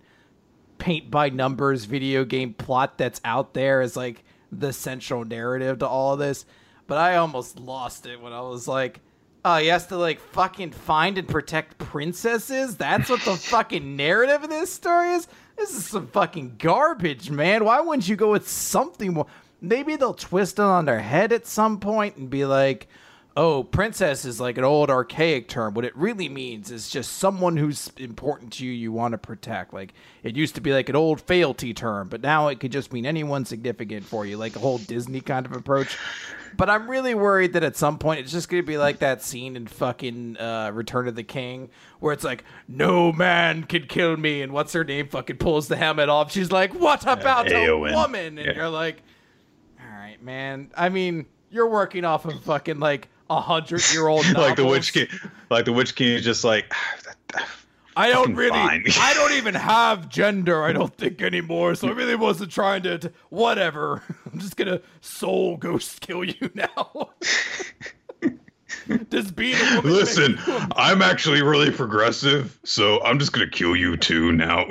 paint by numbers video game plot that's out there as like the central narrative to all of this. But I almost lost it when I was like, oh, he has to like fucking find and protect princesses? That's what the fucking narrative of this story is? This is some fucking garbage, man. Why wouldn't you go with something more? Maybe they'll twist it on their head at some point and be like, oh, princess is like an old archaic term. What it really means is just someone who's important to you you want to protect. Like it used to be like an old fealty term, but now it could just mean anyone significant for you, like a whole Disney kind of approach. But I'm really worried that at some point it's just going to be like that scene in fucking uh, Return of the King where it's like, no man can kill me. And what's her name fucking pulls the helmet off. She's like, what about a woman? And yeah. you're like, all right, man. I mean, you're working off of fucking like a hundred year old like the witch king like the witch king is just like I don't really. I don't even have gender I don't think anymore so I really wasn't trying to, whatever I'm just gonna soul ghost kill you now Does being Listen, I'm actually really progressive, so I'm just gonna kill you too now.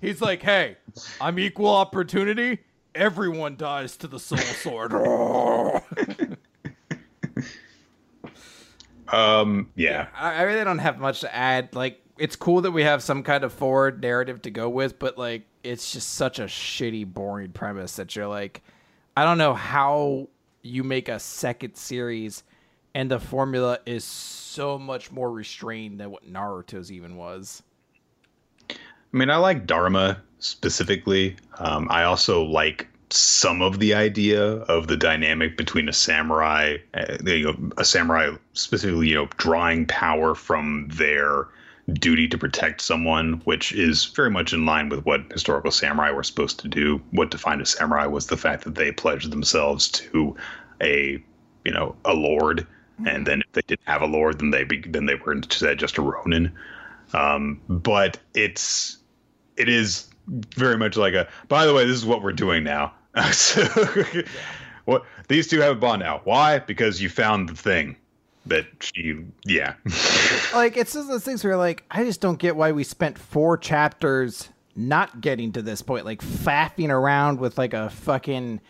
He's like, hey, I'm equal opportunity. Everyone dies to the soul sword. Um, yeah. I, I really don't have much to add. Like, it's cool that we have some kind of forward narrative to go with, but like, it's just such a shitty, boring premise that you're like, I don't know how you make a second series and the formula is so much more restrained than what Naruto's even was. I mean, I like Dharma specifically. Um, I also like some of the idea of the dynamic between a samurai, uh, you know, a samurai specifically, you know, drawing power from their duty to protect someone, which is very much in line with what historical samurai were supposed to do. What defined a samurai was the fact that they pledged themselves to a, you know, a lord, and then if they didn't have a lord, then they be, then they were instead just a ronin. Um, but it's it is very much like a. By the way, this is what we're doing now. so, what these two have a bond now. Why? Because you found the thing that she yeah. like it's just those things where like I just don't get why we spent four chapters not getting to this point, like faffing around with like a fucking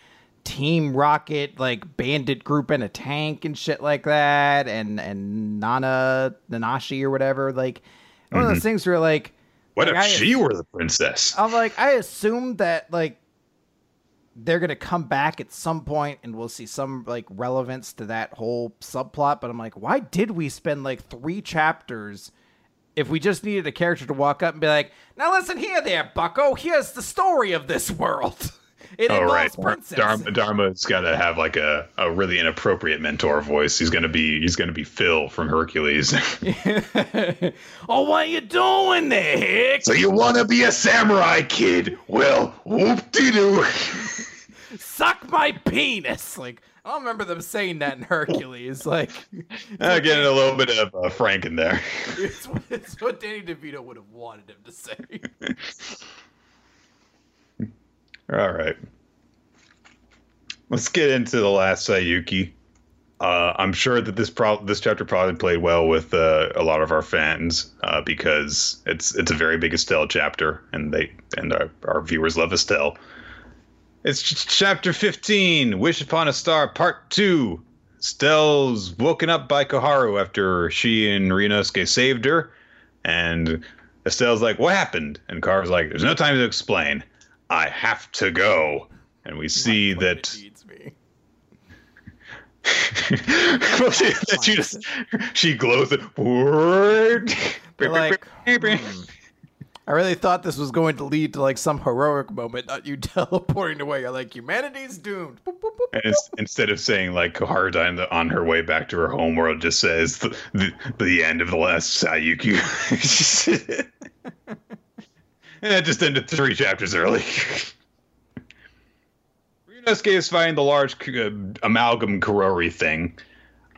Team Rocket like bandit group in a tank and shit like that, and and Nana Nanashi or whatever. Like one mm-hmm. of those mm-hmm. things where like, what like, if I, she were the princess? I'm like, I assume that like they're gonna come back at some point and we'll see some like relevance to that whole subplot but i'm like why did we spend like three chapters if we just needed a character to walk up and be like now listen here there bucko here's the story of this world It Oh right. Dharma, Dharma's got to have like a, a really inappropriate mentor voice. He's gonna be he's gonna be Phil from Hercules. oh, what you doing there, Hick? so you want to be a samurai kid? Well, whoop de doo. Suck my penis. Like I don't remember them saying that in Hercules. Like uh, getting a little bit of uh, Frank in there. it's, it's what Danny DeVito would have wanted him to say. All right. Let's get into the last Saiyuki. Uh, I'm sure that this pro- this chapter probably played well with uh, a lot of our fans uh, because it's it's a very big Estelle chapter, and they and our, our viewers love Estelle. It's ch- chapter 15, Wish Upon a Star, Part Two. Estelle's woken up by Koharu after she and Ryunosuke saved her, and Estelle's like, "What happened?" And Koharu's like, "There's no time to explain. I have to go." And we see Like, that needs me. well, she, that she just she glows it. Like, hmm. I really thought this was going to lead to like some heroic moment, not you teleporting away. You're like, humanity's doomed. Boop, boop, boop. And instead of saying like Koharu died on, on her way back to her home world, just says the, the, the end of the last Saiyuki. And that just ended three chapters early. Ryunosuke is fighting the large uh, amalgam Kurori thing.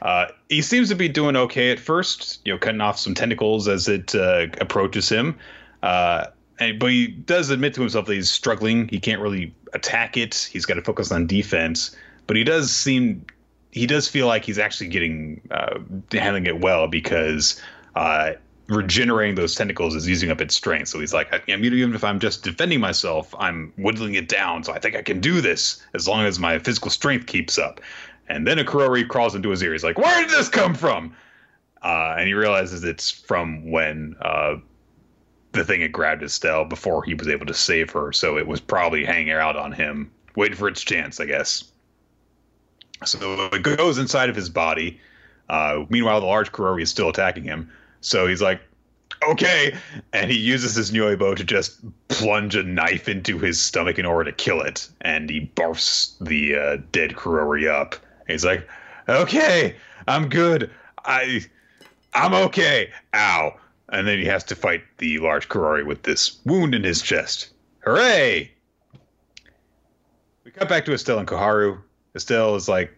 Uh, he seems to be doing okay at first, you know, cutting off some tentacles as it uh, approaches him. Uh, and, but he does admit to himself that he's struggling. He can't really attack it. He's got to focus on defense. But he does seem, he does feel like he's actually getting uh, handling it well because uh, regenerating those tentacles is using up its strength. So he's like, I, mean, even if I'm just defending myself, I'm whittling it down. So I think I can do this as long as my physical strength keeps up. And then a Kurori crawls into his ear. He's like, Where did this come from? Uh, and he realizes it's from when uh, the thing had grabbed Estelle before he was able to save her. So it was probably hanging out on him, waiting for its chance, I guess. So it goes inside of his body. Uh, meanwhile, the large Kurori is still attacking him. So he's like, okay. And he uses his Nyoibo to just plunge a knife into his stomach in order to kill it. And he barfs the uh, dead Kurori up. And he's like, okay, I'm good. I, I'm okay. Ow. And then he has to fight the large Kurori with this wound in his chest. Hooray! We cut back to Estelle and Koharu. Estelle is like,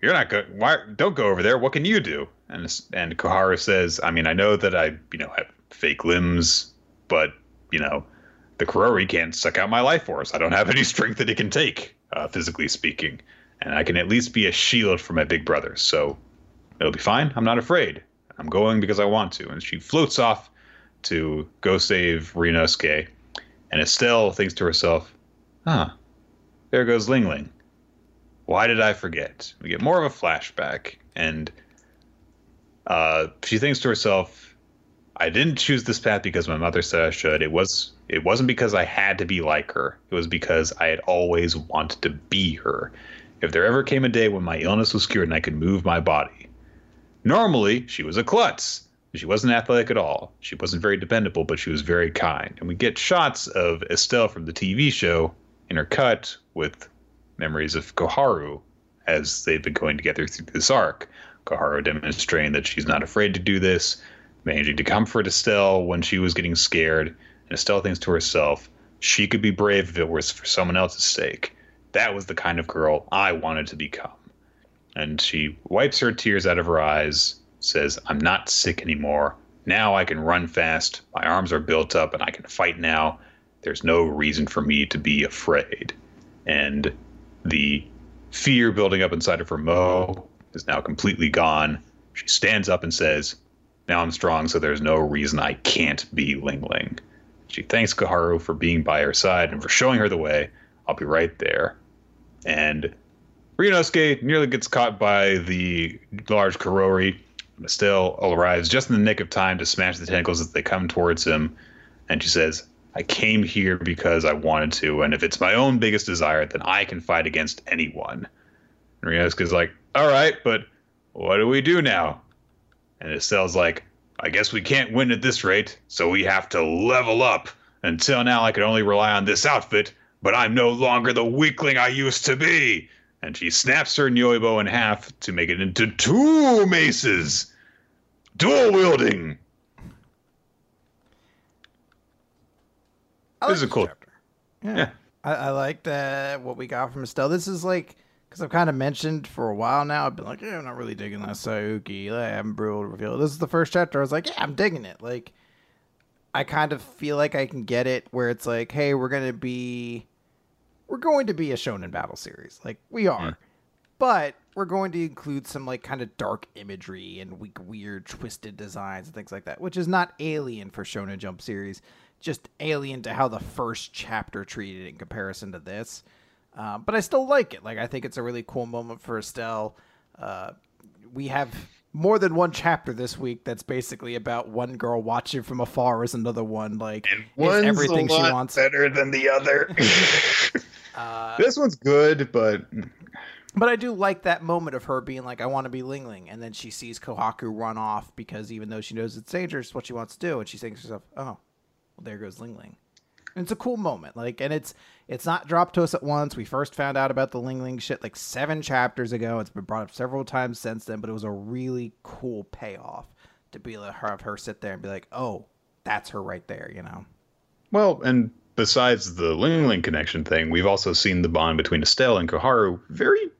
"You're not good. Why? Don't go over there. What can you do?" And and Koharu says, "I mean, I know that I, you know, have fake limbs, but you know, the Kurori can't suck out my life force. I don't have any strength that it can take, uh, physically speaking, and I can at least be a shield for my big brother. So it'll be fine. I'm not afraid. I'm going because I want to." And she floats off to go save Ryunosuke. And Estelle thinks to herself, "Huh." There goes Ling Ling. Why did I forget? We get more of a flashback, and uh, she thinks to herself, "I didn't choose this path because my mother said I should. It was it wasn't because I had to be like her. It was because I had always wanted to be her. If there ever came a day when my illness was cured and I could move my body, normally she was a klutz." She wasn't athletic at all. She wasn't very dependable, but she was very kind. And we get shots of Estelle from the TV show intercut with memories of Koharu as they've been going together through this arc. Koharu demonstrating that she's not afraid to do this, managing to comfort Estelle when she was getting scared. And Estelle thinks to herself, she could be brave if it was for someone else's sake. That was the kind of girl I wanted to become. And she wipes her tears out of her eyes, says, I'm not sick anymore. Now I can run fast. My arms are built up and I can fight now there's no reason for me to be afraid. And the fear building up inside of her Mo is now completely gone. She stands up and says, Now I'm strong, so there's no reason I can't be Ling Ling. She thanks Koharu for being by her side and for showing her the way. I'll be right there. And Ryunosuke nearly gets caught by the large Kurori. Estelle arrives just in the nick of time to smash the tentacles as they come towards him. And she says, I came here because I wanted to, and if it's my own biggest desire, then I can fight against anyone. And Ryunosuke's like, all right, but what do we do now? And Estelle's like, I guess we can't win at this rate, so we have to level up. Until now, I could only rely on this outfit, but I'm no longer the weakling I used to be. And she snaps her Nyoibo in half to make it into two maces. Dual wielding. I This is a cool- chapter. Yeah. Yeah. I, I like that what we got from Estelle. This is like because I've kind of mentioned for a while now. I've been like, yeah, I'm not really digging that Saiyuki. Like, I haven't to reveal. This is the first chapter. I was like, yeah, I'm digging it. Like, I kind of feel like I can get it where it's like, hey, we're gonna be, we're going to be a shonen battle series. Like we hmm. are, Yeah. but we're going to include some like kind of dark imagery and we- weird twisted designs and things like that, which is not alien for Shonen Jump series, just alien to how the first chapter treated in comparison to this. Uh, but I still like it. Like I think it's a really cool moment for Estelle. Uh, we have more than one chapter this week that's basically about one girl watching from afar as another one like is everything she wants. better than the other. Uh, this one's good, but But I do like that moment of her being like, I want to be Ling Ling. And then she sees Koharu run off because even though she knows it's dangerous, what she wants to do. And she thinks to herself, oh, well, there goes Ling Ling. It's a cool moment. Like, and it's it's not dropped to us at once. We first found out about the Ling Ling shit like seven chapters ago. It's been brought up several times since then, but it was a really cool payoff to be able to have her sit there and be like, oh, that's her right there, you know? Well, and besides the Ling Ling connection thing, we've also seen the bond between Estelle and Koharu very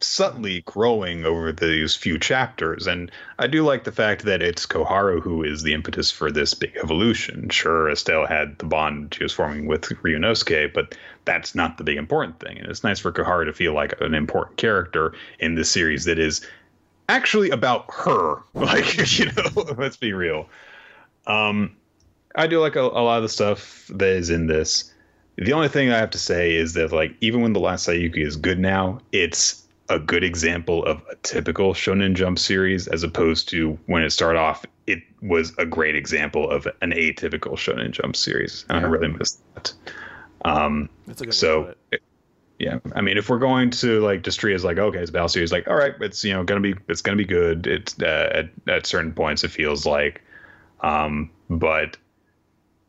subtly growing over these few chapters. And I do like the fact that it's Koharu who is the impetus for this big evolution. Sure, Estelle had the bond she was forming with Ryunosuke, but that's not the big important thing. And it's nice for Koharu to feel like an important character in this series that is actually about her. Like, you know, let's be real. Um, I do like a, a lot of the stuff that is in this. The only thing I have to say is that, like, even when the last Saiyuki is good now, it's a good example of a typical Shonen Jump series, as opposed to when it started off, it was a great example of an atypical Shonen Jump series. And I really miss that. Um, That's a good so it. yeah i mean if we're going to like just treat as like okay it's a battle series like all right it's you know gonna be it's gonna be good it's uh, at, at certain points it feels like um but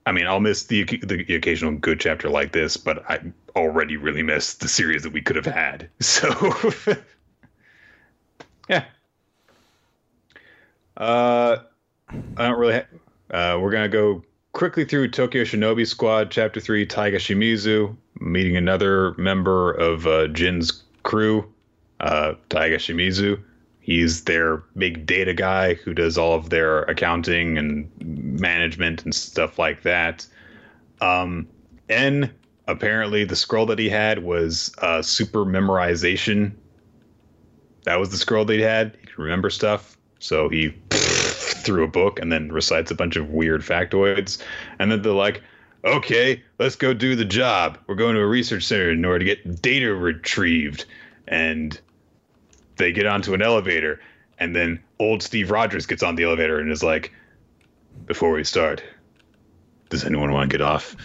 i mean i'll miss the the occasional good chapter like this but i already really missed the series that we could have had so yeah uh i don't really ha- uh we're gonna go quickly through Tokyo Shinobi Squad, Chapter 3, Taiga Shimizu, meeting another member of uh, Jin's crew, uh, Taiga Shimizu. He's their big data guy who does all of their accounting and management and stuff like that. Um, N, apparently, the scroll that he had was uh, super memorization. That was the scroll he had. He could remember stuff. So he through a book and then recites a bunch of weird factoids. And then they're like, okay, let's go do the job. We're going to a research center in order to get data retrieved. And they get onto an elevator. And then old Steve Rogers gets on the elevator and is like, before we start, does anyone want to get off?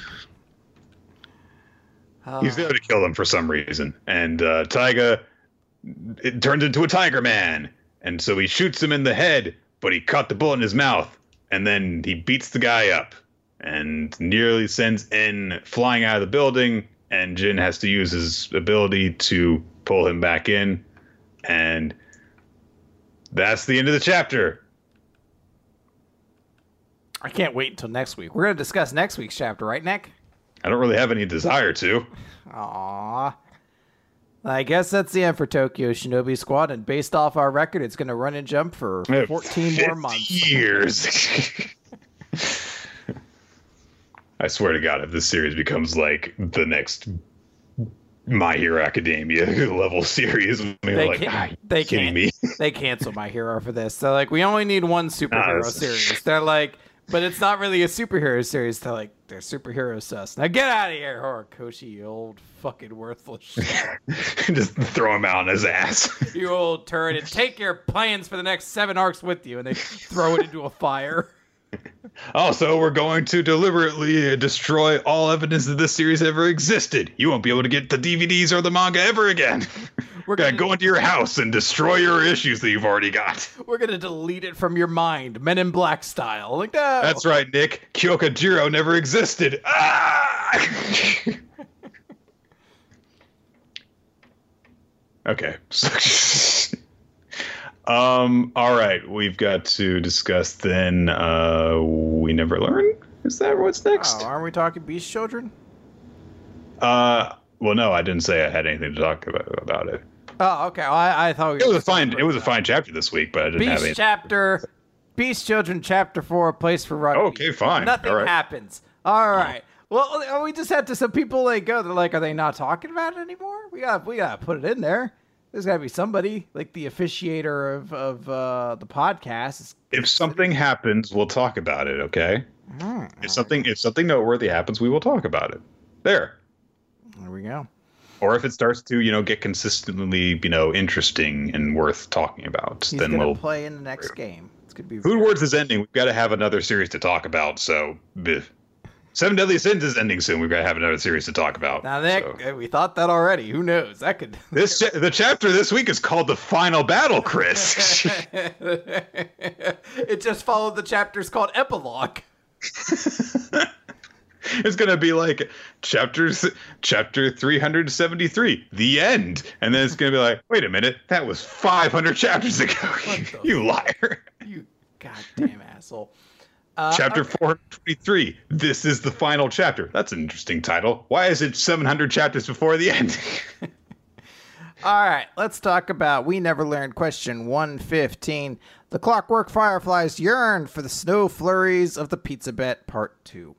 He's there to kill them for some reason. And uh, Taiga it turns into a Tiger Man. And so he shoots him in the head, but he caught the bullet in his mouth. And then he beats the guy up and nearly sends N flying out of the building. And Jin has to use his ability to pull him back in. And that's the end of the chapter. I can't wait until next week. We're going to discuss next week's chapter, right, Nick? I don't really have any desire to. Aww. I guess that's the end for Tokyo Shinobi Squad, and based off our record, it's going to run and jump for 14 more months. Years. I swear to God, if this series becomes like the next My Hero Academia level series, They like, can't- ah, they can't. me? They cancel My Hero for this. They're like, we only need one superhero this- series. They're like, but it's not really a superhero series. They're like, they're superhero sus. Now get out of here, Horikoshi, you old fucking worthless shit. Just throw him out on his ass. you old turd, and take your plans for the next seven arcs with you. And they throw it into a fire. also, we're going to deliberately destroy all evidence that this series ever existed. You won't be able to get the DVDs or the manga ever again. We're gonna, gonna go into your house and destroy your issues that you've already got. We're gonna delete it from your mind, Men in Black style. Like no. That's right, Nick. Kyokujiro never existed. Ah! okay um. All right. We've got to discuss then. Uh, we never learn. Is that what's next? Oh, aren't we talking Beast Children? Uh. Well, no, I didn't say I had anything to talk about about it. Oh, okay. Well, I, I thought we it was a fine. It was a fine chapter this week, but I didn't Beast have any. chapter, Beast Children chapter four, a place for rugby. Okay, fine. Nothing All right. happens. All right. Well, we just have to. Some people like go. They're like, are they not talking about it anymore? We got. We got to put it in there. There's got to be somebody like the officiator of of uh, the podcast. If something happens, we'll talk about it. Okay. Hmm. If something if something noteworthy happens, we will talk about it. There. There we go. Or if it starts to, you know, get consistently, you know, interesting and worth talking about, He's then we'll. play in the next game. It's gonna be Food Wars is ending. We've got to have another series to talk about. So, bleh. Seven Deadly Sins is ending soon. We've got to have another series to talk about. Now that So- eh, we thought that already. Who knows? That could. This cha- the chapter this week is called the final battle, Chris. it just followed the chapters called epilogue. it's gonna be like chapters chapter 373 the end and then it's gonna be like wait a minute that was 500 chapters ago you liar You goddamn asshole. Uh, chapter 423 this is the final chapter that's an interesting title why is it 700 chapters before the end All right, let's talk about We Never Learned question 115. The Clockwork Fireflies yearn for the snow flurries of the Pizza Bet Part 2.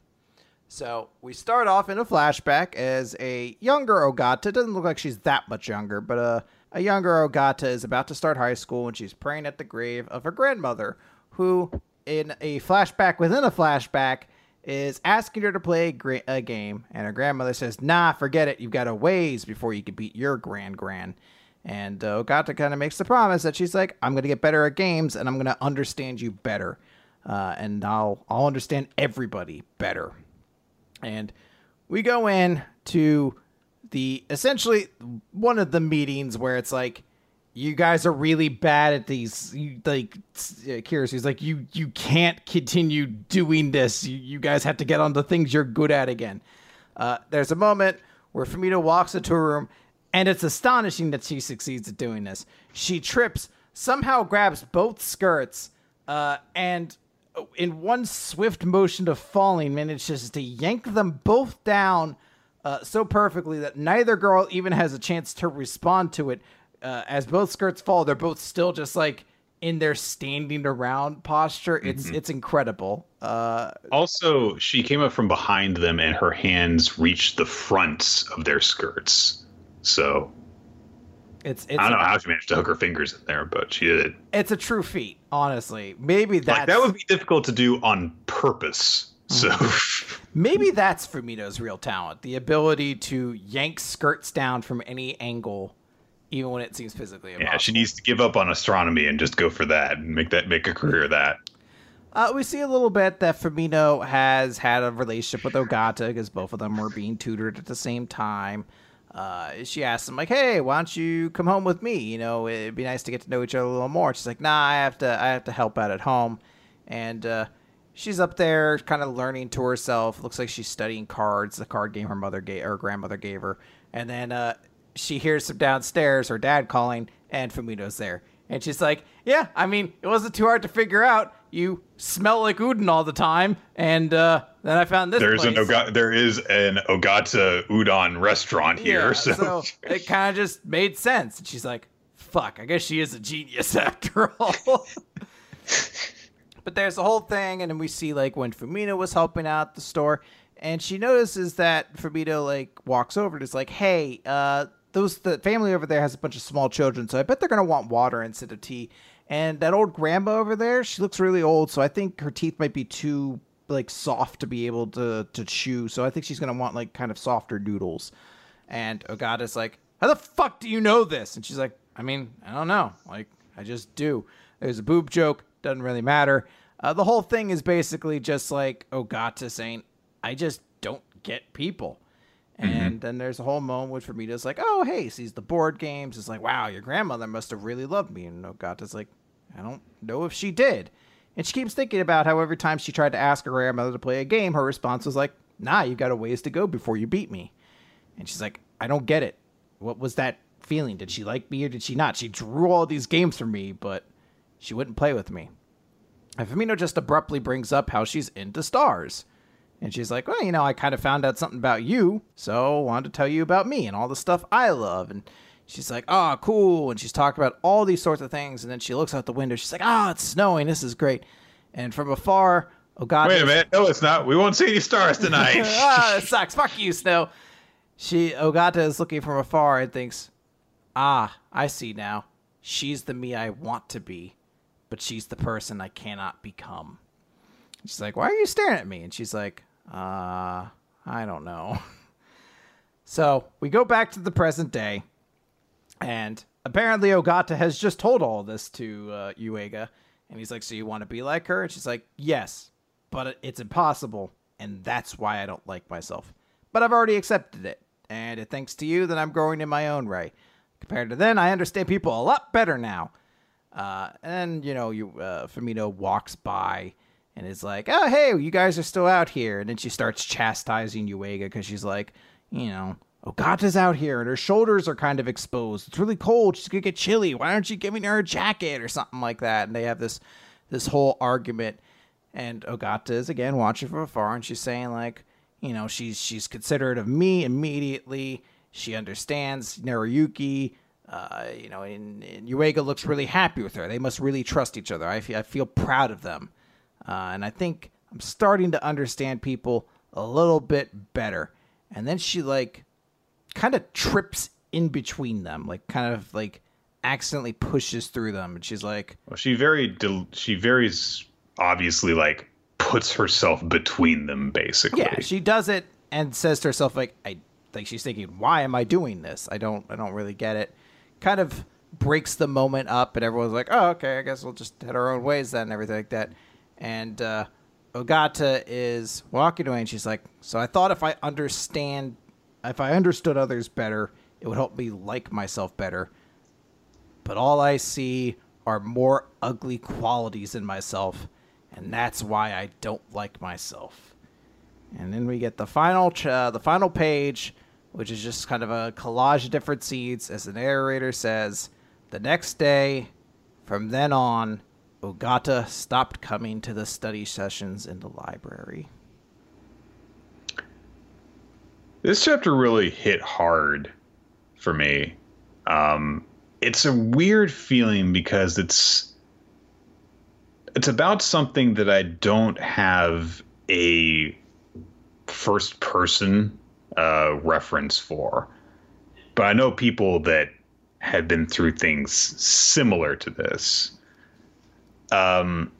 So we start off in a flashback as a younger Ogata. Doesn't look like she's that much younger, but uh, a younger Ogata is about to start high school and she's praying at the grave of her grandmother, who, in a flashback within a flashback, is asking her to play a, game. And her grandmother says, Nah, forget it. You've got a ways before you can beat your grand grand. And uh, Ogata kind of makes the promise that she's like, I'm to get better at games and I'm to understand you better. Uh, and I'll, I'll understand everybody better. And we go in to the essentially one of the meetings where it's like you guys are really bad at these you, like uh, Kirisu's like you you can't continue doing this. You, you guys have to get on the things you're good at again. Uh, there's a moment where Fumino walks into a room and it's astonishing that she succeeds at doing this. She trips somehow grabs both skirts uh, and in one swift motion of falling manages to yank them both down uh, so perfectly that neither girl even has a chance to respond to it. Uh, as both skirts fall, they're both still just like in their standing around posture. It's it's incredible. Uh, also she came up from behind them and her hands reached the fronts of their skirts so it's it's i don't a, know how she managed to hook her fingers in there but she did it it's a true feat. Honestly, maybe that's like that would be difficult to do on purpose so maybe that's Fumino's real talent: the ability to yank skirts down from any angle, even when it seems physically impossible. Yeah, she needs to give up on astronomy and just go for that and make that make a career of that. Uh, we see a little bit that Fumino has had a relationship with Ogata because both of them were being tutored at the same time. Uh, she asks him like, "Hey, why don't you come home with me? You know, it'd be nice to get to know each other a little more." She's like, "Nah, I have to. I have to help out at home," and uh, she's up there, kind of learning to herself. Looks like she's studying cards, the card game her mother gave, her grandmother gave her, and then uh, she hears from downstairs her dad calling, and Fumino's there, and she's like, "Yeah, I mean, it wasn't too hard to figure out. You smell like udon all the time, and uh, then I found this. There's place. an Oga- there is an Ogata udon restaurant here, Yeah, so, it kind of just made sense. And she's like, "Fuck, I guess she is a genius after all." but there's the whole thing, and then we see like when Fumino was helping out the store, and she notices that Fumino like walks over and is like, "Hey, uh, those the family over there has a bunch of small children, so I bet they're gonna want water instead of tea." And that old grandma over there, she looks really old, so I think her teeth might be too like soft to be able to to chew. So I think she's gonna want like kind of softer noodles. And Ogata's like, "How the fuck do you know this?" And she's like, "I mean, I don't know. Like, I just do." There's a boob joke. Doesn't really matter. Uh, the whole thing is basically just like Ogata saying, "I just don't get people." Mm-hmm. And then there's a whole moment where Fumino's like, "Oh, hey," sees the board games. It's like, "Wow, your grandmother must have really loved me." And oh, Ogata's like, "I don't know if she did." And she keeps thinking about how every time she tried to ask her grandmother to play a game, her response was like, "Nah, you got a ways to go before you beat me." And she's like, "I don't get it. What was that feeling? Did she like me or did she not? She drew all these games for me, but she wouldn't play with me. And Fumino just abruptly brings up how she's into stars. And she's like, well, you know, I kind of found out something about you, so wanted to tell you about me and all the stuff I love. And she's like, oh, cool. And she's talking about all these sorts of things. And then she looks out the window. She's like, oh, it's snowing. This is great. And from afar, Ogata. Wait a minute. No, it's not. We won't see any stars tonight. ah, it sucks. Fuck you, Snow. She Ogata is looking from afar and thinks, Ah, I see now. She's the me I want to be, but she's the person I cannot become. She's like, Why are you staring at me? And she's like, Uh, I don't know. so we go back to the present day, and apparently Ogata has just told all this to uh, Yuiga. And he's like, So you want to be like her? And she's like, Yes, but it's impossible. And that's why I don't like myself. But I've already accepted it. And it thanks to you that I'm growing in my own right. Compared to then, I understand people a lot better now. Uh, and you know, you uh, Fumino walks by and is like, "Oh, hey, you guys are still out here." And then she starts chastising Yuiga because she's like, you know, Ogata's out here and her shoulders are kind of exposed. It's really cold. She's gonna get chilly. Why aren't you giving her a jacket or something like that? And they have this this whole argument. And Ogata is again watching from afar, and she's saying like, you know, she's she's considerate of me immediately. She understands Nariyuki. Uh, you know, and, and Yuiga looks really happy with her. They must really trust each other. I feel proud of them. Uh, and I think I'm starting to understand people a little bit better. And then she, like, kind of trips in between them, like, kind of, like, accidentally pushes through them. And she's like, well, she very, del- she very obviously, like, puts herself between them, basically. Yeah, she does it and says to herself, like, I like she's thinking, why am I doing this? I don't I don't really get it. Kind of breaks the moment up and everyone's like, Oh, okay, I guess we'll just head our own ways then and everything like that. And uh Ogata is walking away and she's like, So I thought if I understand if I understood others better, it would help me like myself better. But all I see are more ugly qualities in myself, and that's why I don't like myself. And then we get the final ch- uh, the final page which is just kind of a collage of different scenes. As the narrator says, the next day, from then on, Ogata stopped coming to the study sessions in the library. This chapter really hit hard for me. Um, it's a weird feeling because it's it's about something that I don't have a first person uh, reference for. But I know people that had been through things similar to this. Um,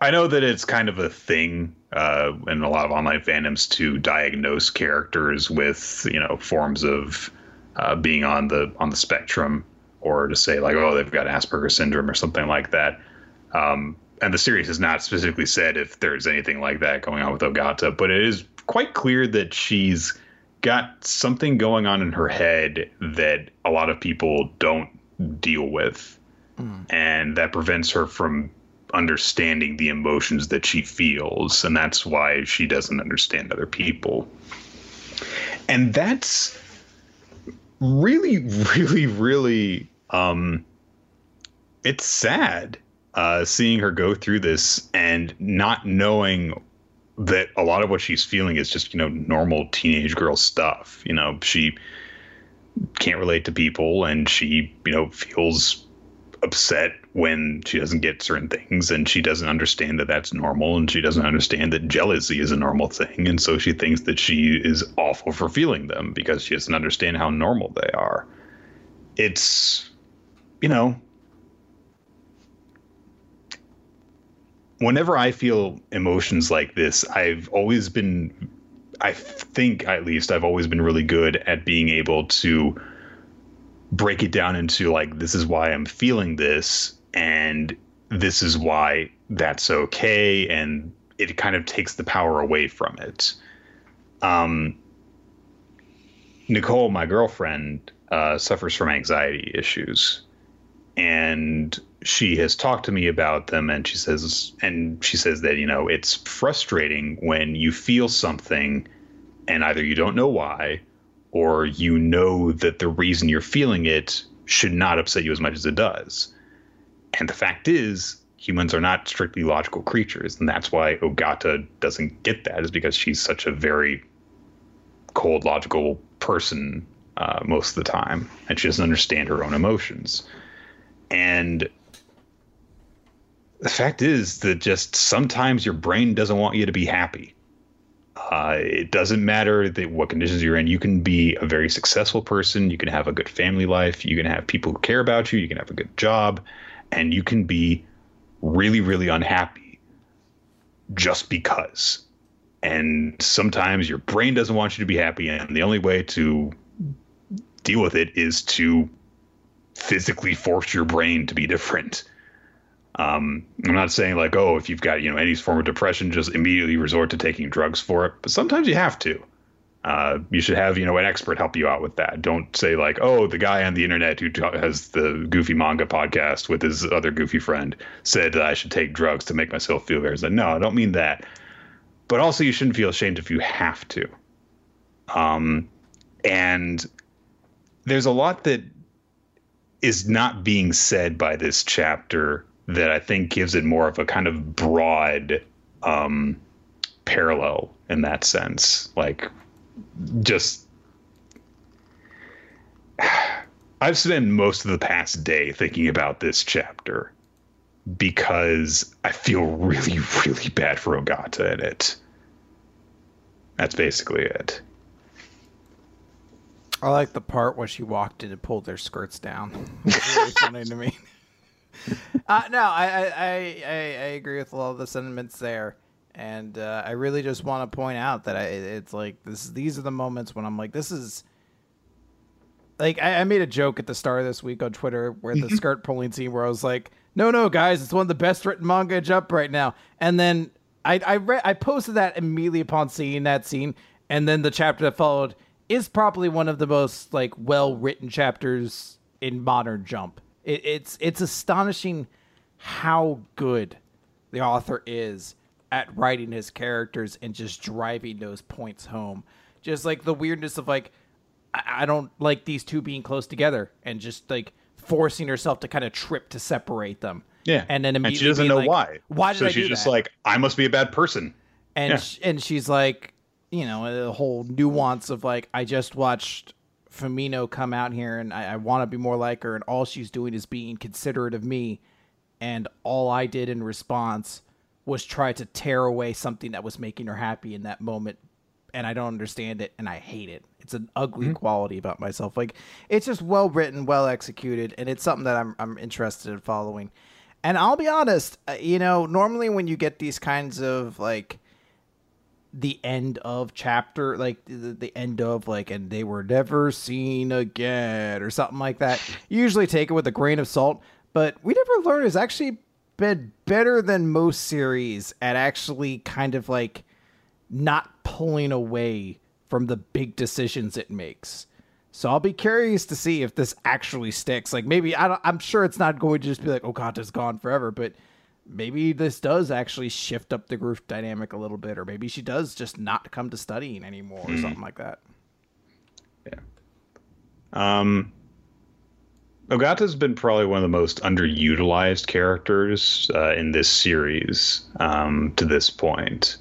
I know that it's kind of a thing uh, in a lot of online fandoms to diagnose characters with you know forms of uh, being on the on the spectrum, or to say like, oh, they've got Asperger's syndrome or something like that. Um, and the series has not specifically said if there's anything like that going on with Ogata, but it is quite clear that she's got something going on in her head that a lot of people don't deal with. Mm. And that prevents her from understanding the emotions that she feels. And that's why she doesn't understand other people. And that's really, really, really, um, it's sad uh, seeing her go through this and not knowing that a lot of what she's feeling is just you know normal teenage girl stuff you know she can't relate to people and she you know feels upset when she doesn't get certain things and she doesn't understand that that's normal and she doesn't understand that jealousy is a normal thing. And so she thinks that she is awful for feeling them because she doesn't understand how normal they are. It's you know whenever I feel emotions like this, I've always been, I think at least, I've always been really good at being able to break it down into like, this is why I'm feeling this, and this is why that's okay. And it kind of takes the power away from it. Um, Nicole, my girlfriend, uh, suffers from anxiety issues. And she has talked to me about them and she says and she says that you know it's frustrating when you feel something and either you don't know why or you know that the reason you're feeling it should not upset you as much as it does. And the fact is, humans are not strictly logical creatures, and that's why Ogata doesn't get that, is because she's such a very cold, logical person uh, most of the time, and she doesn't understand her own emotions. And the fact is that just sometimes your brain doesn't want you to be happy. Uh, it doesn't matter that what conditions you're in. You can be a very successful person. You can have a good family life. You can have people who care about you. You can have a good job, and you can be really, really unhappy just because. And sometimes your brain doesn't want you to be happy, and the only way to deal with it is to physically force your brain to be different. Um, I'm not saying like, oh, if you've got you know any form of depression, just immediately resort to taking drugs for it. But sometimes you have to. Uh, you should have you know an expert help you out with that. Don't say like, oh, the guy on the internet who has the Goofy Manga podcast with his other goofy friend said that I should take drugs to make myself feel better. Like, no, I don't mean that. But also, you shouldn't feel ashamed if you have to. Um, and there's a lot that is not being said by this chapter that I think gives it more of a kind of broad um, parallel in that sense. Like, just. I've spent most of the past day thinking about this chapter because I feel really, really bad for Ogata in it. That's basically it. I like the part where she walked in and pulled their skirts down. Really funny to me. Uh, no, I, I, I, I agree with a lot of the sentiments there, and uh, I really just want to point out that I, it's like this. These are the moments when I'm like, this is like I, I made a joke at the start of this week on Twitter where the skirt pulling scene where I was like, no, no, guys, it's one of the best written manga up right now, and then I I re- I posted that immediately upon seeing that scene, and then the chapter that followed is probably one of the most like well written chapters in modern Jump. It, it's it's astonishing how good the author is at writing his characters and just driving those points home. Just like the weirdness of like I, I don't like these two being close together and just like forcing herself to kind of trip to separate them. Yeah, and then and she doesn't know like, why. Why did so I she's do just that? like, I must be a bad person. and Yeah. sh- and she's like, you know, the whole nuance of like, I just watched Fumino come out here, and I, I want to be more like her, and all she's doing is being considerate of me, and all I did in response was try to tear away something that was making her happy in that moment, and I don't understand it, and I hate it. It's an ugly quality about myself. Like it's just well written, well executed, and it's something that I'm I'm interested in following. And I'll be honest, uh, you know, normally when you get these kinds of like the end of chapter like the, the end of like and they were never seen again or something like that you usually take it with a grain of salt but we never learned has actually been better than most series at actually kind of like not pulling away from the big decisions it makes so I'll be curious to see if this actually sticks. Like maybe I don't, I'm sure it's not going to just be like, oh God, it's gone forever. But maybe this does actually shift up the group dynamic a little bit, or maybe she does just not come to studying anymore, or something like that. Yeah. Um, Ogata's been probably one of the most underutilized characters uh, in this series um, to this point.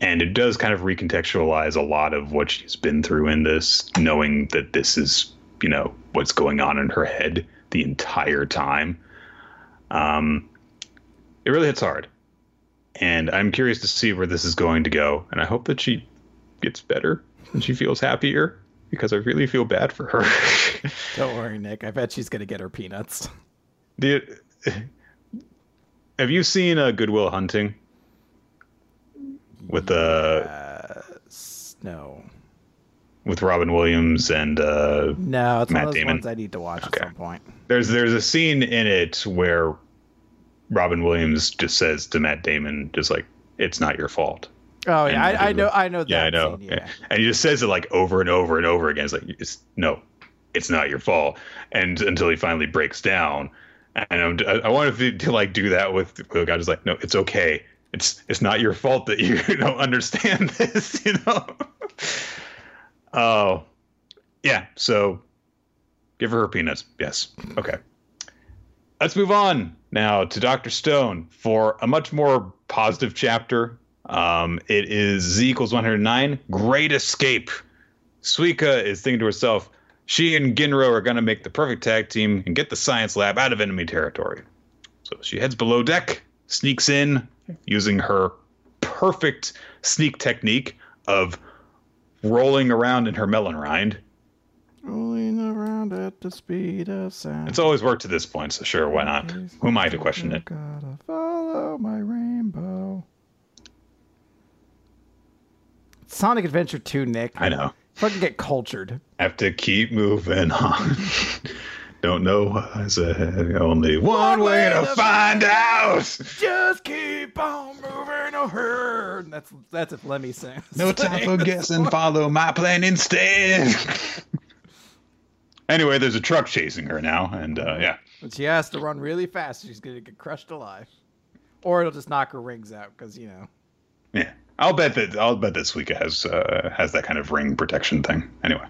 And it does kind of recontextualize a lot of what she's been through in this, knowing that this is, you know, what's going on in her head the entire time. Um, it really hits hard. And I'm curious to see where this is going to go. And I hope that she gets better and she feels happier because I really feel bad for her. Don't worry, Nick. I bet she's gonna get her peanuts. Did, have you seen uh, Goodwill Hunting with uh, S- No, with Robin Williams and uh, no, it's Matt one of those Damon. ones I need to watch Okay. at some point. there's there's a scene in it where Robin Williams just says to Matt Damon, just like, "It's not your fault." Oh yeah, I, I know, I know. Yeah, I know. scene, yeah. And he just says it like over and over and over again. It's like, it's, no, it's not your fault. And until he finally breaks down. And I'm, I, I wanted to, to like do that with the guy just like, no, it's okay. It's it's not your fault that you don't understand this, you know. Oh, Yeah, so give her her peanuts. Yes. Okay. Let's move on now to Dr. Stone for a much more positive chapter. Um, it is Z equals 109. Great escape. Suika is thinking to herself, she and Ginro are going to make the perfect tag team and get the science lab out of enemy territory. So she heads below deck, sneaks in using her perfect sneak technique of rolling around in her melon rind. Rolling around at the speed of sound. It's always worked to this point, so sure, why not? Who am I to question it? Gotta follow my rainbow. Sonic Adventure 2, Nick. I know. Fucking get cultured. Have to keep moving on. Don't know what I said. Only one, way, to, find out. Just keep on moving ahead. That's that's if Lemmy sings. No time for guessing. Follow my plan instead. Anyway, there's a truck chasing her now, and uh, yeah. But she has to run really fast. She's gonna get crushed alive, or it'll just knock her rings out because you know. Yeah, I'll bet that I'll bet that Suika has uh, has that kind of ring protection thing. Anyway,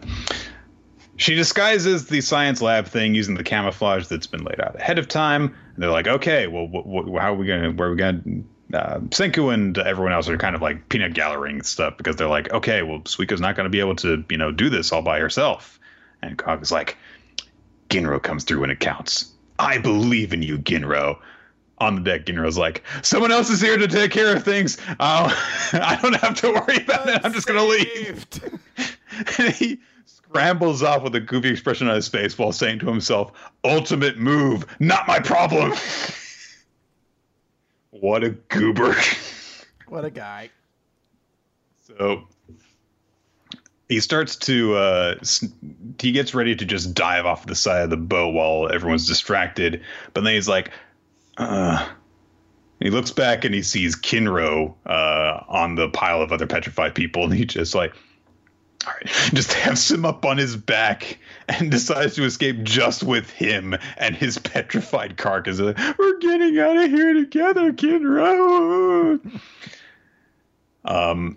she disguises the science lab thing using the camouflage that's been laid out ahead of time. And they're like, okay, well, wh- wh- how are we gonna? Where are we gonna? Uh, Senku and everyone else are kind of like peanut gallerying stuff because they're like, okay, well, Suika's not going to be able to, you know, do this all by herself. And Kog is like, Ginro comes through when it counts. I believe in you, Ginro. On the deck, Ginro's like, someone else is here to take care of things. Uh, I don't have to worry about it. I'm just going to leave. and he scrambles off with a goofy expression on his face while saying to himself, ultimate move, not my problem. what a goober. What a guy. So he starts to uh, he gets ready to just dive off the side of the boat while everyone's distracted but then he's like uh he looks back and he sees kinro uh, on the pile of other petrified people and he just like all right just hefts him up on his back and decides to escape just with him and his petrified carcass. We're getting out of here together kinro. Um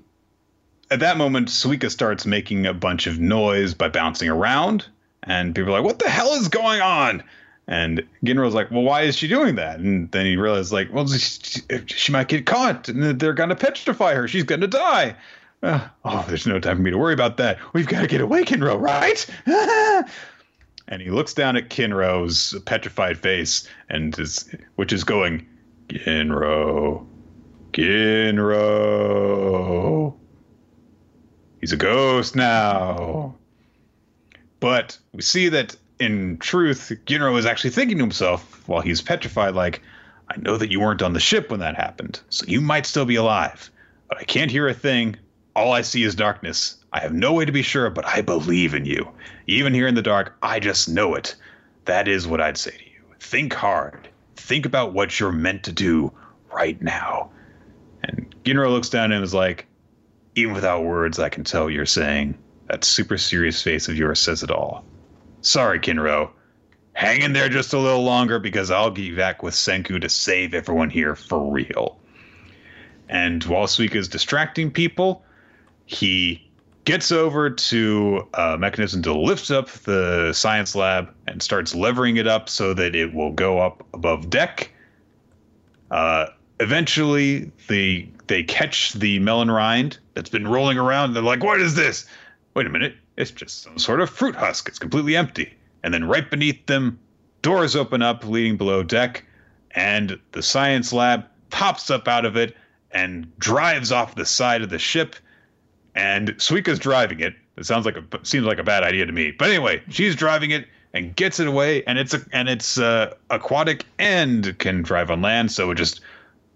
at that moment, Suika starts making a bunch of noise by bouncing around, and people are like, "What the hell is going on?" And Ginro's like, "Well, why is she doing that?" And then he realizes, like, "Well, she, she might get caught, and they're gonna petrify her. She's gonna die." Uh, oh, there's no time for me to worry about that. We've got to get away, Kinro, right? and he looks down at Kinro's petrified face, and is, which is going, Kinro, Kinro. He's a ghost now. But we see that in truth, Ginro is actually thinking to himself while he's petrified, like, I know that you weren't on the ship when that happened, so you might still be alive. But I can't hear a thing. All I see is darkness. I have no way to be sure, but I believe in you. Even here in the dark, I just know it. That is what I'd say to you. Think hard. Think about what you're meant to do right now. And Ginro looks down and is like, even without words, I can tell you're saying. That super serious face of yours says it all. Sorry, Kinro. Hang in there just a little longer because I'll get back with Senku to save everyone here for real. And while Suika is distracting people, he gets over to a mechanism to lift up the science lab and starts levering it up so that it will go up above deck. Uh, eventually, the they catch the melon rind that's been rolling around. They're like, "What is this?" Wait a minute, it's just some sort of fruit husk. It's completely empty. And then right beneath them, doors open up leading below deck, and the science lab pops up out of it and drives off the side of the ship. And Suika's driving it. It sounds like a seems like a bad idea to me, but anyway, she's driving it and gets it away, and it's a and it's uh, aquatic and can drive on land, so it just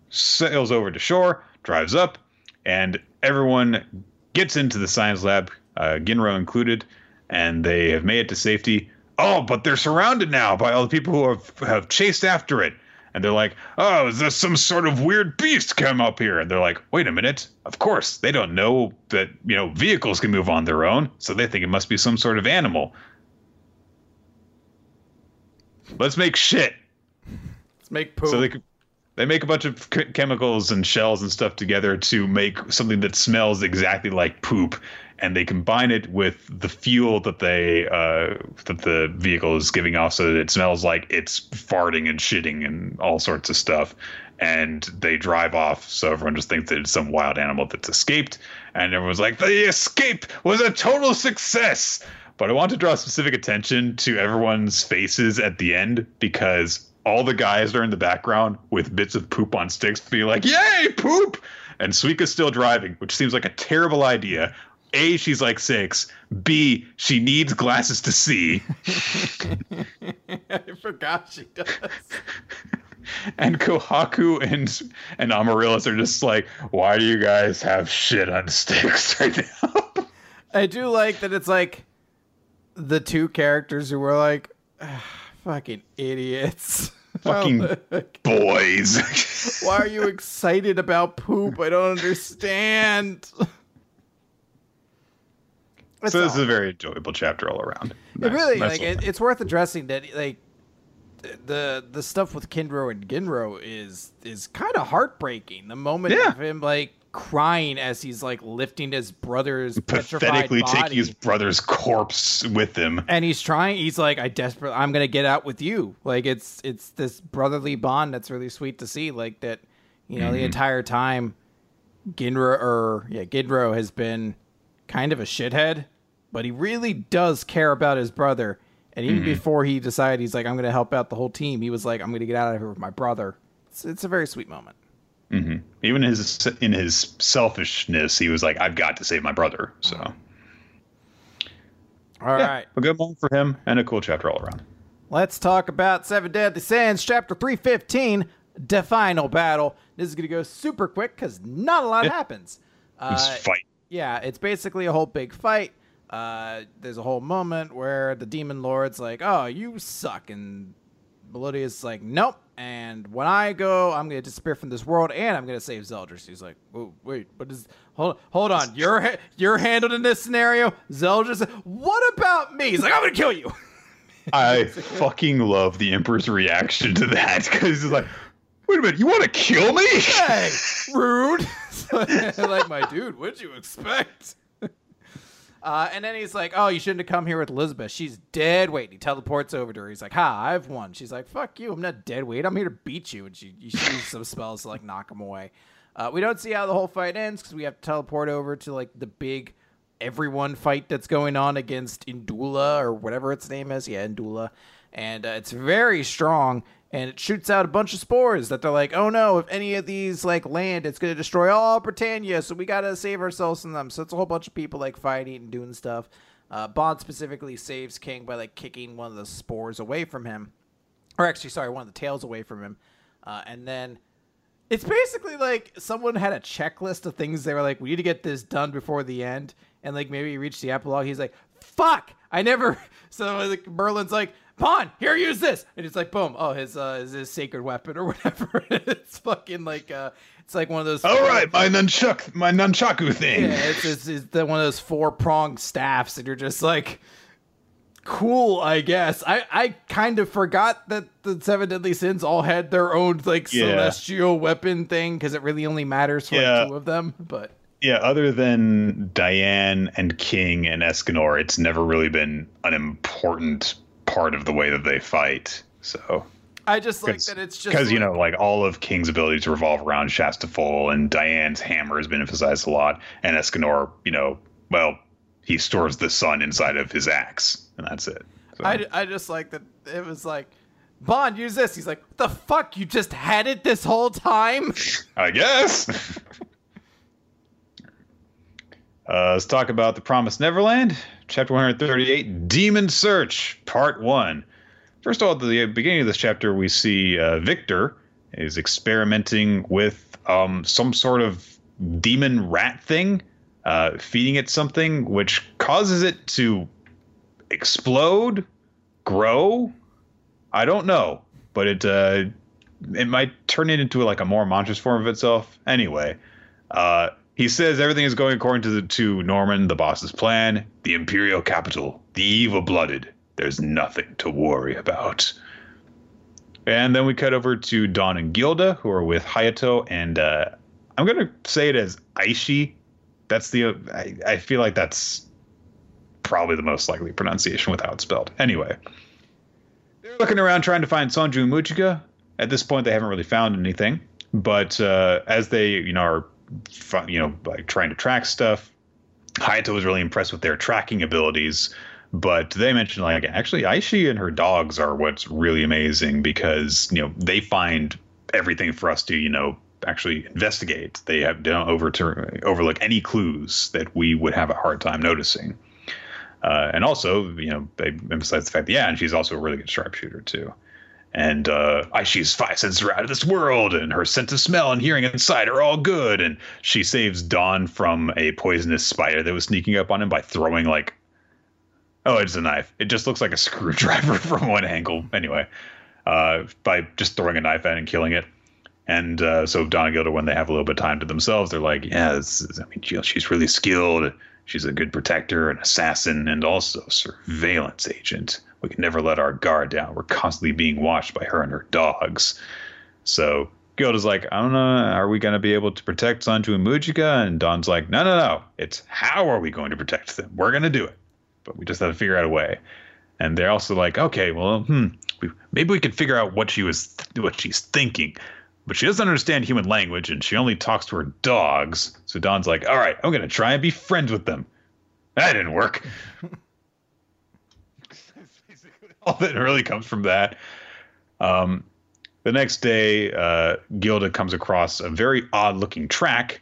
sails over to shore, drives up, and everyone gets into the science lab, uh, Ginro included, and they have made it to safety. Oh, but they're surrounded now by all the people who have, have chased after it. And they're like, oh, is this some sort of weird beast come up here? And they're like, wait a minute. Of course, they don't know that, you know, vehicles can move on their own. So they think it must be some sort of animal. Let's make shit. Let's make poop. So they they make a bunch of chemicals and shells and stuff together to make something that smells exactly like poop and they combine it with the fuel that they uh, that the vehicle is giving off, so that it smells like it's farting and shitting and all sorts of stuff. And they drive off, so everyone just thinks that it's some wild animal that's escaped. And everyone's like, "The escape was a total success." But I want to draw specific attention to everyone's faces at the end because all the guys are in the background with bits of poop on sticks, being like, "Yay, poop!" And Suika's still driving, which seems like a terrible idea. A, she's like six. B, she needs glasses to see. I forgot she does. and Kohaku and and Amaryllis are just like, why do you guys have shit on sticks right now? I do like that it's like the two characters who were like, "Ah, fucking idiots. Fucking boys. Why are you excited about poop? I don't understand. So this is a very enjoyable chapter all around. It really Nice like it, it's worth addressing that like the the stuff with Kinro and Ginro is is kind of heartbreaking. The moment Yeah. of him like crying as he's like lifting his brother's pathetically body. taking his brother's corpse with him. and he's trying he's like i desperate i'm gonna get out with you. Like it's it's this brotherly bond that's really sweet to see like that you know the mm-hmm. entire time ginro or yeah ginro has been kind of a shithead but he really does care about his brother. And even mm-hmm. before he decided he's like i'm gonna help out the whole team he was like i'm gonna get out of here with my brother. It's, it's a very sweet moment Even his in his selfishness, he was like, "I've got to save my brother." So, All right. yeah, a good moment for him and a cool chapter all around. Let's talk about Seven Deadly Sins, Chapter 315, The Final Battle. This is going to go super quick because not a lot Yeah. happens. This Uh, fight. yeah, it's basically a whole big fight. Uh, there's a whole moment where the Demon Lord's like, oh, you suck. And Meliodas like, nope. And when I go, I'm going to disappear from this world and I'm going to save Zeldris. He's like, oh, wait, what is. Hold, hold on. You're, you're handled in this scenario? Zeldris, what about me? He's like, I'm going to kill you. I fucking love the Emperor's reaction to that because he's like, "Wait a minute, you want to kill me?" hey, rude. like, my dude, what'd you expect? Uh, and then he's like, "Oh, you shouldn't have come here with Elizabeth. She's dead weight." He teleports over to her. He's like, "Ha, I've won." She's like, "Fuck you. I'm not dead weight. I'm here to beat you." And she, she uses some spells to like knock him away. Uh, we don't see how the whole fight ends because we have to teleport over to like the big everyone fight that's going on against Indura or whatever its name is. Yeah, Indura. And uh, it's very strong and it shoots out a bunch of spores that they're like, oh no, if any of these like land, it's to destroy all Britannia. So we got to save ourselves from them. So it's a whole bunch of people like fighting and doing stuff. Uh, Ban specifically saves King by like kicking one of the spores away from him. Or actually, sorry, one of the tails away from him. Uh, and then it's basically like someone had a checklist of things they were like, we need to get this done before the end. And like maybe he reached the epilogue. He's like, fuck, I never. So like Merlin's like, Ban, here, use this. And it's like, boom, oh, his uh, his, his sacred weapon or whatever. it's fucking like, uh, it's like one of those. All right, my nunchuck, my nunchaku thing. Yeah, it's, it's, it's the, one of those four pronged staffs, and you're just like, cool, I guess. I, I kind of forgot that the Seven Deadly Sins all had their own like Yeah. celestial weapon thing because it really only matters for Yeah. like two of them. But Yeah, other than Diane and King and Escanor, it's never really been an important part of the way that they fight. So, I just like that it's just because you know, like all of King's abilities revolve around Chastiefol, and Diane's hammer has been emphasized a lot, and Escanor, you know, well, he stores the sun inside of his axe, and that's it. So, I, I just like that it was like Ban use this. He's like, the fuck, you just had it this whole time. I guess. Uh, let's talk about the Promised Neverland, chapter 138, Demon Search, part one. First of all, at the beginning of this chapter, we see uh, Victor is experimenting with um, some sort of demon rat thing, uh, feeding it something, which causes it to explode, grow. I don't know, but it uh, it might turn it into like a more monstrous form of itself. Anyway, uh, he says everything is going according to the, to Norman, the boss's plan. The Imperial capital, the evil-blooded. There's nothing to worry about. And then we cut over to Don and Gilda, who are with Hayato, and uh, I'm gonna say it as Aishi, That's the I, I feel like that's probably the most likely pronunciation with how it's spelled. Anyway, they're looking around trying to find Sonju and Mujika. At this point, they haven't really found anything. But uh, as they, you know, are, you know, like trying to track stuff, Hayato was really impressed with their tracking abilities. But they mentioned like actually Aishi and her dogs are what's really amazing because you know they find everything for us to you know actually investigate. They have don't overturn overlook any clues that we would have a hard time noticing. Uh, and also, you know, they emphasize the fact that yeah, and she's also a really good sharpshooter too. And uh, she's five senses are out of this world, and her sense of smell and hearing inside are all good. And she saves Don from a poisonous spider that was sneaking up on him by throwing like, oh, it's a knife. It just looks like a screwdriver from one angle. Anyway, uh, by just throwing a knife at it and killing it. And uh, so Don and Gilda, when they have a little bit of time to themselves, they're like, yeah, is, I mean, she's really skilled. She's a good protector, an assassin, and also surveillance agent. We can never let our guard down. We're constantly being watched by her and her dogs. So Gilda's like, I don't know, are we going to be able to protect Sonju and Mujika? And Don's like, no, no, no. It's how are we going to protect them? We're going to do it. But we just have to figure out a way. And they're also like, okay, well, hmm, maybe we can figure out what she was, what she's thinking but she doesn't understand human language and she only talks to her dogs. So Don's like, all right, I'm going to try and be friends with them. That didn't work. all that really comes from that. Um, the next day, uh, Gilda comes across a very odd looking track.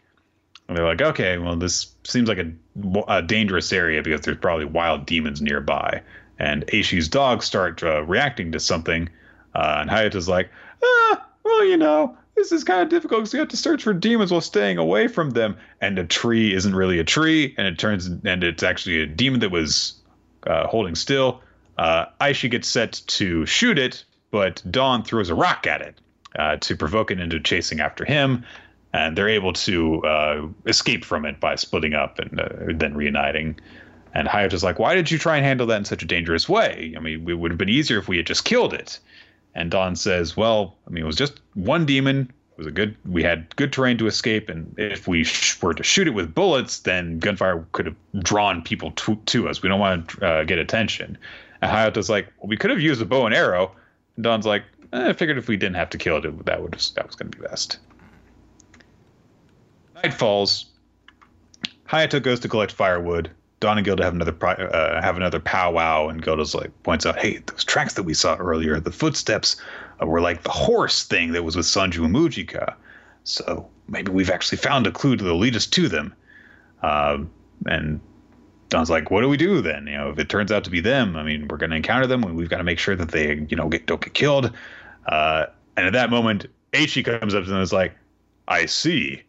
And they're like, okay, well, this seems like a, a dangerous area because there's probably wild demons nearby. And Aishi's dogs start uh, reacting to something. Uh, and Hayato's like, ah, well, you know, this is kind of difficult because you have to search for demons while staying away from them. And a tree isn't really a tree, and it turns and it's actually a demon that was uh, holding still. Uh, Aishi gets set to shoot it, but Don throws a rock at it uh, to provoke it into chasing after him. And they're able to uh, escape from it by splitting up and uh, then reuniting. And Hayato's like, "Why did you try and handle that in such a dangerous way? I mean, it would have been easier if we had just killed it." And Don says, "Well, I mean, it was just one demon. It was a good. We had good terrain to escape, and if we sh- were to shoot it with bullets, then gunfire could have drawn people to, to us. We don't want to uh, get attention." And Hayato's like, "Well, we could have used a bow and arrow." And Don's like, eh, "I figured if we didn't have to kill it, that would that was going to be best." Night falls. Hayato goes to collect firewood. Don and Gilda have another uh, have another powwow, and Gilda's like points out, "Hey, those tracks that we saw earlier, the footsteps uh, were like the horse thing that was with Sonju and Mujika. So maybe we've actually found a clue the lead us to them." Uh, and Don's like, "What do we do then? You know, if it turns out to be them, I mean, we're going to encounter them. And we've got to make sure that they, you know, get don't get killed." Uh, and at that moment, Aishi comes up to them and is like, "I see."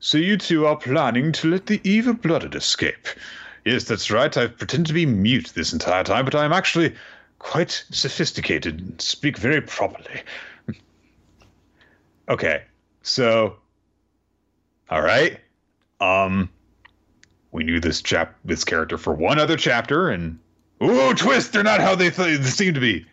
So you two are planning to let the evil blooded escape. Yes, that's right. I've pretended to be mute this entire time, but I'm actually quite sophisticated and speak very properly. okay, so, all right. Um, we knew this chap, this character for one other chapter, and ooh, twist! They're not how they, th- they seem to be.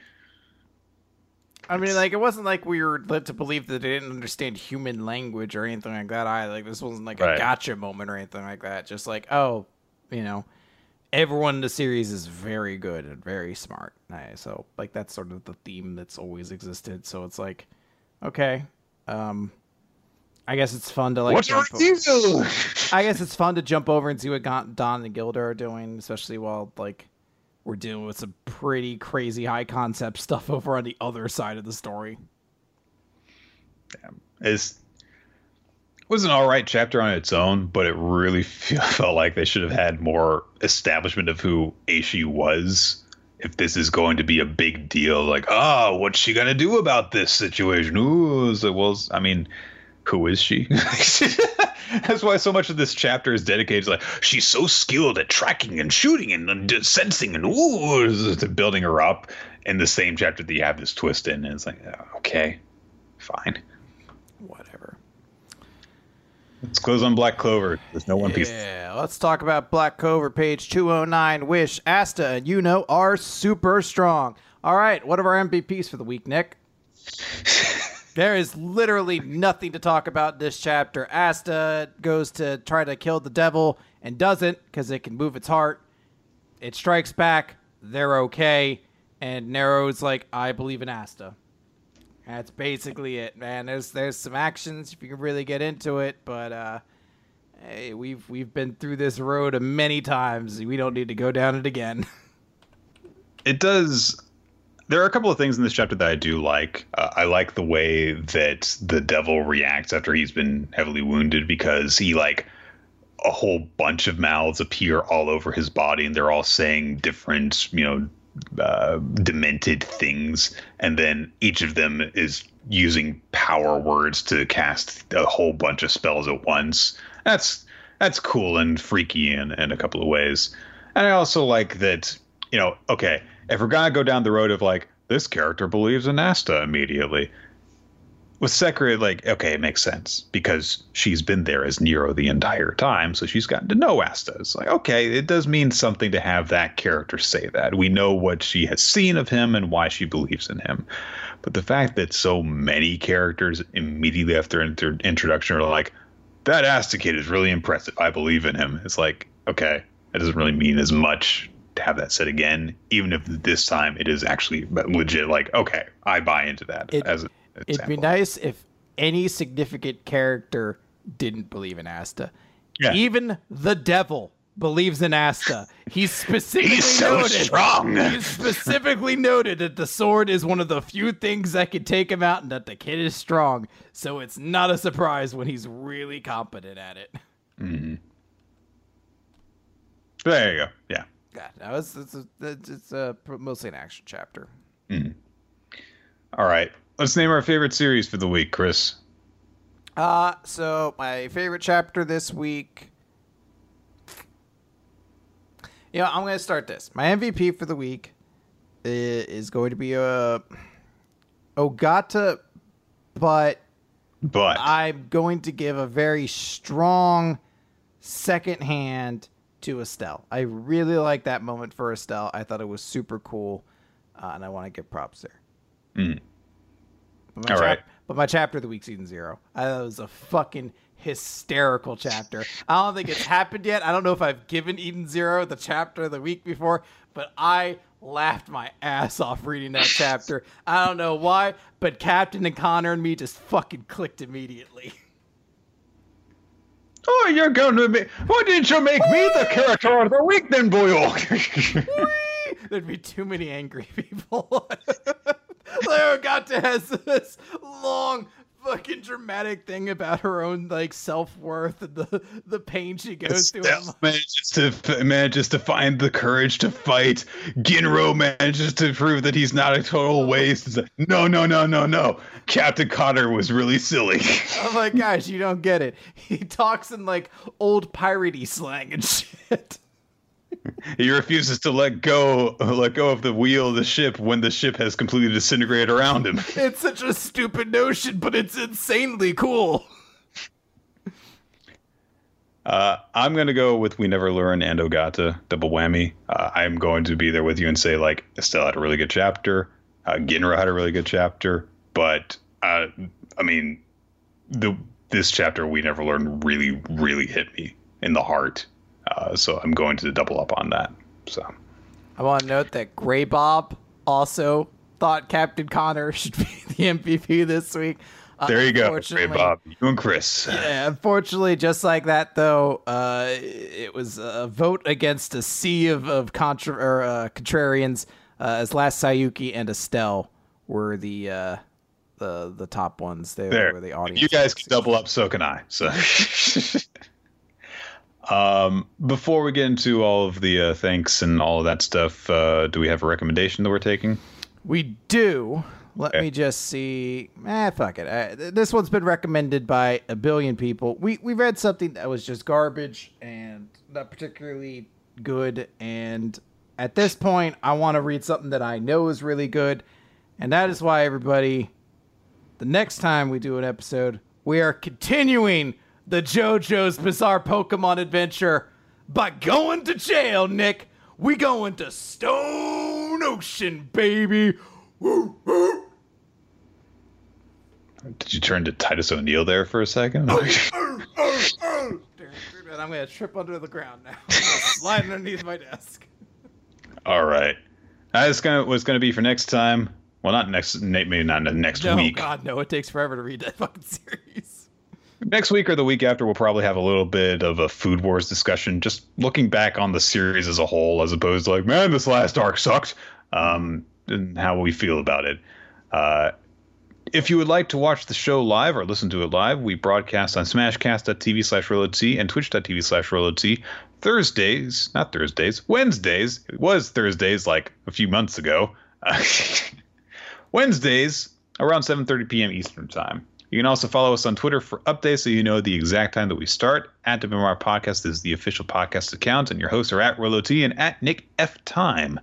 I mean, like it wasn't like we were led to believe that they didn't understand human language or anything like that. I like this wasn't like right. a gotcha moment or anything like that. Just like, oh, you know, everyone in the series is very good and very smart. So like that's sort of the theme that's always existed. So it's like, okay, um, I guess it's fun to like. What jump do you I guess it's fun to jump over and see what Don and Gilda are doing, especially while like we're dealing with some pretty crazy high concept stuff over on the other side of the story. Damn. Is was an all right chapter on its own, but it really felt like they should have had more establishment of who Aishi was. If this is going to be a big deal, like, oh, what's she gonna do about this situation? Ooh, so, well, I mean, who is she? That's why so much of this chapter is dedicated to like she's so skilled at tracking and shooting and, and sensing and ooh, building her up. In the same chapter that you have this twist in, and it's like, uh, okay, fine. Let's close on Black Clover. There's no One Piece. Yeah, let's talk about Black Clover, page 209. Wish, Asta, and you know are super strong. All right, what are our MVPs for the week, Nick? There is literally nothing to talk about this chapter. Asta goes to try to kill the devil and doesn't because it can move its heart. It strikes back. They're okay. And Nero's like, I believe in Asta. That's basically it, man. There's there's some actions if you can really get into it, but uh, hey, we've we've been through this road many times. We don't need to go down it again. it does there are a couple of things in this chapter that I do like. Uh, I like the way that the devil reacts after he's been heavily wounded because he like a whole bunch of mouths appear all over his body and they're all saying different, you know, uh, demented things, and then each of them is using power words to cast a whole bunch of spells at once. That's that's cool and freaky in, in a couple of ways. And I also like that, you know, okay, if we're gonna go down the road of like this character believes in Asta immediately, with Secre, like okay, it makes sense because she's been there as Nero the entire time, so she's gotten to know Asta. It's like okay, it does mean something to have that character say that. We know what she has seen of him and why she believes in him. But the fact that so many characters immediately after inter- introduction are like, that Asta kid is really impressive. I believe in him. It's like okay, that doesn't really mean as much to have that said again, even if this time it is actually legit. Like, okay, I buy into that. It, as it'd be nice if any significant character didn't believe in Asta. Yeah. Even the devil believes in Asta. He's specifically He's so noted, strong. He's specifically noted that the sword is one of the few things that can take him out, and that the kid is strong. So it's not a surprise when he's really competent at it. Mm-hmm. There you go. Yeah. Yeah, no, it's it's a, it's a mostly an action chapter. Mm. All right, let's name our favorite series for the week, Chris. Uh, so my favorite chapter this week. You know, I'm going to start this. My MVP for the week is going to be a uh, Ogata, but but I'm going to give a very strong second hand to Estelle. I really like that moment for Estelle. I thought it was super cool, uh, and I want to give props there. Mm. But All chap- right. But my chapter of the week, season zero, uh, I thought it was a fucking hysterical chapter. I don't think it's happened yet. I don't know if I've given Eden Zero the chapter of the week before, but I laughed my ass off reading that chapter. I don't know why, but Captain and Connor and me just fucking clicked immediately. Oh, you're going to be. Why didn't you make me the character of the week then, boyo? There'd be too many angry people. Leo Gata has this long fucking dramatic thing about her own like self worth and the the pain she goes through. Manages to manages to find the courage to fight. Ginro manages to prove that he's not a total waste. No, no, no, no, no. Captain Connor was really silly. oh my gosh, you don't get it. He talks in like old piratey slang and shit he refuses to let go let go of the wheel of the ship when the ship has completely disintegrated around him. It's such a stupid notion, but it's insanely cool. Uh, I'm gonna go with We Never Learn and Ogata double whammy. Uh, I'm going to be there with you and say like Estelle had a really good chapter, uh, Ginro had a really good chapter, but uh, I mean, the this chapter We Never Learn really really hit me in the heart. Uh, so I'm going to double up on that. So I want to note that Gray Bob also thought Captain Connor should be the MVP this week. Uh, there you go, Gray Bob. You and Chris. Yeah, unfortunately, just like that though, uh, it was a vote against a sea of of contra- or, uh, contrarians. Uh, as last Saiyuki and Estelle were the uh, the the top ones. They there. were the audience. You guys can double up, so can I. So. Um, before we get into all of the uh, thanks and all of that stuff, uh, do we have a recommendation that we're taking? We do. Let okay. me just see. Eh, fuck it. This one's been recommended by a billion people. We we read something that was just garbage and not particularly good. And at this point, I want to read something that I know is really good. And that is why everybody, the next time we do an episode, we are continuing the JoJo's Bizarre Pokemon Adventure by going to jail, Nick. We going to Stone Ocean, baby. Woo, woo. Did you turn to Titus O'Neil there for a second? I'm gonna trip under the ground now. Slide underneath my desk. All right. That's gonna what's gonna be for next time. Well, not next, maybe not next week. no, week. God, no! It takes forever to read that fucking series. Next week or the week after, we'll probably have a little bit of a Food Wars discussion, just looking back on the series as a whole, as opposed to like, man, this last arc sucked, um, and how we feel about it. Uh, if you would like to watch the show live or listen to it live, we broadcast on smashcast.tv slash RoloT and twitch.tv slash RoloT Thursdays, not Thursdays, Wednesdays. It was Thursdays like a few months ago. Wednesdays around 7:30 p.m. Eastern Time. You can also follow us on Twitter for updates so you know the exact time that we start. At the WMR Podcast is the official podcast account, and your hosts are at RoloT and at Nick F Time.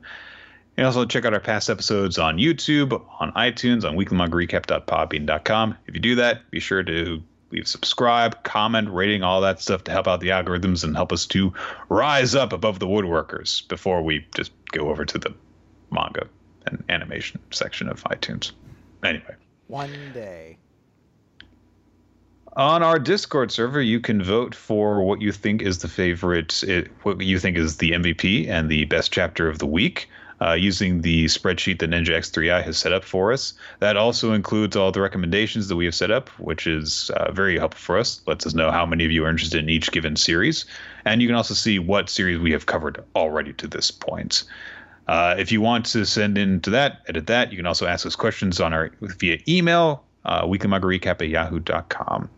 You can also check out our past episodes on YouTube, on iTunes, on weeklymangarecap.podbean.com. If you do that, be sure to leave subscribe, comment, rating, all that stuff to help out the algorithms and help us to rise up above the woodworkers before we just go over to the manga and animation section of iTunes. Anyway. One day. On our Discord server, you can vote for what you think is the favorite, it, what you think is the MVP and the best chapter of the week. Uh, using the spreadsheet that Ninja X3i has set up for us. That also includes all the recommendations that we have set up, which is uh, very helpful for us. Lets us know how many of you are interested in each given series. And you can also see what series we have covered already to this point. Uh, if you want to send in to that, edit that, you can also ask us questions on our via email, uh, weeklymangarecap at yahoo.com.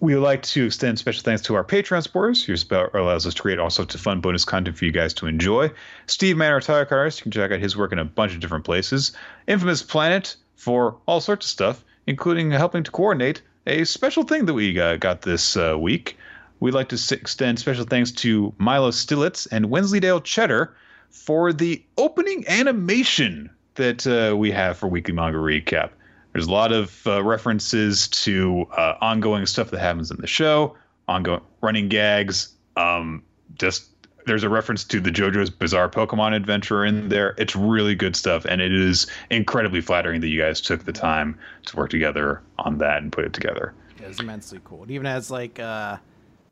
We would like to extend special thanks to our Patreon supporters. Your support allows us to create all sorts of fun bonus content for you guys to enjoy. Steve Mann, our tire you can check out his work in a bunch of different places. Infamous Planet for all sorts of stuff, including helping to coordinate a special thing that we uh, got this uh, week. We'd like to extend special thanks to Milo Stilitz and Wensleydale Cheddar for the opening animation that uh, we have for Weekly Manga Recap. There's a lot of uh, references to uh, ongoing stuff that happens in the show, ongoing running gags. Um, just there's a reference to the JoJo's Bizarre Pokemon Adventure in there. It's really good stuff, and it is incredibly flattering that you guys took the time to work together on that and put it together. It was immensely cool. It even has like uh,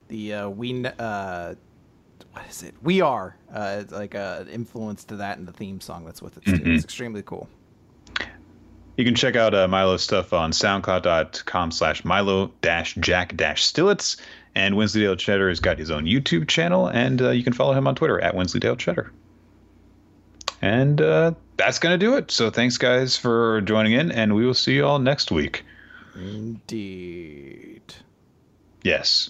the uh, we uh, what is it? We are uh, like a influence to that in the theme song that's with it. Too. Mm-hmm. It's extremely cool. You can check out uh, Milo's stuff on soundcloud.com slash Milo dash Jack dash Stillitz. And Wensleydale Cheddar has got his own YouTube channel, and uh, you can follow him on Twitter at Wensleydale Cheddar. And uh, that's going to do it. So thanks, guys, for joining in, and we will see you all next week. Indeed. Yes.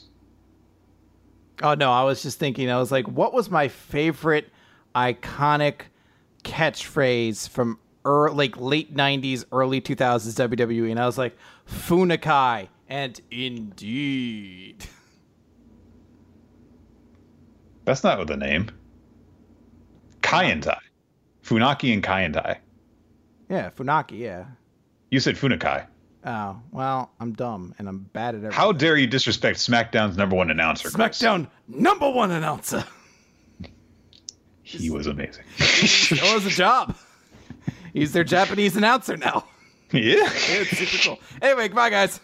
Oh, no, I was just thinking, I was like, what was my favorite iconic catchphrase from er, like late 90s, early 2000s WWE, and I was like, Funakai, and indeed. That's not with the name. Kaientai. Funaki and Kaientai. Yeah, Funaki, yeah. You said Funakai. Oh, well, I'm dumb and I'm bad at everything. How dare you disrespect SmackDown's number one announcer? SmackDown Chris? number one announcer. He was amazing. it was a job. He's their Japanese announcer now. Yeah. it's super cool. Anyway, goodbye, guys.